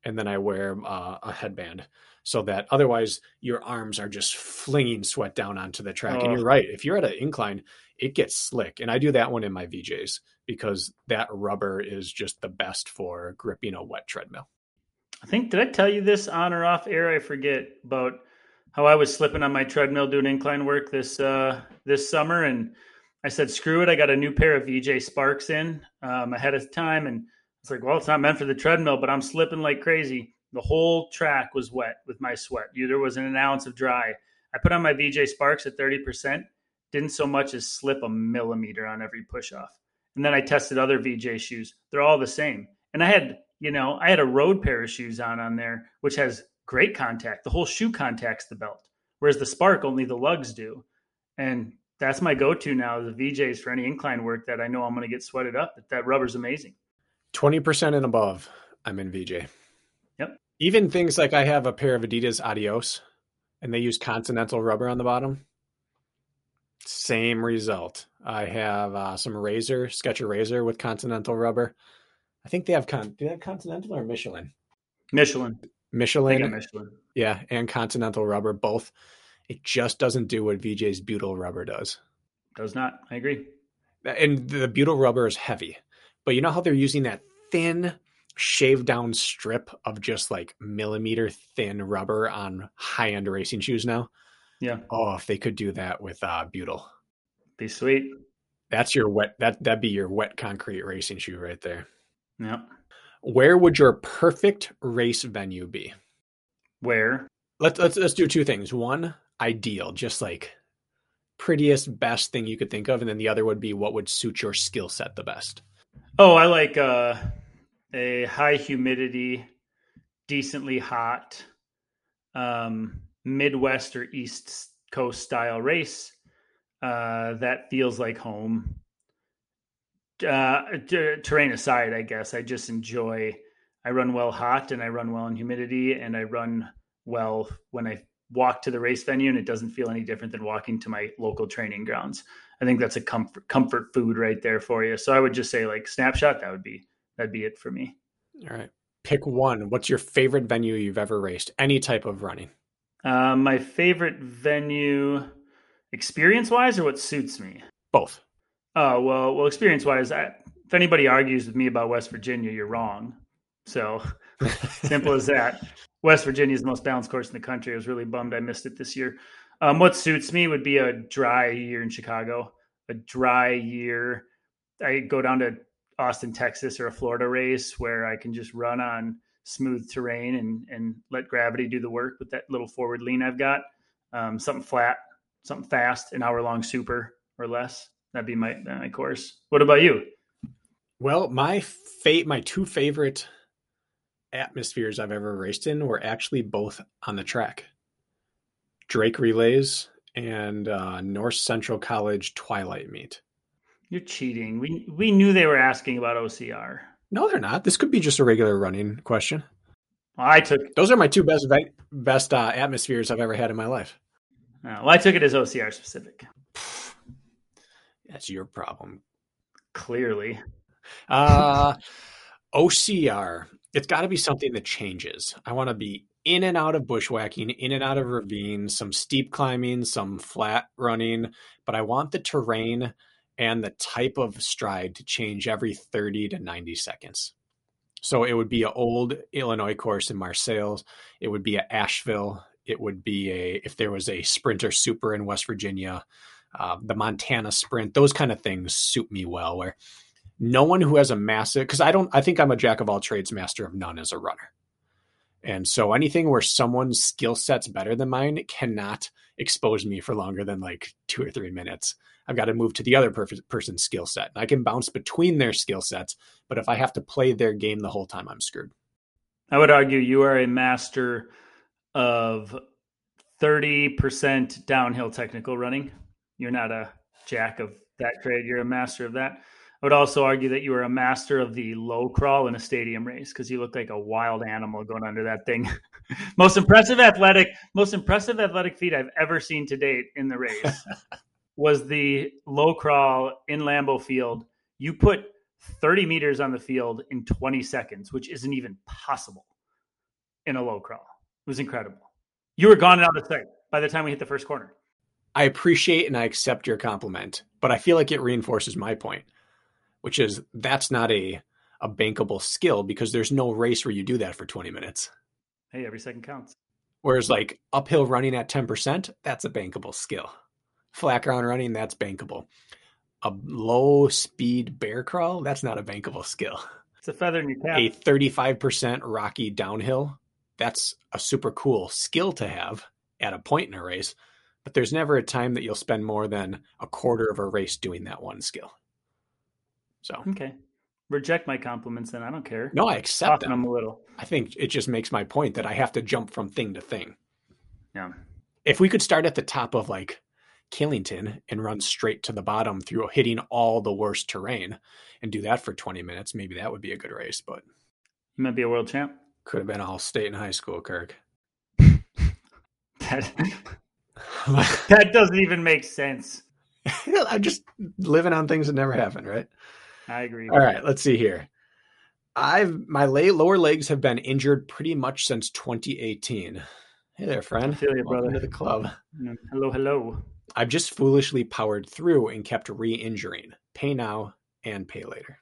And then I wear uh, a headband so that otherwise your arms are just flinging sweat down onto the track. Oh. And you're right. If you're at an incline, it gets slick. And I do that one in my VJs because that rubber is just the best for gripping a wet treadmill.
I think did I tell you this on or off air? I forget about how I was slipping on my treadmill doing incline work this uh, this summer, and I said, "Screw it! I got a new pair of VJ Sparks in um, ahead of time," and it's like, "Well, it's not meant for the treadmill, but I'm slipping like crazy." The whole track was wet with my sweat. There wasn't an ounce of dry. I put on my VJ Sparks at thirty percent, didn't so much as slip a millimeter on every push off. And then I tested other VJ shoes; they're all the same. And I had you know, I had a road pair of shoes on on there, which has great contact. The whole shoe contacts the belt, whereas the Spark only the lugs do. And that's my go-to now. The VJs for any incline work that I know I'm going to get sweated up. That, that rubber's amazing.
Twenty percent and above, I'm in VJ. Even things like I have a pair of Adidas Adios, and they use Continental rubber on the bottom. Same result. I have uh, some Razor, Sketcher Razor with Continental rubber. I think they have con. Do they have Continental or Michelin?
Michelin.
Michelin.
Michelin.
Yeah, and Continental rubber both. It just doesn't do what VJ's butyl rubber does.
Does not. I agree.
And the butyl rubber is heavy, but you know how they're using that thin, shaved down strip of just like millimeter thin rubber on high end racing shoes now.
Yeah.
Oh, if they could do that with uh, butyl,
be sweet.
That's your wet. That that'd be your wet concrete racing shoe right there.
Yeah.
Where would your perfect race venue be?
Where?
Let's let's let's do two things. One, ideal, just like prettiest, best thing you could think of, and then the other would be what would suit your skill set the best.
Oh, I like uh, a high humidity, decently hot, um, Midwest or East Coast style race uh, that feels like home uh, terrain aside, I guess I just enjoy. I run well hot, and I run well in humidity, and I run well when I walk to the race venue, and it doesn't feel any different than walking to my local training grounds. I think that's a comfort comfort food right there for you. So I would just say like snapshot. That would be that'd be it for me.
All right, pick one. What's your favorite venue you've ever raced? Any type of running.
Uh, my favorite venue, experience wise, or what suits me.
Both.
Oh well, well, experience wise, if anybody argues with me about West Virginia, you're wrong. So [laughs] simple as that. West Virginia is the most balanced course in the country. I was really bummed I missed it this year. Um, what suits me would be a dry year in Chicago, a dry year. I go down to Austin, Texas, or a Florida race where I can just run on smooth terrain and and let gravity do the work with that little forward lean I've got. Um, something flat, something fast, an hour long super or less. That'd be my my course. What about you?
Well, my fate, my two favorite atmospheres I've ever raced in were actually both on the track. Drake Relays and uh, North Central College Twilight Meet.
You're cheating. We we knew they were asking about OCR.
No, they're not. This could be just a regular running question.
Well, I took
those are my two best best uh, atmospheres I've ever had in my life.
Uh, well, I took it as OCR specific.
That's your problem.
Clearly.
Uh OCR. It's got to be something that changes. I want to be in and out of bushwhacking, in and out of ravines, some steep climbing, some flat running, but I want the terrain and the type of stride to change every 30 to 90 seconds. So it would be an old Illinois course in Marseilles. It would be at Asheville. It would be a if there was a Sprinter Super in West Virginia, uh, the Montana Sprint. Those kind of things suit me well. Where no one who has a massive because I don't I think I'm a jack of all trades, master of none as a runner. And so anything where someone's skill set's better than mine cannot expose me for longer than like two or three minutes. I've got to move to the other per- person's skill set. I can bounce between their skill sets, but if I have to play their game the whole time, I'm screwed.
I would argue you are a master of 30% downhill technical running. You're not a jack of that trade, you're a master of that. I would also argue that you are a master of the low crawl in a stadium race because you look like a wild animal going under that thing. [laughs] most impressive athletic, most impressive athletic feat I've ever seen to date in the race [laughs] was the low crawl in Lambeau Field. You put 30 meters on the field in 20 seconds, which isn't even possible in a low crawl. It was incredible. You were gone out of sight by the time we hit the first corner.
I appreciate and I accept your compliment, but I feel like it reinforces my point, which is that's not a a bankable skill because there's no race where you do that for 20 minutes.
Hey, every second counts.
Whereas like uphill running at 10%, that's a bankable skill. Flat ground running, that's bankable. A low speed bear crawl, that's not a bankable skill.
It's a feather in your cap.
A 35% rocky downhill, that's a super cool skill to have at a point in a race, but there's never a time that you'll spend more than a quarter of a race doing that one skill. So
okay, reject my compliments, then I don't care.
No, I accept them.
them a little.
I think it just makes my point that I have to jump from thing to thing.
Yeah.
If we could start at the top of like Killington and run straight to the bottom through hitting all the worst terrain and do that for 20 minutes, maybe that would be a good race. But
you might be a world champ.
Could have been all state in high school, Kirk. [laughs]
that, [laughs] that doesn't even make sense.
I'm just living on things that never happened, right?
I agree.
All right, let's see here. I've my lay, lower legs have been injured pretty much since 2018. Hey there, friend. I
feel you,
Welcome
brother.
to the club.
Mm, hello, hello.
I've just foolishly powered through and kept re-injuring. Pay now and pay later.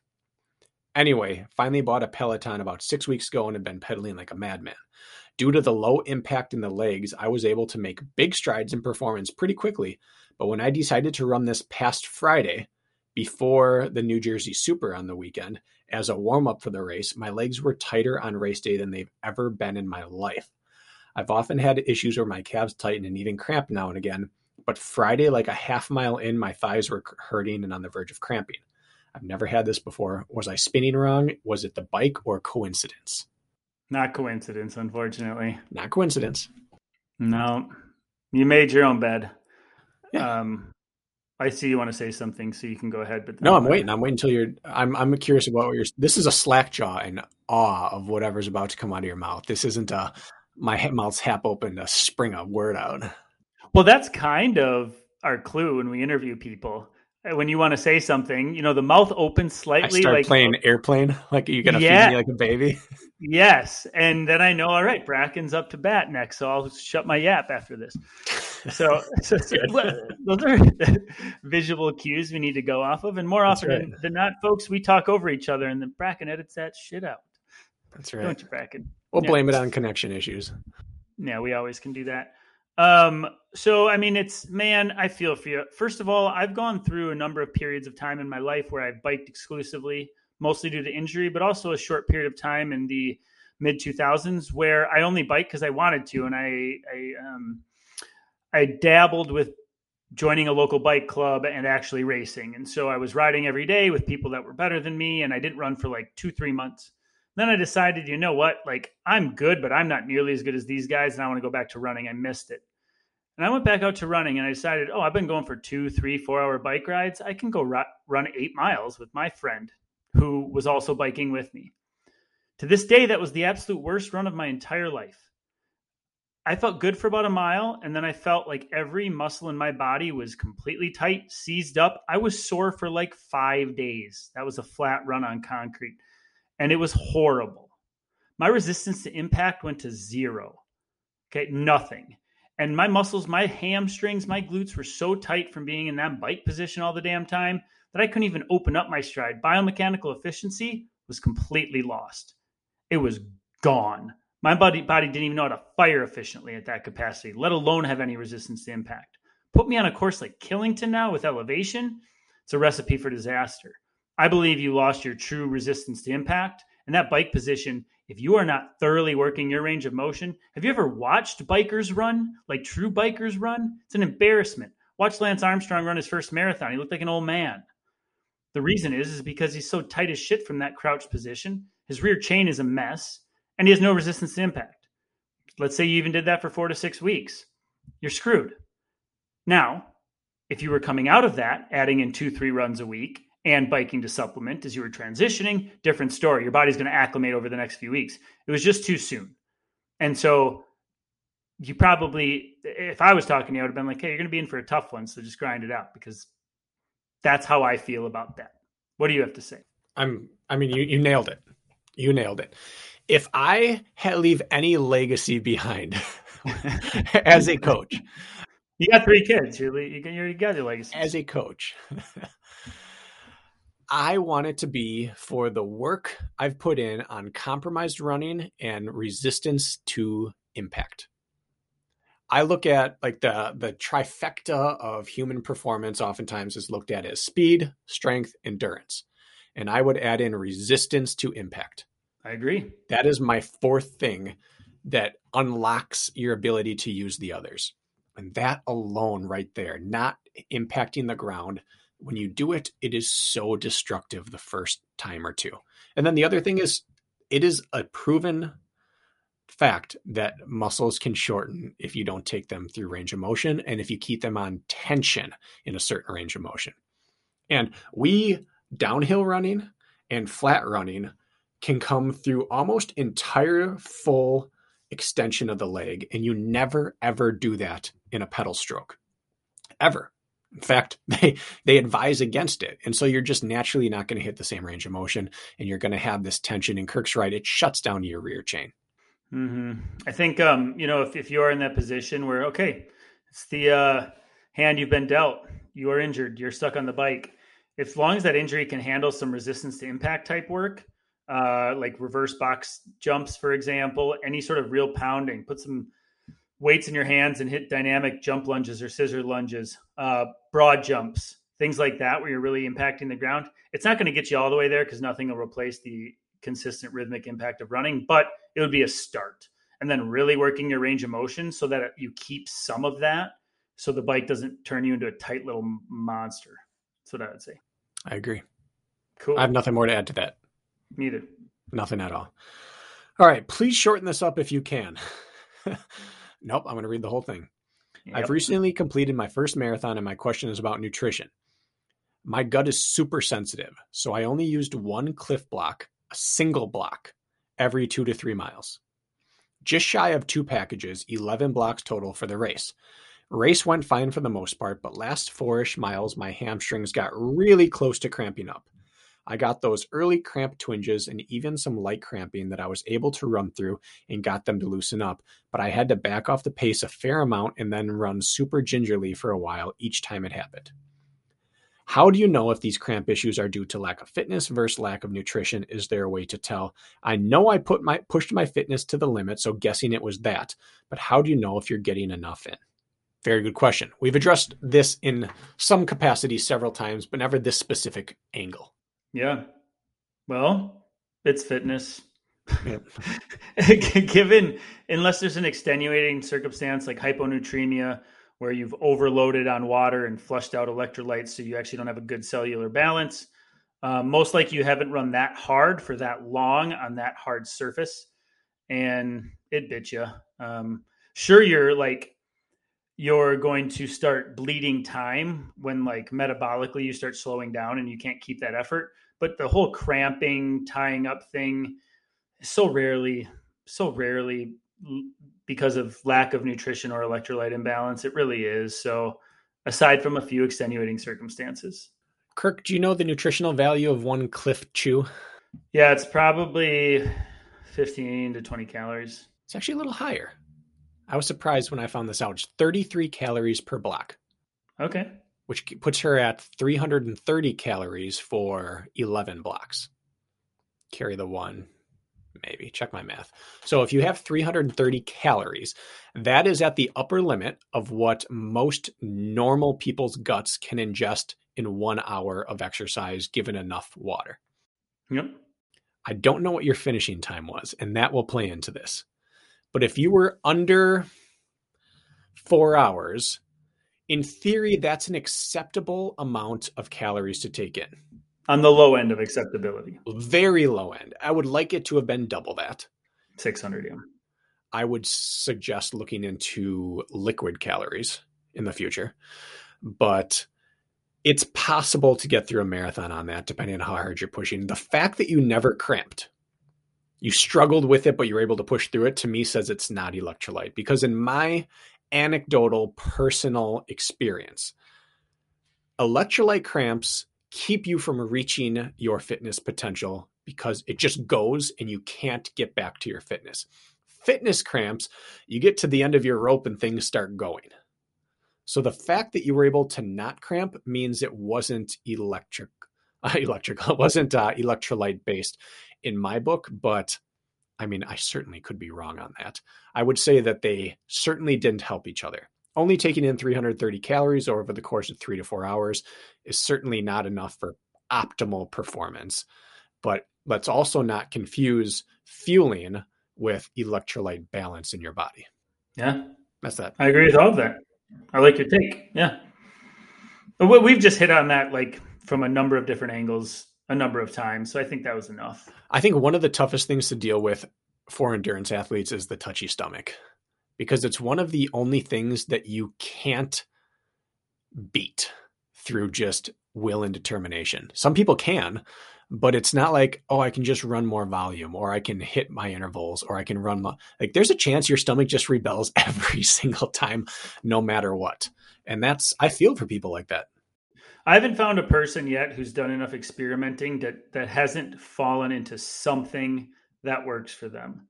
Anyway, finally bought a Peloton about six weeks ago and have been pedaling like a madman. Due to the low impact in the legs, I was able to make big strides in performance pretty quickly. But when I decided to run this past Friday, before the New Jersey Super on the weekend, as a warm up for the race, my legs were tighter on race day than they've ever been in my life. I've often had issues where my calves tighten and even cramp now and again, but Friday, like a half mile in, my thighs were hurting and on the verge of cramping. I've never had this before. Was I spinning wrong? Was it the bike or coincidence?
Not coincidence, unfortunately.
Not coincidence.
No, you made your own bed. Yeah. Um, I see you want to say something, so you can go ahead. But
no, I'm waiting. I'm waiting until you're. I'm. I'm curious about what you're. This is a slack jaw and awe of whatever's about to come out of your mouth. This isn't a my mouth's half open to spring a word out.
Well, that's kind of our clue when we interview people. Uh, when you want to say something, you know, the mouth opens slightly.
I start
like
playing airplane, [laughs] like you're gonna yeah. feed me like a baby.
yes, and then I know, all right, Bracken's up to bat next, so I'll shut my yap after this. So, [laughs] so, so those are [laughs] visual cues we need to go off of, and more often right. than, than, not, folks, we talk over each other, and then Bracken edits that shit out.
That's right.
Don't you, Bracken?
We'll yeah. blame it on connection issues.
Yeah, we always can do that. Um, so I mean, it's man, I feel for you. First of all, I've gone through a number of periods of time in my life where I've biked exclusively, mostly due to injury, but also a short period of time in the mid 2000s where I only biked because I wanted to, and I I um I dabbled with joining a local bike club and actually racing, and so I was riding every day with people that were better than me, and I didn't run for like two three months. Then I decided, you know what? Like, I'm good, but I'm not nearly as good as these guys. And I want to go back to running. I missed it. And I went back out to running and I decided, oh, I've been going for two, three, four hour bike rides. I can go run eight miles with my friend who was also biking with me. To this day, that was the absolute worst run of my entire life. I felt good for about a mile, and then I felt like every muscle in my body was completely tight, seized up. I was sore for like five days. That was a flat run on concrete and it was horrible. My resistance to impact went to zero. Okay, nothing. And my muscles, my hamstrings, my glutes were so tight from being in that bike position all the damn time that I couldn't even open up my stride. Biomechanical efficiency was completely lost. It was gone. My body body didn't even know how to fire efficiently at that capacity, let alone have any resistance to impact. Put me on a course like Killington now with elevation, it's a recipe for disaster. I believe you lost your true resistance to impact. And that bike position, if you are not thoroughly working your range of motion, have you ever watched bikers run like true bikers run? It's an embarrassment. Watch Lance Armstrong run his first marathon. He looked like an old man. The reason is is because he's so tight as shit from that crouched position. His rear chain is a mess, and he has no resistance to impact. Let's say you even did that for four to six weeks. You're screwed. Now, if you were coming out of that, adding in two, three runs a week and biking to supplement as you were transitioning, different story. Your body's going to acclimate over the next few weeks. It was just too soon. And so you probably, if I was talking to you, I would have been like, hey, you're going to be in for a tough one. So just grind it out because that's how I feel about that. What do you have to say?
I'm, I mean, you, you nailed it. You nailed it. If I leave any legacy behind [laughs] as a coach, [laughs]
you got three kids. You're, you got your legacy.
As a coach, [laughs] I want it to be for the work I've put in on compromised running and resistance to impact. I look at like the the trifecta of human performance oftentimes is looked at as speed, strength, endurance. And I would add in resistance to impact.
I agree.
That is my fourth thing that unlocks your ability to use the others. And that alone right there, not impacting the ground, when you do it, it is so destructive the first time or two. And then the other thing is, it is a proven fact that muscles can shorten if you don't take them through range of motion and if you keep them on tension in a certain range of motion. And we downhill running and flat running can come through almost entire full extension of the leg and you never ever do that in a pedal stroke ever in fact, [laughs] they they advise against it, and so you're just naturally not going to hit the same range of motion, and you're going to have this tension. And Kirk's right; it shuts down your rear chain.
Mm-hmm. I think um, you know if if you are in that position where okay, it's the uh, hand you've been dealt, you are injured, you're stuck on the bike. As long as that injury can handle some resistance to impact type work, uh, like reverse box jumps, for example, any sort of real pounding, put some weights in your hands and hit dynamic jump lunges or scissor lunges, uh, broad jumps, things like that, where you're really impacting the ground. It's not going to get you all the way there because nothing will replace the consistent rhythmic impact of running, but it would be a start. And then really working your range of motion so that you keep some of that so the bike doesn't turn you into a tight little monster. That's what I would say.
I agree.
Cool.
I have nothing more to add to that.
Neither.
Nothing at all. All right. Please shorten this up if you can. [laughs] Nope, I'm going to read the whole thing. Yep. I've recently completed my first marathon, and my question is about nutrition. My gut is super sensitive, so I only used one Clif Blok, a single block, every two to three miles. Just shy of two packages, 11 blocks total for the race. Race went fine for the most part, but last fourish miles, my hamstrings got really close to cramping up. I got those early cramp twinges and even some light cramping that I was able to run through and got them to loosen up, but I had to back off the pace a fair amount and then run super gingerly for a while each time it happened. How do you know if these cramp issues are due to lack of fitness versus lack of nutrition? Is there a way to tell? I know I put my pushed my fitness to the limit, so guessing it was that. But how do you know if you're getting enough in? Very good question. We've addressed this in some capacity several times, but never this specific angle.
Yeah. Well, it's fitness. [laughs] Given, unless there's an extenuating circumstance like hyponatremia, where you've overloaded on water and flushed out electrolytes, so you actually don't have a good cellular balance. Um, most likely, you haven't run that hard for that long on that hard surface, and it bit you. Um, sure, you're like you're going to start bleeding time when like metabolically you start slowing down and you can't keep that effort. But the whole cramping tying up thing so rarely so rarely because of lack of nutrition or electrolyte imbalance it really is. So aside from a few extenuating circumstances.
Kirk do you know the nutritional value of one Clif chew?
Yeah it's probably 15 to 20 calories.
It's actually a little higher I was surprised when I found this out. It's 33 calories per block.
Okay.
Which puts her at 330 calories for 11 blocks. Carry the one, maybe. Check my math. So if you have 330 calories, that is at the upper limit of what most normal people's guts can ingest in one hour of exercise given enough water.
Yep.
I don't know what your finishing time was, and that will play into this. But if you were under four hours, in theory, that's an acceptable amount of calories to take in.
On the low end of acceptability.
Very low end. I would like it to have been double that.
600 yeah.
I would suggest looking into liquid calories in the future. But it's possible to get through a marathon on that, depending on how hard you're pushing. The fact that you never cramped, you struggled with it, but you're able to push through it, to me says it's not electrolyte. Because in my anecdotal personal experience, electrolyte cramps keep you from reaching your fitness potential because it just goes and you can't get back to your fitness. Fitness cramps, you get to the end of your rope and things start going. So the fact that you were able to not cramp means it wasn't electric, uh, [laughs] electrical, it wasn't uh, electrolyte based in my book. But I mean, I certainly could be wrong on that. I would say that they certainly didn't help each other. Only taking in 330 calories over the course of three to four hours is certainly not enough for optimal performance. But let's also not confuse fueling with electrolyte balance in your body.
Yeah.
That's that.
I agree with all of that. I like your take. Yeah. But we've just hit on that like from a number of different angles a number of times. So I think that was enough.
I think one of the toughest things to deal with for endurance athletes is the touchy stomach because it's one of the only things that you can't beat through just will and determination. Some people can, but it's not like oh i can just run more volume or i can hit my intervals or i can run like there's a chance your stomach just rebels [laughs] every single time no matter what and that's i feel for people like that
i haven't found a person yet who's done enough experimenting that that hasn't fallen into something that works for them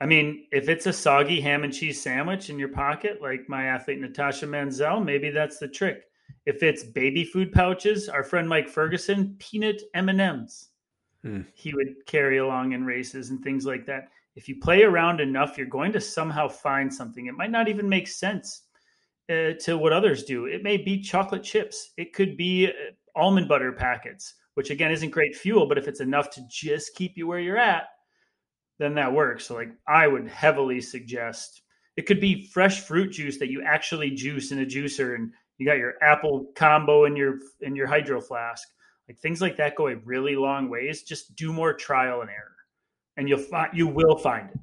i mean if it's a soggy ham and cheese sandwich in your pocket like my athlete natasha manzel maybe that's the trick if it's baby food pouches, our friend Mike Ferguson, peanut M and M's, hmm. he would carry along in races and things like that. If you play around enough, you're going to somehow find something. It might not even make sense uh, to what others do. It may be chocolate chips. It could be uh, almond butter packets, which again isn't great fuel, but if it's enough to just keep you where you're at, then that works. So, like, I would heavily suggest it could be fresh fruit juice that you actually juice in a juicer and you got your apple combo in your in your hydro flask like things like that go a really long ways just do more trial and error and you'll find you will find it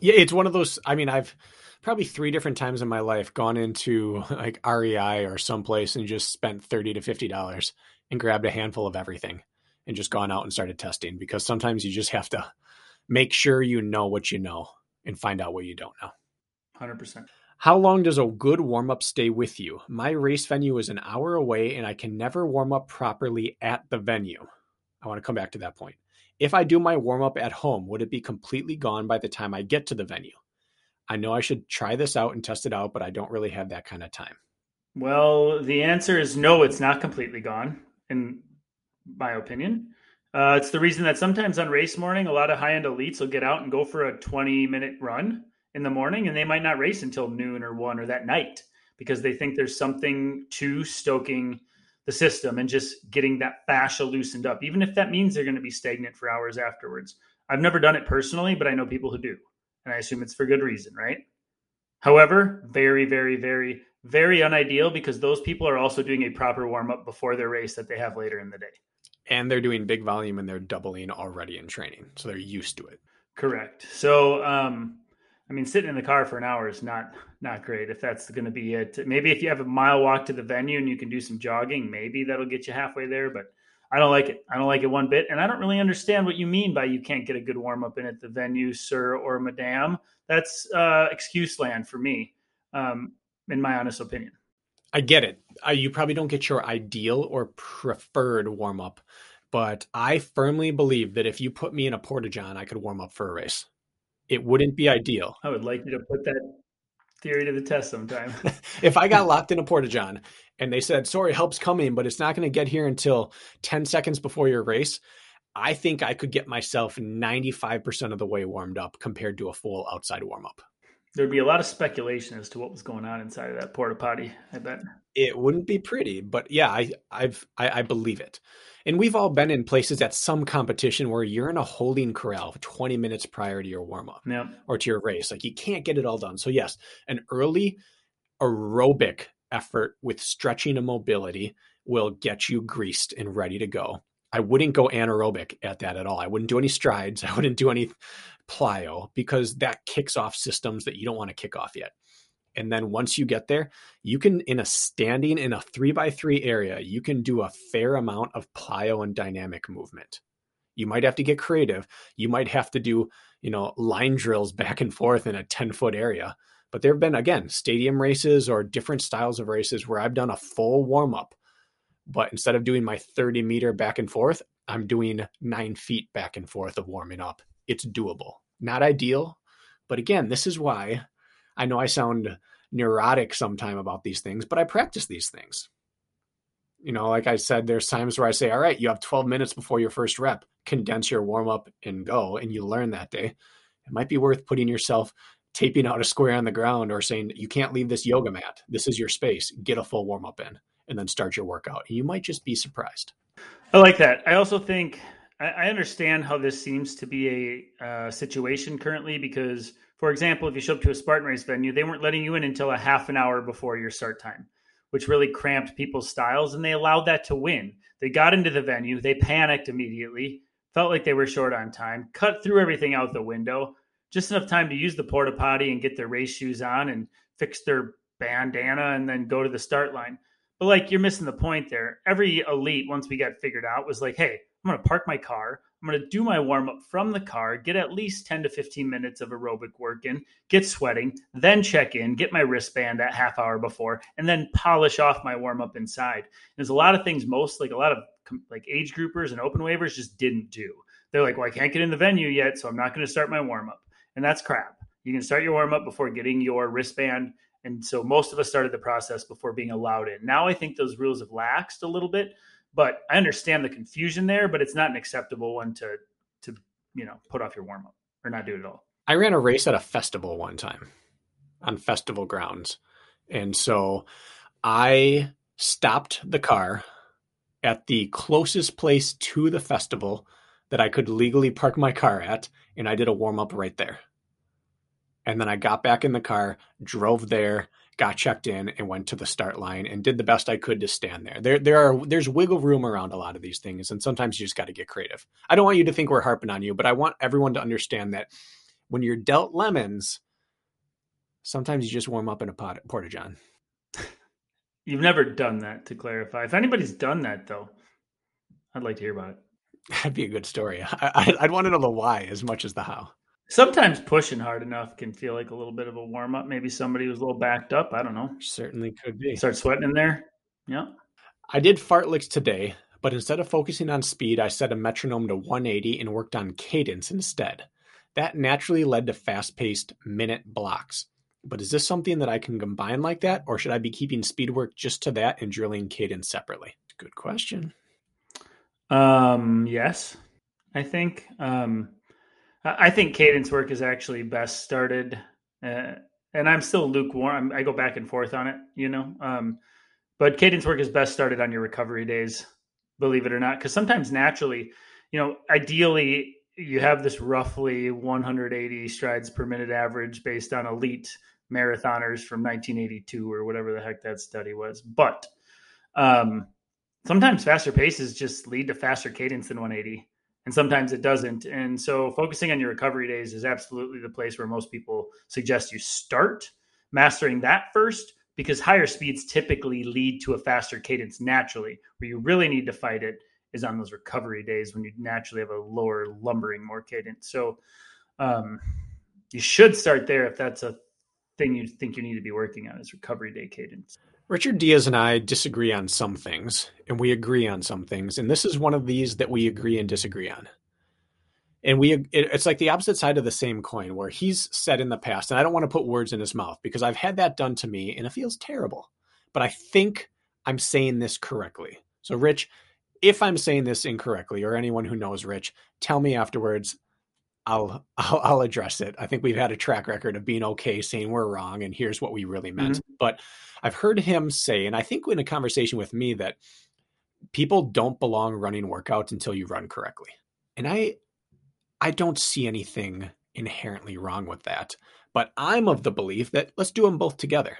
yeah it's one of those i mean i've probably three different times in my life gone into [laughs] like rei or someplace and just spent 30 to 50 dollars and grabbed a handful of everything and just gone out and started testing because sometimes you just have to make sure you know what you know and find out what you don't know
100%
how long does a good warm up stay with you? My race venue is an hour away and I can never warm up properly at the venue. I want to come back to that point. If I do my warm up at home, would it be completely gone by the time I get to the venue? I know I should try this out and test it out, but I don't really have that kind of time.
Well, the answer is no, it's not completely gone, in my opinion. Uh, it's the reason that sometimes on race morning, a lot of high end elites will get out and go for a 20 minute run in the morning and they might not race until noon or one or that night because they think there's something to stoking the system and just getting that fascia loosened up, even if that means they're going to be stagnant for hours afterwards. I've never done it personally, but I know people who do. And I assume it's for good reason, right? However, very, very, very, very unideal because those people are also doing a proper warm up before their race that they have later in the day.
And they're doing big volume and they're doubling already in training. So they're used to it.
Correct. So, um, I mean, sitting in the car for an hour is not not great. If that's going to be it, maybe if you have a mile walk to the venue and you can do some jogging, maybe that'll get you halfway there. But I don't like it. I don't like it one bit, and I don't really understand what you mean by you can't get a good warm up in at the venue, sir or madame. That's uh, excuse land for me, um, in my honest opinion.
I get it. Uh, you probably don't get your ideal or preferred warm up, but I firmly believe that if you put me in a porta john, I could warm up for a race it wouldn't be ideal.
I would like you to put that theory to the test sometime. [laughs]
if I got locked in a porta john and they said, "Sorry, help's coming, but it's not going to get here until 10 seconds before your race," I think I could get myself 95% of the way warmed up compared to a full outside warm up.
There'd be a lot of speculation as to what was going on inside of that porta potty. I bet
it wouldn't be pretty, but yeah, I I've I, I believe it. And we've all been in places at some competition where you're in a holding corral 20 minutes prior to your warm up
yep.
or to your race. Like you can't get it all done. So yes, an early aerobic effort with stretching and mobility will get you greased and ready to go. I wouldn't go anaerobic at that at all. I wouldn't do any strides. [laughs] I wouldn't do any plyo because that kicks off systems that you don't want to kick off yet. And then once you get there, you can, in a standing in a three by three area, you can do a fair amount of plyo and dynamic movement. You might have to get creative. You might have to do, you know, line drills [laughs] back and forth in a 10 foot area. But there have been, again, stadium races or different styles of races where I've done a full warm up. But instead of doing my 30 meter back and forth, I'm doing nine feet back and forth of warming up. It's doable. Not ideal. But again, this is why I know I sound neurotic sometime about these things, but I practice these things. You know, like I said, there's times where I say, all right, you have 12 minutes before your first rep, condense your warm up and go, and you learn that day. It might be worth putting yourself taping out a square on the ground or saying, you can't leave this yoga mat. This is your space. Get a full warm up in and then start your workout. And you might just be surprised.
I like that. I also think I, understand how this seems to be a uh, situation currently because, for example, if you show up to a Spartan race venue, they weren't letting you in until a half an hour before your start time, which really cramped people's styles, and they allowed that to win. They got into the venue, they panicked immediately, felt like they were short on time, cut through everything out the window, just enough time to use the porta potty and get their race shoes on and fix their bandana and then go to the start line. But like you're missing the point there. Every elite, once we got figured out, was like, hey, I'm going to park my car. I'm going to do my warm up from the car, get at least 10 to 15 minutes of aerobic work in, get sweating, then check in, get my wristband that half hour before, and then polish off my warm up inside. There's a lot of things most like a lot of like age groupers and open waivers just didn't do. They're like, well, I can't get in the venue yet, so I'm not going to start my warm up. And that's crap. You can start your warm up before getting your wristband. And so most of us started the process before being allowed in. Now I think those rules have laxed a little bit but I understand the confusion there, but it's not an acceptable one to to you know put off your warm up or not do it at all.
I ran a race at a festival one time on festival grounds. And so I stopped the car at the closest place to the festival that I could legally park my car at, and I did a warm up right there. And then I got back in the car, drove there, got checked in and went to the start line and did the best I could to stand there. There there are there's wiggle room around a lot of these things and sometimes you just got to get creative. I don't want you to think we're harping on you, but I want everyone to understand that when you're dealt lemons, sometimes you just warm up in a pot porta john. [laughs]
You've never done that to clarify. If anybody's done that though, I'd like to hear about it. [laughs]
That'd be a good story. I, would want to know the why as much as the how.
Sometimes pushing hard enough can feel like a little bit of a warm up. Maybe somebody was a little backed up. I don't know.
Certainly could be.
Start sweating in there. Yeah.
I did fartleks today, but instead of focusing on speed, I set a metronome to 180 and worked on cadence instead. That naturally led to fast paced minute blocks. But is this something that I can combine like that, or should I be keeping speed work just to that and drilling cadence separately? Good question.
Um, yes, I think. Um, I think cadence work is actually best started, uh, and I'm still lukewarm. I go back and forth on it, you know. Um, but cadence work is best started on your recovery days, believe it or not, because sometimes naturally, you know, ideally you have this roughly 180 strides per minute average based on elite marathoners from 1982 or whatever the heck that study was. But um, sometimes faster paces just lead to faster cadence than 180 and sometimes it doesn't. And so focusing on your recovery days is absolutely the place where most people suggest you start mastering that first because higher speeds typically lead to a faster cadence naturally. Where you really need to fight it is on those recovery days when you naturally have a lower lumbering more cadence. So um, you should start there if that's a thing you think you need to be working on is recovery day cadence.
Richard Diaz and I disagree on some things, and we agree on some things. And this is one of these that we agree and disagree on. and we it, it's like the opposite side of the same coin where he's said in the past and i don't want to put words in his mouth because i've had that done to me and it feels terrible but i think i'm saying this correctly so rich if i'm saying this incorrectly or anyone who knows rich tell me afterwards I'll, [laughs] I'll, I'll address it. I think we've had a track record of being okay saying we're wrong and here's what we really meant. Mm-hmm. But I've heard him say, and I think in a conversation with me that people don't belong running workouts until you run correctly. And I I don't see anything inherently wrong with that. But I'm of the belief that let's do them both together.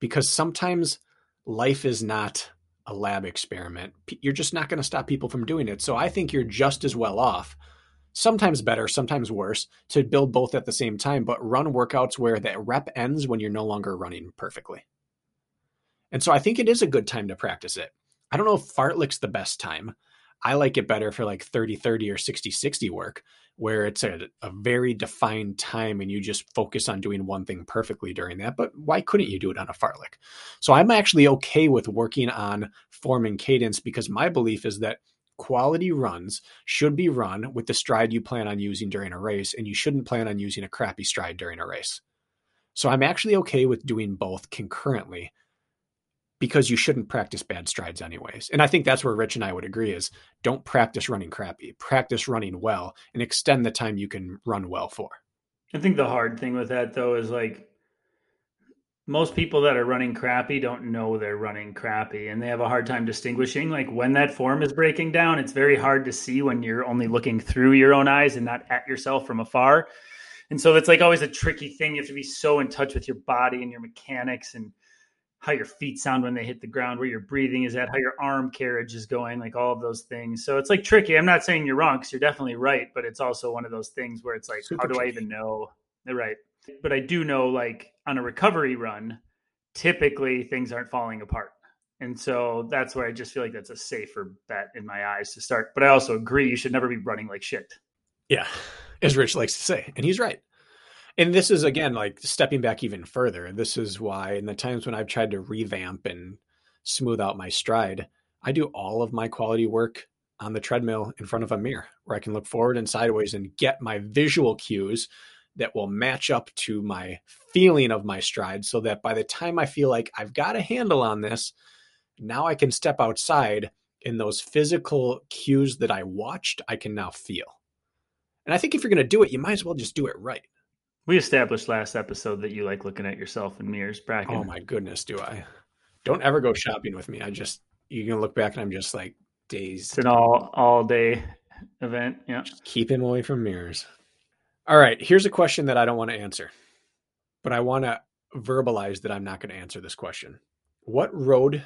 Because sometimes life is not a lab experiment. You're just not going to stop people from doing it. So I think you're just as well off sometimes better, sometimes worse, to build both at the same time, but run workouts where that rep ends when you're no longer running perfectly. And so I think it is a good time to practice it. I don't know if fartlek's the best time. I like it better for like 30 30 or 60 60 work, where it's a, a very defined time and you just focus on doing one thing perfectly during that. But why couldn't you do it on a fartlek? So I'm actually okay with working on form and cadence because my belief is that quality runs should be run with the stride you plan on using during a race, and you shouldn't plan on using a crappy stride during a race. So I'm actually okay with doing both concurrently because you shouldn't practice bad strides anyways. And I think that's where Rich and I would agree is don't practice running crappy, practice running well and extend the time you can run well for.
I think the hard thing with that though is like most people that are running crappy don't know they're running crappy and they have a hard time distinguishing like when that form is breaking down it's very hard to see when you're only looking through your own eyes and not at yourself from afar. And so it's like always a tricky thing. You have to be so in touch with your body and your mechanics and how your feet sound when they hit the ground where your breathing is at how your arm carriage is going like all of those things. So it's like tricky. I'm not saying you're wrong because you're definitely right but it's also one of those things where it's like Super how do tricky. i even know? Right but I do know like on a recovery run, typically things aren't falling apart. And so that's where I just feel like that's a safer bet in my eyes to start. But I also agree you should never be running like shit.
Yeah, as Rich likes to say. And he's right. And this is again like stepping back even further. This is why in the times when I've tried to revamp and smooth out my stride, I do all of my quality work on the treadmill in front of a mirror where I can look forward and sideways and get my visual cues that will match up to my feeling of my stride so that by the time I feel like I've got a handle on this, now I can step outside in those physical cues that I watched, I can now feel. And I think if you're going to do it, you might as well just do it right.
We established last episode that you like looking at yourself in mirrors, Bracken.
Oh my goodness, do I? Don't ever go shopping with me. I just you're gonna look back and I'm just like dazed.
It's an all all day event. Yeah. Just
keep him away from mirrors. All right, here's a question that I don't want to answer, but I want to verbalize that I'm not going to answer this question. What road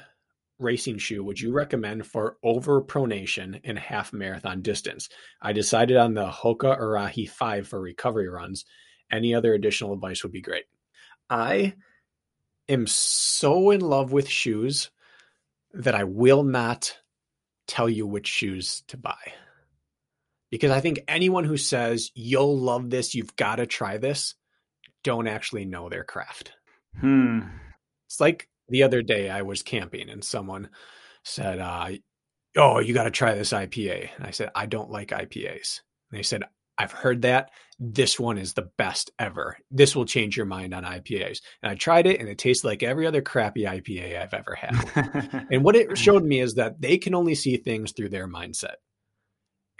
racing shoe would you recommend for over pronation in half marathon distance? I decided on the Hoka Arahi 5 for recovery runs. Any other additional advice would be great. I am so in love with shoes that I will not tell you which shoes to buy because I think anyone who says you'll love this, you've got to try this, don't actually know their craft.
Hmm.
It's like the other day I was camping and someone said, uh, "Oh, you got to try this IPA." And I said, "I don't like IPAs." And they said, "I've heard that. This one is the best ever. This will change your mind on IPAs." And I tried it, and it tasted like every other crappy IPA I've ever had. [laughs] and what it showed me is that they can only see things through their mindset.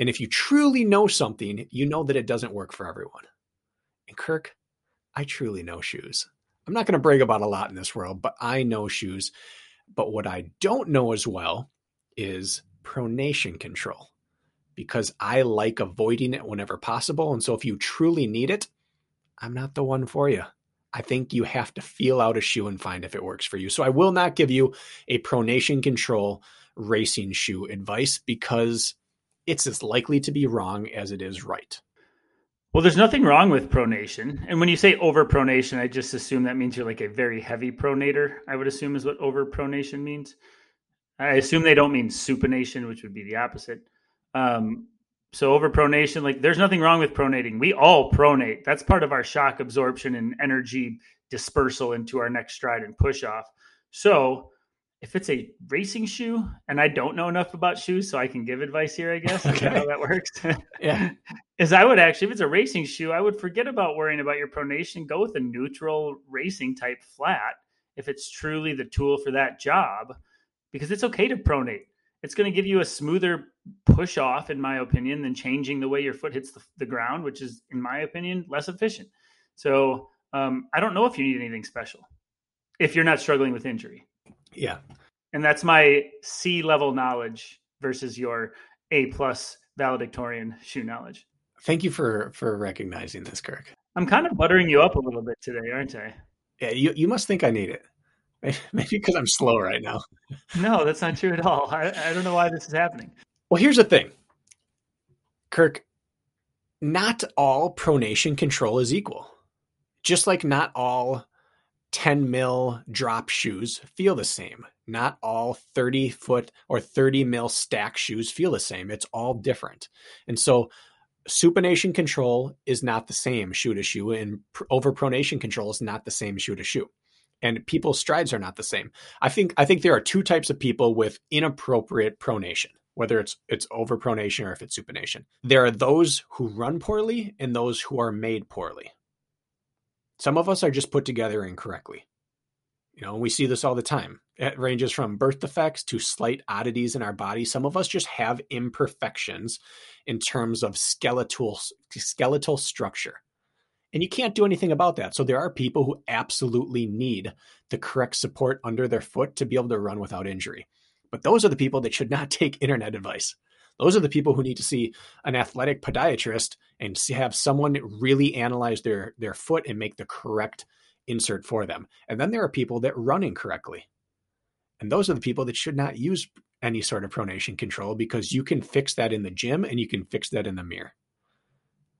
And if you truly know something, you know that it doesn't work for everyone. And Kirk, I truly know shoes. I'm not going to brag about a lot in this world, but I know shoes. But what I don't know as well is pronation control because I like avoiding it whenever possible. And so if you truly need it, I'm not the one for you. I think you have to feel out a shoe and find if it works for you. So I will not give you a pronation control racing shoe advice because it's as likely to be wrong as it is right.
Well, there's nothing wrong with pronation. And when you say over pronation, I just assume that means you're like a very heavy pronator, I would assume is what over pronation means. I assume they don't mean supination, which would be the opposite. Um, so over pronation, like there's nothing wrong with pronating. We all pronate. That's part of our shock absorption and energy dispersal into our next stride and push off. So if it's a racing shoe, and I don't know enough about shoes, so I can give advice here, I guess. Okay. how that works. [laughs]
yeah. [laughs]
is I would actually, if it's a racing shoe, I would forget about worrying about your pronation. Go with a neutral racing type flat if it's truly the tool for that job, because it's okay to pronate. It's going to give you a smoother push off, in my opinion, than changing the way your foot hits the, the ground, which is, in my opinion, less efficient. So um, I don't know if you need anything special if you're not struggling with injury.
Yeah.
And that's my C level knowledge versus your A plus valedictorian shoe knowledge.
Thank you for for recognizing this, Kirk.
I'm kind of buttering you up a little bit today, aren't I?
Yeah, you you must think I need it. [laughs] Maybe because I'm slow right now.
No, that's not true at all. I, I don't know why this is happening.
Well, here's the thing, Kirk. Not all pronation control is equal. Just like not all 10 mil drop shoes feel the same. Not all 30 foot or 30 mil stack shoes feel the same. It's all different. And so supination control is not the same shoe to shoe, and overpronation control is not the same shoe to shoe. And people's strides are not the same. I think I think there are two types of people with inappropriate pronation, whether it's it's overpronation or if it's supination. There are those who run poorly and those who are made poorly. Some of us are just put together incorrectly. You know, we see this all the time. It ranges from birth defects to slight oddities in our body. Some of us just have imperfections in terms of skeletal skeletal structure. And you can't do anything about that. So there are people who absolutely need the correct support under their foot to be able to run without injury. But those are the people that should not [laughs] take internet advice. Those are the people who need to see an athletic podiatrist and have someone really analyze their their foot and make the correct insert for them. And then there are people that run incorrectly. And those are the people that should not use any sort of pronation control because you can fix that in the gym and you can fix that in the mirror.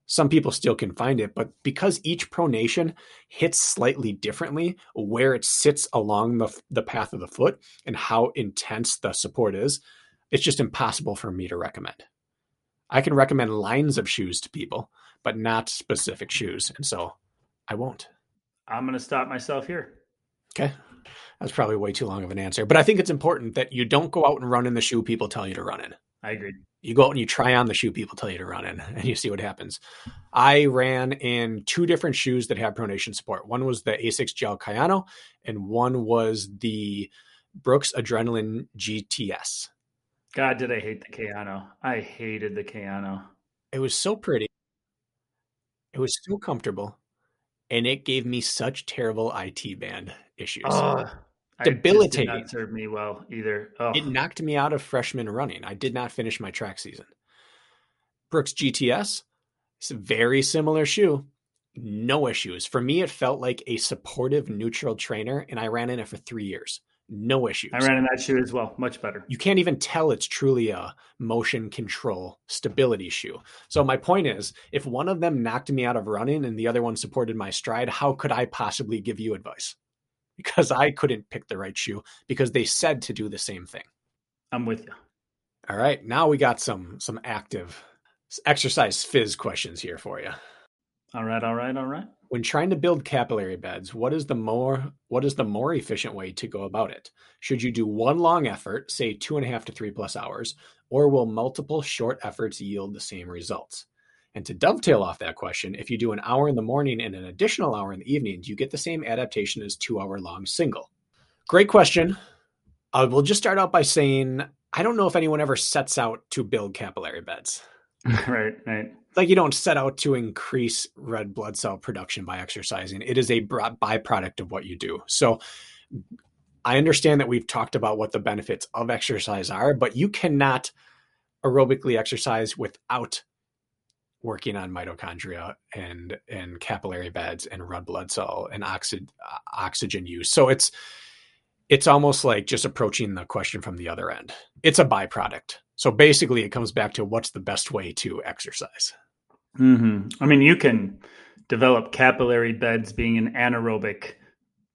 Some people still can find it, but because each pronation hits slightly differently where it sits along the, the path of the foot and how intense the support is, it's just impossible for me to recommend. I can recommend lines of shoes to people, but not specific shoes. And so I won't.
I'm going to stop myself here.
Okay. That's probably way too long of an answer, but I think it's important that you don't go out and run in the shoe people tell you to run in.
I agree.
You go out and you try on the shoe people tell you to run in [laughs] and you see what happens. I ran in two different shoes that have pronation support. One was the Asics Gel Kayano and one was the Brooks Adrenaline GTS.
God, did I hate the Kayano. I hated the Kayano.
It was so pretty. It was so comfortable and it gave me such terrible IT band issues.
Oh, Debilitating. Did not serve me well either. Oh.
It knocked me out of freshman running. I did not finish my track season. Brooks GTS, it's a very similar shoe. No issues. For me, it felt like a supportive neutral trainer, and I ran in it for three years no issues.
I ran in that shoe as well, much better.
You can't even tell it's truly a motion control stability shoe. So my point is, if one of them knocked me out of running and the other one supported my stride, how could I possibly give you advice? Because I couldn't pick the right shoe because they said to do the same thing.
I'm with you.
All right, now we got some some active exercise fizz questions here for you.
All right, all right, all right
when trying to build capillary beds, what is the more what is the more efficient way to go about it? Should you do one long effort, say two and a half to three plus hours, or will multiple short efforts yield the same results? And to dovetail off that question, if you do an hour in the morning and an additional hour in the evening, do you get the same adaptation as two hour long single? Great question. I will just start out by saying I don't know if anyone ever sets out to build capillary beds. [laughs]
right, right
like you don't set out to increase red blood cell production by exercising. It is a byproduct of what you do. So I understand that we've talked about what the benefits of exercise are, but you cannot aerobically exercise without working on mitochondria and and capillary beds and red blood cell and oxy, oxygen use. So it's it's almost like just approaching the question from the other end. It's a byproduct. So basically, it comes back to what's the best way to exercise.
Mm-hmm. I mean, you can develop capillary beds being an anaerobic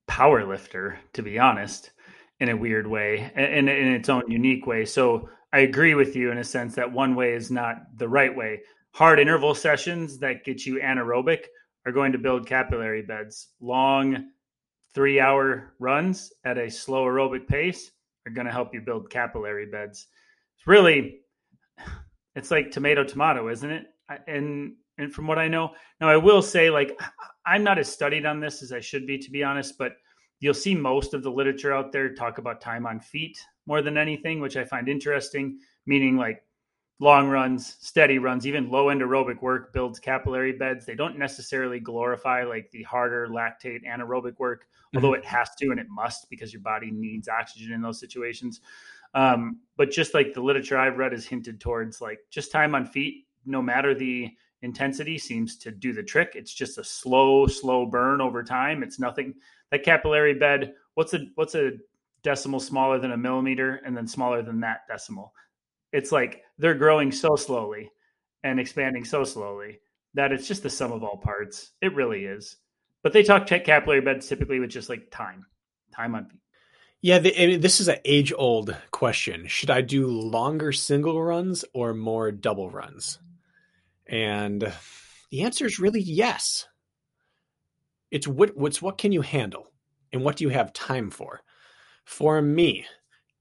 power lifter, to be honest, in a weird way, and in its own unique way. So I agree with you in a sense that one way is not the right way. Hard interval sessions that get you anaerobic are going to build capillary beds. Long three hour runs at a slow aerobic pace are going to help you build capillary beds really it's like tomato tomato isn't it and and from what I know, now I will say, like, I'm not as studied on this as I should be, to be honest, but you'll see most of the literature out there talk about time on feet more than anything, which I find interesting, meaning like long runs, steady runs, even low end aerobic work builds capillary beds. They don't necessarily glorify like the harder lactate anaerobic work, mm-hmm. although it has to and it must because your body needs oxygen in those situations. Um, but just like the literature I've read is hinted towards like just time on feet, no matter the intensity, seems to do the trick. It's just a slow, slow burn over time. It's nothing that capillary bed. What's a what's a decimal smaller than a millimeter and then smaller than that decimal? It's like they're growing so slowly and expanding so slowly that it's just the sum of all parts. It really is. But they talk capillary beds typically with just like time, time on feet.
Yeah, the, this is an age old question. Should I do longer single runs or more double runs? And the answer is really yes. It's what what's what can you handle and what do you have time for? For me,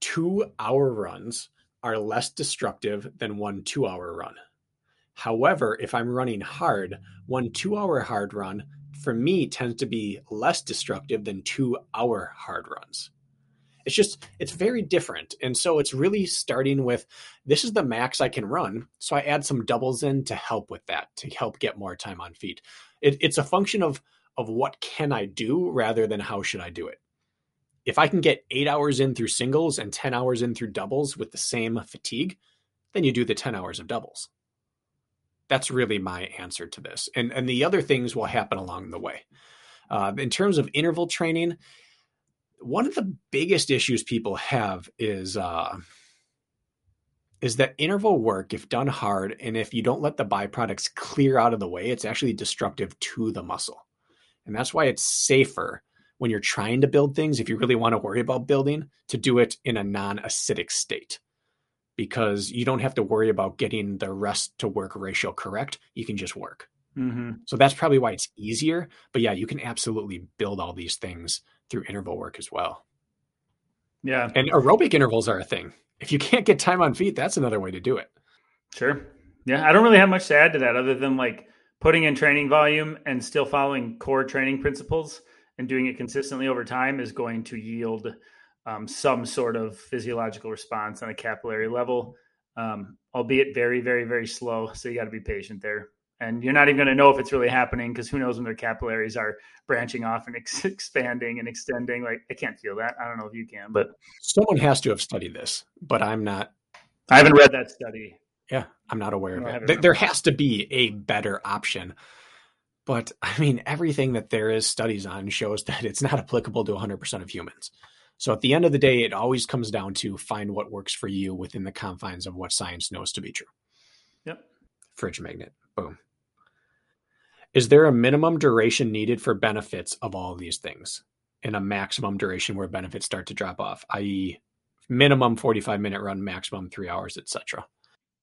2-hour runs are less destructive than one 2-hour run. However, if I'm running hard, one 2-hour hard run for me tends to be less destructive than 2-hour hard runs. It's just, it's very different. And so it's really starting with this is the max I can run. So I add some doubles in to help with that, to help get more time on feet. It, it's a function of, of what can I do rather than how should I do it. If I can get eight hours in through singles and 10 hours in through doubles with the same fatigue, then you do the 10 hours of doubles. That's really my answer to this. And, and the other things will happen along the way. Uh, in terms of interval training, one of the biggest issues people have is uh, is that interval work, if done hard, and if you don't let the byproducts clear out of the way, it's actually destructive to the muscle. And that's why it's safer when you're trying to build things, if you really want to worry about building, to do it in a non acidic state. Because you don't have to worry about getting the rest to work ratio correct. You can just work. Mm-hmm. So that's probably why it's easier. But yeah, you can absolutely build all these things through interval work as well.
Yeah.
And aerobic intervals are a thing. If you can't get time on feet, that's another way to do it.
Sure. Yeah. I don't really have much to add to that other than like putting in training volume and still following core training principles and doing it consistently over time is going to yield um, some sort of physiological response on a capillary level, um, albeit very, very, very slow. So you got to be patient there and you're not even going to know if it's really happening because who knows when their capillaries are branching off and ex- [laughs] expanding and extending. Like i can't feel that. I don't know if you can but
someone has to have studied this but i'm not
i haven't read that study.
Yeah i'm not aware of it. there has to be a better option. But i mean everything that there is studies on shows [laughs] that it's not applicable to 100% of humans. So at the end of the day it always comes down to find what works for you within the confines of what science knows to be true.
Yep.
Fridge magnet. Boom is there a minimum duration needed for benefits of all of these things and a maximum duration where benefits start to drop off, i.e., minimum 45 minute run, maximum three hours, etc.?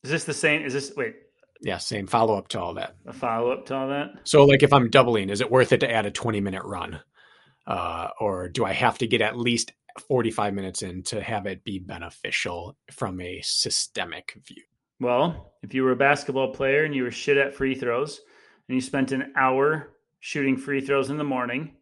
Is this the same? Is this, wait,
yeah, same follow up to all that.
A follow up to all that.
So, like, if I'm doubling, is it worth it to add a 20 minute run, uh, or do I have to get at least 45 minutes in to have it be beneficial from a systemic view?
Well, if you were a basketball player and you were shit at free throws, and you spent an hour shooting free throws in the morning,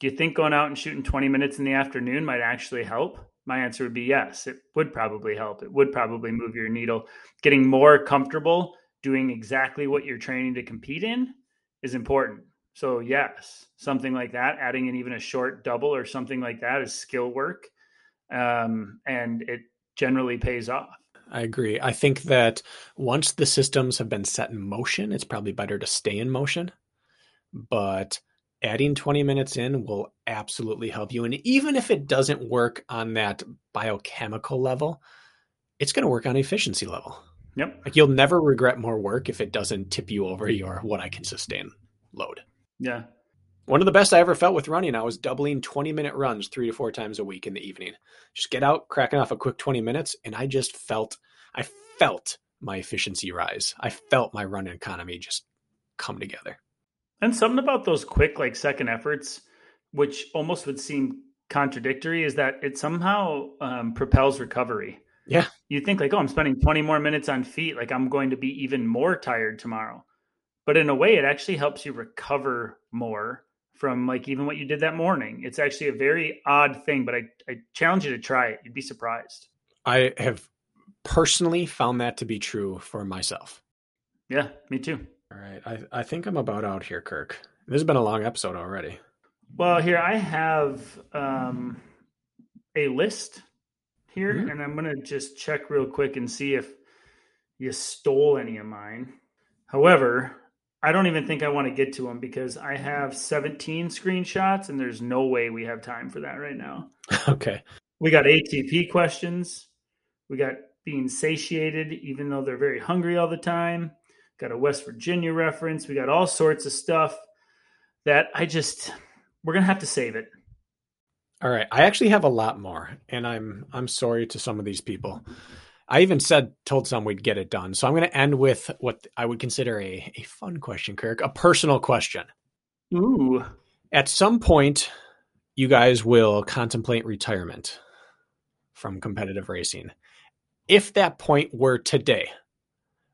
do you think going out and shooting 20 minutes in the afternoon might actually help? My answer would be yes. It would probably help. It would probably move your needle. Getting more comfortable doing exactly what you're training to compete in is important. So, yes, something like that, adding in even a short double or something like that is skill work. Um, and it generally pays off.
I agree. I think that once the systems have been set in motion, it's probably better to stay in motion. But adding 20 minutes in will absolutely help you. And even if it doesn't work on that biochemical level, it's going to work on efficiency level.
Yep.
Like you'll never regret more work if it doesn't tip you over your what I can sustain load.
Yeah.
One of the best I ever felt with running, I was doubling 20 minute runs three to four times a week in the evening. Just get out, cracking off a quick 20 minutes, and I just felt, I felt my efficiency rise. I felt my run economy just come together.
And something about those quick, like second efforts, which almost would seem contradictory, is that it somehow um, propels recovery.
Yeah.
You think like, oh, I'm spending 20 more minutes on feet, like I'm going to be even more tired tomorrow. But in a way, it actually helps you recover more from like even what you did that morning. It's actually a very odd thing, but I, I challenge you to try it. You'd be surprised.
I have personally found that to be true for myself.
Yeah, me too.
All right. I, I think I'm about out here, Kirk. This has been a long episode already.
Well, here I have um, a list here,
Mhm.
and I'm going to just check real quick and see if you stole any of mine. However, I don't even think I want to get to them because I have 17 screenshots, and there's no way we have time for that right now. [laughs]
Okay.
We got ATP questions. We got being satiated, even though they're very hungry all the time. Got a West Virginia reference. We got all sorts of stuff that I just, we're going to have to save it.
All right. I actually have a lot more, and I'm I'm sorry to some of these people. I even said told some we'd get it done. So I'm going to end with what I would consider a, a fun question, Kirk, a personal question.
Ooh.
At some point, you guys will contemplate retirement from competitive racing. If that point were today,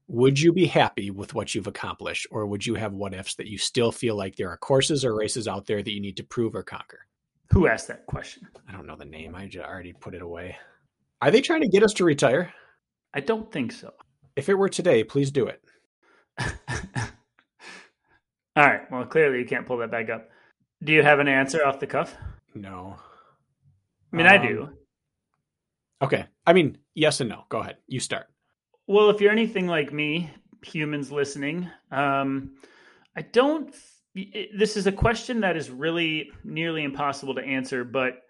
would you be happy with what you've accomplished, or would you have what ifs that you still feel like there are courses or races out there that you need to prove or conquer?
Who asked that question?
I don't know the name. I already put it away. Are they trying to get us to retire?
I don't think so.
If it were today, please do it. [laughs]
All right. Well, clearly you can't pull that back up. Do you have an answer off the cuff?
No.
I mean, I
Um,
do.
Okay. I mean, yes and no. Go ahead. You start.
Well, if you're anything like me, humans listening, um, I don't. This is a question that is really nearly impossible to answer, but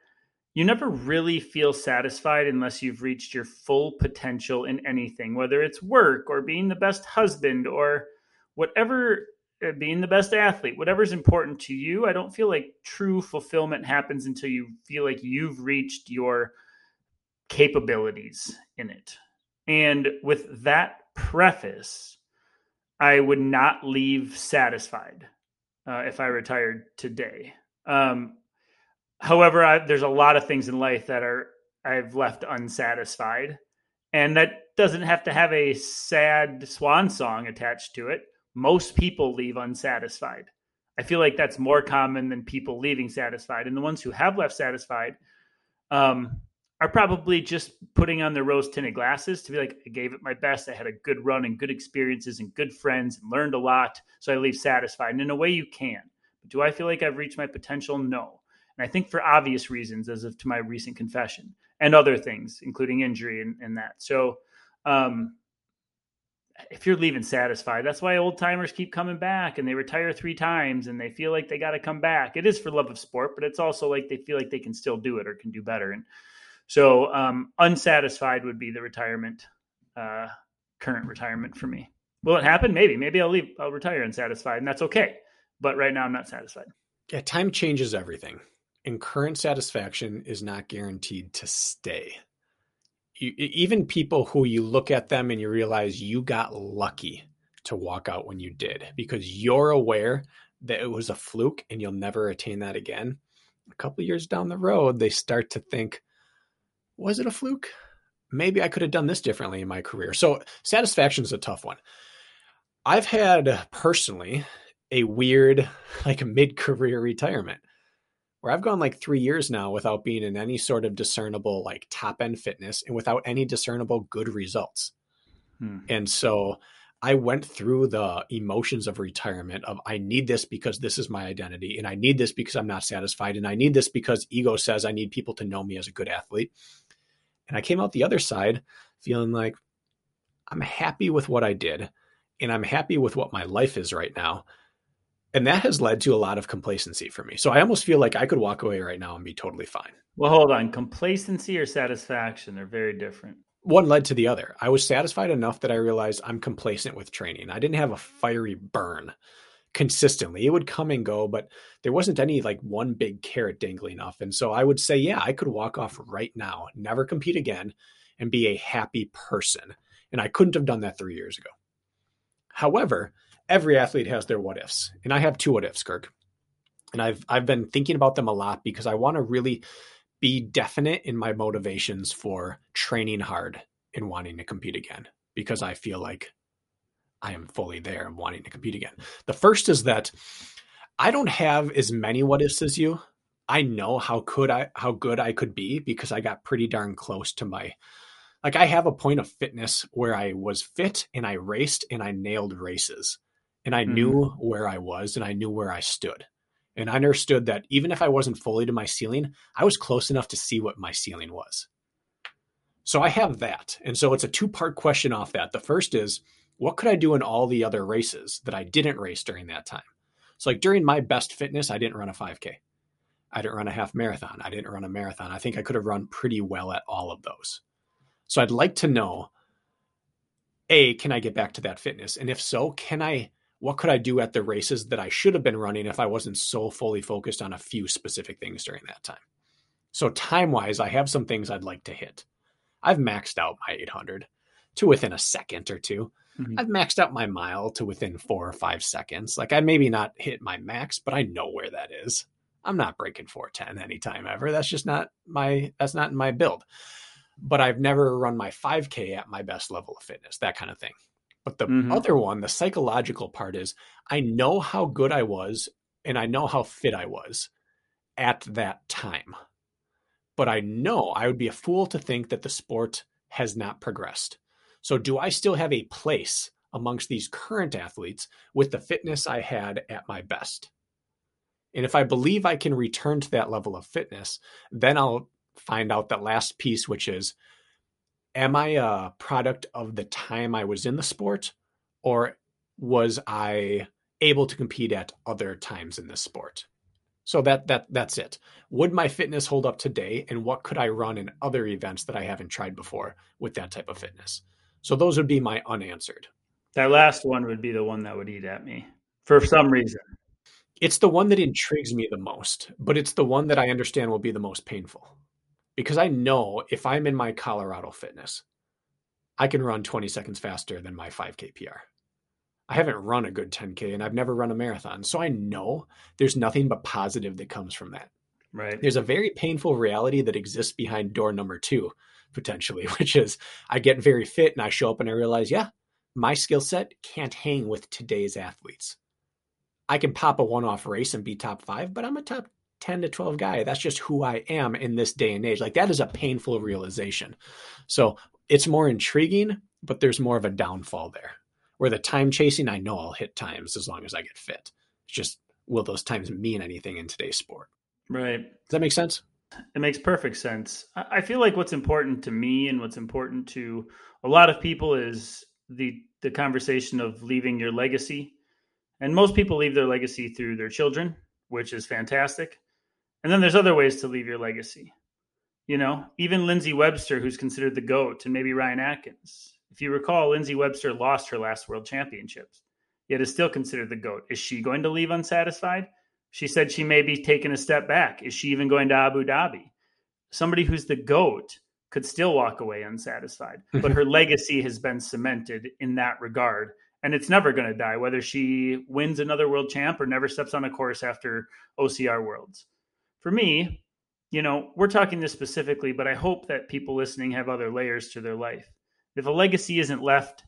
you never really feel satisfied unless you've reached your full potential in anything, whether it's work or being the best husband or whatever, uh, being the best athlete, whatever's important to you. I don't feel like true fulfillment happens until you feel like you've reached your capabilities in it. And with that preface, I would not leave satisfied uh, if I retired today. Um, however, I, there's a lot of things in life that are I've left unsatisfied, and that doesn't have to have a sad swan song attached to it. Most people leave unsatisfied. I feel like that's more common than people leaving satisfied, and the ones who have left satisfied um, are probably just putting on their rose tinted glasses to be like, I gave it my best. I had a good run and good experiences and good friends and learned a lot. So I leave satisfied. And in a way, you can. But do I feel like I've reached my potential? No. And I think for obvious reasons, as of to my recent confession and other things, including injury and, and that. So, um, if you're leaving satisfied, that's why old timers keep coming back and they retire three times and they feel like they got to come back. It is for love of sport, but it's also like they feel like they can still do it or can do better. And so, um, unsatisfied would be the retirement, uh, current retirement for me. Will it happen? Maybe. Maybe I'll leave. I'll retire unsatisfied, and that's okay. But right now, I'm not satisfied.
Yeah, time changes everything, and current satisfaction is not guaranteed to stay. You, even people who you look at them and you realize you got lucky to walk out when you did because you're aware that it was a fluke and you'll never attain that again. A couple years down the road, they start to think, was it a fluke? Maybe I could have done this differently in my career. So, satisfaction is a tough one. I've had personally a weird, like mid career retirement where I've gone like three years now without being in any sort of discernible, like top end fitness and without any discernible good results.
Hmm.
And so I went through the emotions of retirement of I need this because this is my identity and I need this because I'm not satisfied and I need this because ego says I need people to know me as a good athlete. And I came out the other side feeling like I'm happy with what I did and I'm happy with what my life is right now. And that has led to a lot of complacency for me. So I almost feel like I could walk away right now and be totally fine.
Well, hold on. Complacency or satisfaction? They're very different.
One led to the other. I was satisfied enough that I realized I'm complacent with training. I didn't have a fiery burn consistently. It would come and go, but there wasn't any like one big carrot dangling off. And so I would say, yeah, I could walk off right now, never compete again, and be a happy person. And I couldn't have done that three years ago. However, every athlete has their what ifs, and I have two what ifs, Kirk. And I've I've been thinking about them a lot because I want to really be definite in my motivations for training hard and wanting to compete again because I feel like I am fully there and wanting to compete again. The first is that I don't have as many what ifs as you. I know how could I how good I could be because I got pretty darn close to my like I have a point of fitness where I was fit and I raced and I nailed races. And I mm-hmm. knew where I was and I knew where I stood. And I understood that even if I wasn't fully to my ceiling, I was close enough to see what my ceiling was. So I have that. And so it's a two part question off that. The first is, what could I do in all the other races that I didn't race during that time? So, like during my best fitness, I didn't run a 5K. I didn't run a half marathon. I didn't run a marathon. I think I could have run pretty well at all of those. So, I'd like to know A, can I get back to that fitness? And if so, can I, what could I do at the races that I should have been running if I wasn't so fully focused on a few specific things during that time? So, time wise, I have some things I'd like to hit. I've maxed out my 800 to within a second or 2 i mm-hmm. I've maxed out my mile to within four or five seconds. Like I maybe not hit my max, but I know where that is. I'm not breaking 410 anytime ever. That's just not my that's not in my build. But I've never run my 5K at my best level of fitness, that kind of thing. But the mm-hmm. other one, the psychological part is I know how good I was and I know how fit I was at that time but I know I would be a fool to think that the sport has not progressed. So, do I still have a place amongst these current athletes with the fitness I had at my best? And if I believe I can return to that level of fitness, then I'll find out that last piece, which is Am I a product of the time I was in the sport, or was I able to compete at other times in this sport? So that that that's it. Would my fitness hold up today and what could I run in other events that I haven't tried before with that type of fitness? So those would be my unanswered.
That last one would be the one that would eat at me for some reason.
It's the one that intrigues me the most, but it's the one that I understand will be the most painful. Because I know if I'm in my Colorado fitness, I can run 20 seconds faster than my 5K PR. I haven't run a good 10K and I've never run a marathon. So I know there's nothing but positive that comes from that.
Right.
There's a very painful reality that exists behind door number two, potentially, [laughs] which is I get very fit and I show up and I realize, yeah, my skill set can't hang with today's athletes. I can pop a one off race and be top five, but I'm a top 10 to 12 guy. That's just who I am in this day and age. Like that is a painful realization. So it's more intriguing, but there's more of a downfall there. Where the time chasing, I know I'll hit times as long as I get fit. It's just will those times mean anything in today's sport?
Right.
Does that make sense?
It makes perfect sense. I feel like what's important to me and what's important to a lot of people is the the conversation of leaving your legacy. And most people leave their legacy through their children, which is fantastic. And then there's other ways to leave your legacy. You know, even Lindsay Webster, who's considered the GOAT, and maybe Ryan Atkins. If you recall, Lindsay Webster lost her last world championships, yet is still considered the GOAT. Is she going to leave unsatisfied? She said she may be taking a step back. Is she even going to Abu Dhabi? Somebody who's the GOAT could still walk away unsatisfied, [laughs] but her legacy has been cemented in that regard. And it's never going to die, whether she wins another world champ or never steps on a course after OCR Worlds. For me, you know, we're talking this specifically, but I hope that people listening have other layers to their life if a legacy isn't left,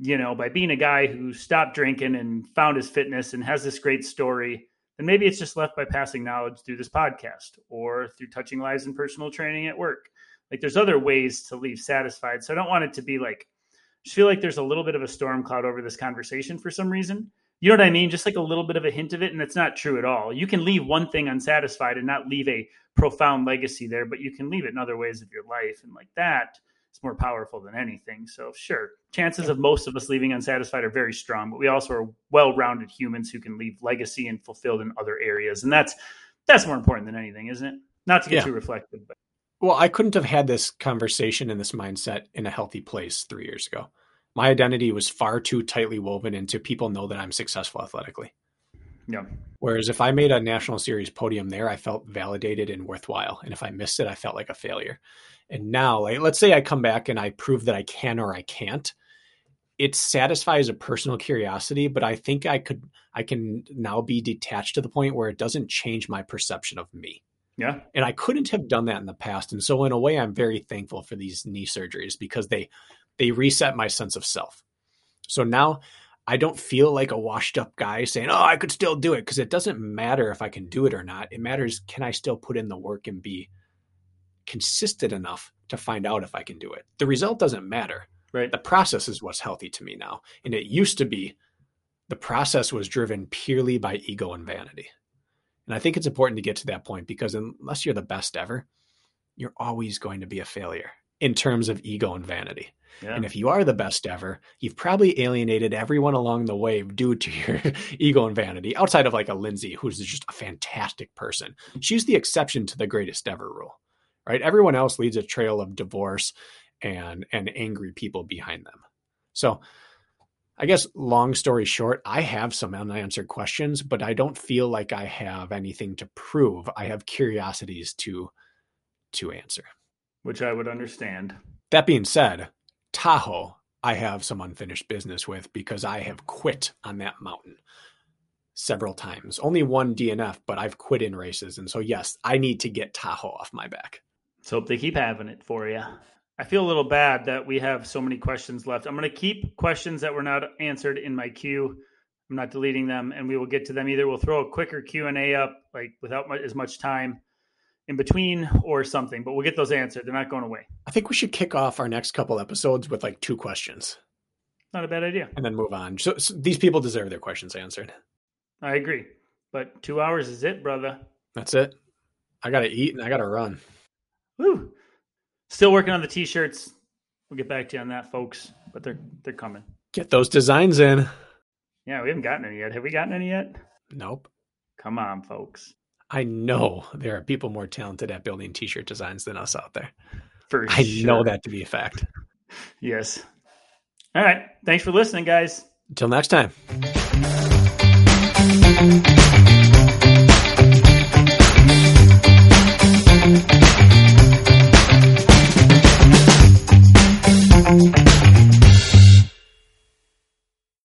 you know, by being a guy who stopped drinking and found his fitness and has this great story, then maybe it's just left by passing knowledge through this podcast or through touching lives and personal training at work. Like there's other ways to leave satisfied. So I don't want it to be like, I just feel like there's a little bit of a storm cloud over this conversation for some reason. You know what I mean? Just like a little bit of a hint of it. And it's not true at all. You can leave one thing unsatisfied and not leave a profound legacy there, but you can leave it in other ways of your life. And like that, it's more powerful than anything. So sure, chances of most of us leaving unsatisfied are very strong, but we also are well-rounded humans who can leave legacy and fulfilled in other areas, and that's that's more important than anything, isn't it? Not to get yeah. too reflective, but
well, I couldn't have had this conversation and this mindset in a healthy place three years ago. My identity was far too tightly woven into people know that I'm successful athletically.
Yeah.
Whereas if I made a national series podium there, I felt validated and worthwhile. And if I missed it, I felt like a failure. And now, like, let's say I come back and I prove that I can or I can't. It satisfies a personal curiosity, but I think I could, I can now be detached to the point where it doesn't change my perception of me.
Yeah.
And I couldn't have done that in the past. And so in a way I'm very thankful for these knee surgeries because they they reset my sense of self. So now I don't feel like a washed up guy saying, "Oh, I could still do it" because it doesn't matter if I can do it or not. It matters can I still put in the work and be consistent enough to find out if I can do it. The result doesn't matter.
Right.
The process is what's healthy to me now. And it used to be the process was driven purely by ego and vanity. And I think it's important to get to that point because unless you're the best ever, you're always going to be a failure in terms of ego and vanity. Yeah. And if you are the best ever, you've probably alienated everyone along the way due to your [laughs] ego and vanity, outside of like a Lindsay, who's just a fantastic person. She's the exception to the greatest ever rule, right? Everyone else leads a trail of divorce and and angry people behind them. So I guess long story short, I have some unanswered questions, but I don't feel like I have anything to prove. I have curiosities to to answer.
Which I would understand.
That being said, Tahoe, I have some unfinished business with because I have quit on that mountain several times. Only one DNF, but I've quit in races. And so, yes, I need to get Tahoe off my back.
Let's hope they keep having it for you. I feel a little bad that we have so many questions left. I'm going to keep questions that were not answered in my queue. I'm not deleting them, and we will get to them. Either we'll throw a quicker Q and A up, like without much, as much time in between, or something. But we'll get those answered. They're not going away.
I think we should kick off our next couple episodes with like two questions.
Not a bad idea.
And then move on. So, so these people deserve their questions answered.
I agree, but two hours is it, brother.
That's it. I got to eat and I got to run.
Woo. Still working on the t-shirts. We'll get back to you on that, folks. But they're they're coming.
Get those designs in.
Yeah, we haven't gotten any yet. Have we gotten any yet?
Nope.
Come on, folks.
I know there are people more talented at building t-shirt designs than us out there.
For
I
sure.
know that to be a fact.
yes. All right. Thanks for listening, guys.
Until next time.